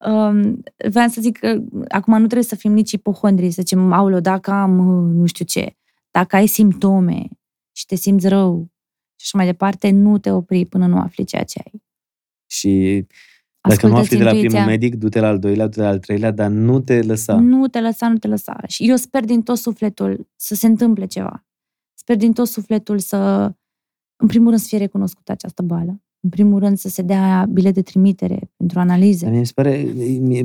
[LAUGHS] um, vreau să zic că acum nu trebuie să fim nici ipohondri, să zicem, aulă, dacă am nu știu ce, dacă ai simptome și te simți rău și așa mai departe, nu te opri până nu afli ceea ce ai. Și dacă nu afli de la primul medic, du-te la al doilea, du-te la al treilea, dar nu te lăsa. Nu te lăsa, nu te lăsa. Și eu sper din tot sufletul să se întâmple ceva. Sper din tot sufletul să, în primul rând, să fie recunoscută această boală. În primul rând să se dea bilet de trimitere pentru analize. Mi se pare,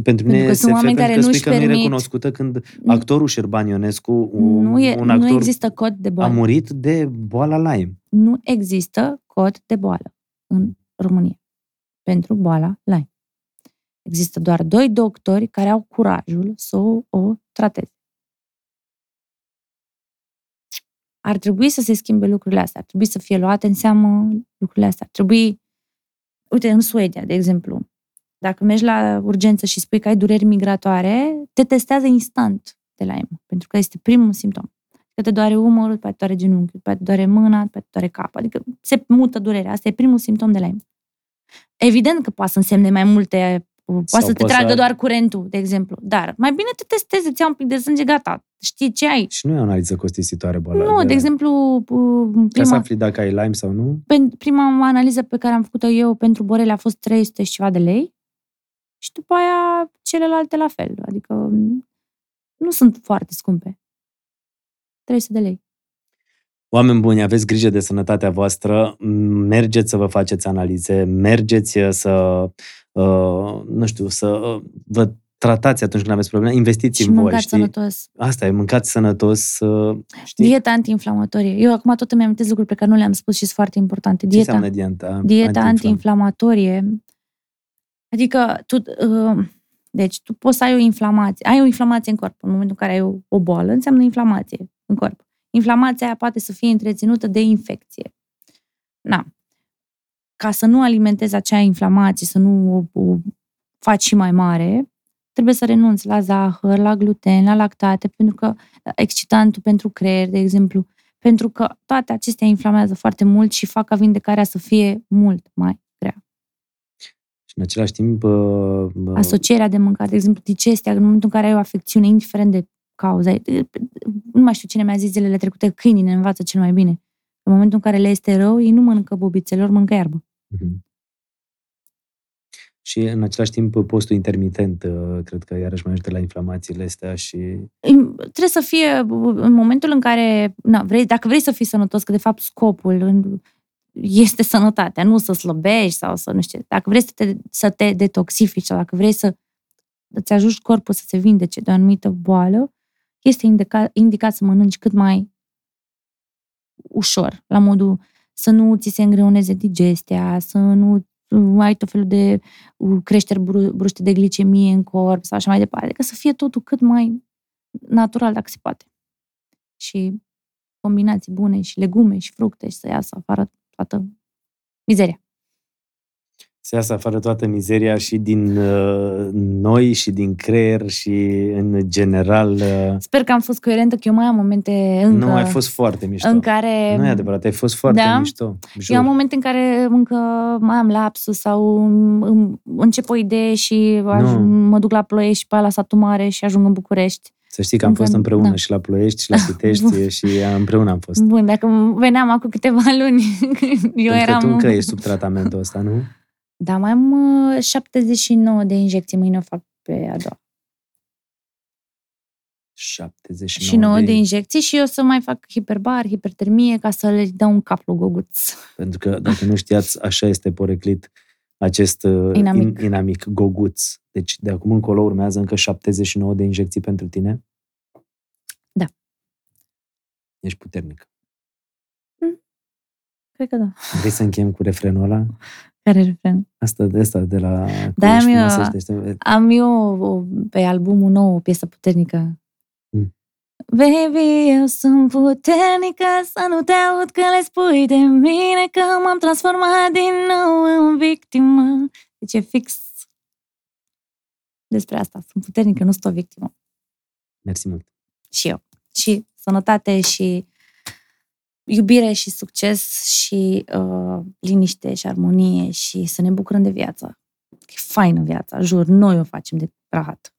pentru mine pentru sunt oameni care nu-și permit... nu e recunoscută când actorul Șerban Ionescu, un, nu e, un actor, nu există cod de boală. a murit de boala Lyme. Nu există cod de boală în România pentru boala Lyme. Există doar doi doctori care au curajul să o, o trateze. Ar trebui să se schimbe lucrurile astea, ar trebui să fie luate în seamă lucrurile astea. Ar trebui, uite, în Suedia, de exemplu, dacă mergi la urgență și spui că ai dureri migratoare, te testează instant de la EMA, pentru că este primul simptom. Că te doare umărul, după te doare genunchiul, după te doare mâna, după te doare capul. Adică se mută durerea. Asta e primul simptom de la EMA. Evident că poate să însemne mai multe Poate să te tragă să... doar curentul, de exemplu. Dar mai bine te testezi, îți un pic de sânge, gata. Știi ce ai. Și nu e o analiză costisitoare boala. Nu, de, de exemplu... Prima, Ca să afli dacă ai Lyme sau nu? Prima analiză pe care am făcut-o eu pentru borele a fost 300 și ceva de lei. Și după aia celelalte la fel. Adică nu sunt foarte scumpe. 300 de lei. Oameni buni, aveți grijă de sănătatea voastră, mergeți să vă faceți analize, mergeți să Uh, nu știu, să uh, vă tratați atunci când aveți probleme, investiți și în voi. Și sănătos. Asta e, mâncați sănătos. Uh, știi? Dieta antiinflamatorie. Eu acum tot îmi amintesc lucruri pe care nu le-am spus și sunt foarte importante. Dieta, Ce dieta? Dieta antiinflamatorie. Adică tu, uh, deci tu poți să ai o inflamație. Ai o inflamație în corp. În momentul în care ai o, o boală, înseamnă inflamație în corp. Inflamația aia poate să fie întreținută de infecție. Na ca să nu alimentezi acea inflamație, să nu o, o faci și mai mare, trebuie să renunți la zahăr, la gluten, la lactate, pentru că excitantul pentru creier, de exemplu, pentru că toate acestea inflamează foarte mult și fac ca vindecarea să fie mult mai grea. Și în același timp... Uh, Asocierea de mâncare, de exemplu, digestia, în momentul în care ai o afecțiune, indiferent de cauza, nu mai știu cine mi-a zis zilele trecute, câinii ne învață cel mai bine. În momentul în care le este rău, ei nu mănâncă bobițelor, mănâncă iarbă. Mm-hmm. Și în același timp postul intermitent, uh, cred că iarăși mai ajută la inflamațiile astea și... Trebuie să fie în momentul în care, na, vrei, dacă vrei să fii sănătos, că de fapt scopul este sănătatea, nu să slăbești sau să nu știu, dacă vrei să te, să te detoxifici sau dacă vrei să îți ajungi corpul să se vindece de o anumită boală, este indicat, indicat să mănânci cât mai ușor, la modul să nu ți se îngreuneze digestia, să nu ai tot felul de creșteri bruște de glicemie în corp sau așa mai departe. Adică să fie totul cât mai natural, dacă se poate. Și combinații bune și legume și fructe și să iasă afară toată mizeria să iasă afară toată mizeria și din uh, noi și din creier și în general. Uh... Sper că am fost coerentă, că eu mai am momente încă... Nu, ai fost foarte mișto. În care... Nu e adevărat, ai fost foarte da? mișto. Jur. Eu am momente în care încă mai am lapsus sau încep o idee și ajung, mă duc la Ploiești și pe la satul mare și ajung în București. Să știi că am fost împreună da. și la Ploiești și la [LAUGHS] Pitești și împreună am fost. Bun, dacă veneam acum câteva luni, [LAUGHS] eu Pentru eram... Că tu încă ești sub tratamentul ăsta, nu? Da, mai am 79 de injecții, mâine o fac pe a doua. 79 de... de injecții și eu să mai fac hiperbar, hipertermie, ca să le dau un cap lui goguț. Pentru că, dacă nu știați, așa este poreclit acest uh, inamic, in, inamic goguț. Deci, de acum încolo urmează încă 79 de injecții pentru tine? Da. Ești puternic. Mm. Cred că da. Vrei să încheiem cu refrenul ăla? [LAUGHS] Care refren? Asta de asta, de la... Da, am eu, am eu pe albumul nou o piesă puternică. Mm. Baby, eu sunt puternică să nu te aud că le spui de mine că m-am transformat din nou în victimă. Deci e fix despre asta. Sunt puternică, nu sunt o victimă. Mersi mult. Și eu. Și sănătate și iubire și succes și uh, liniște și armonie și să ne bucurăm de viață. E faină viața, jur, noi o facem de rahat.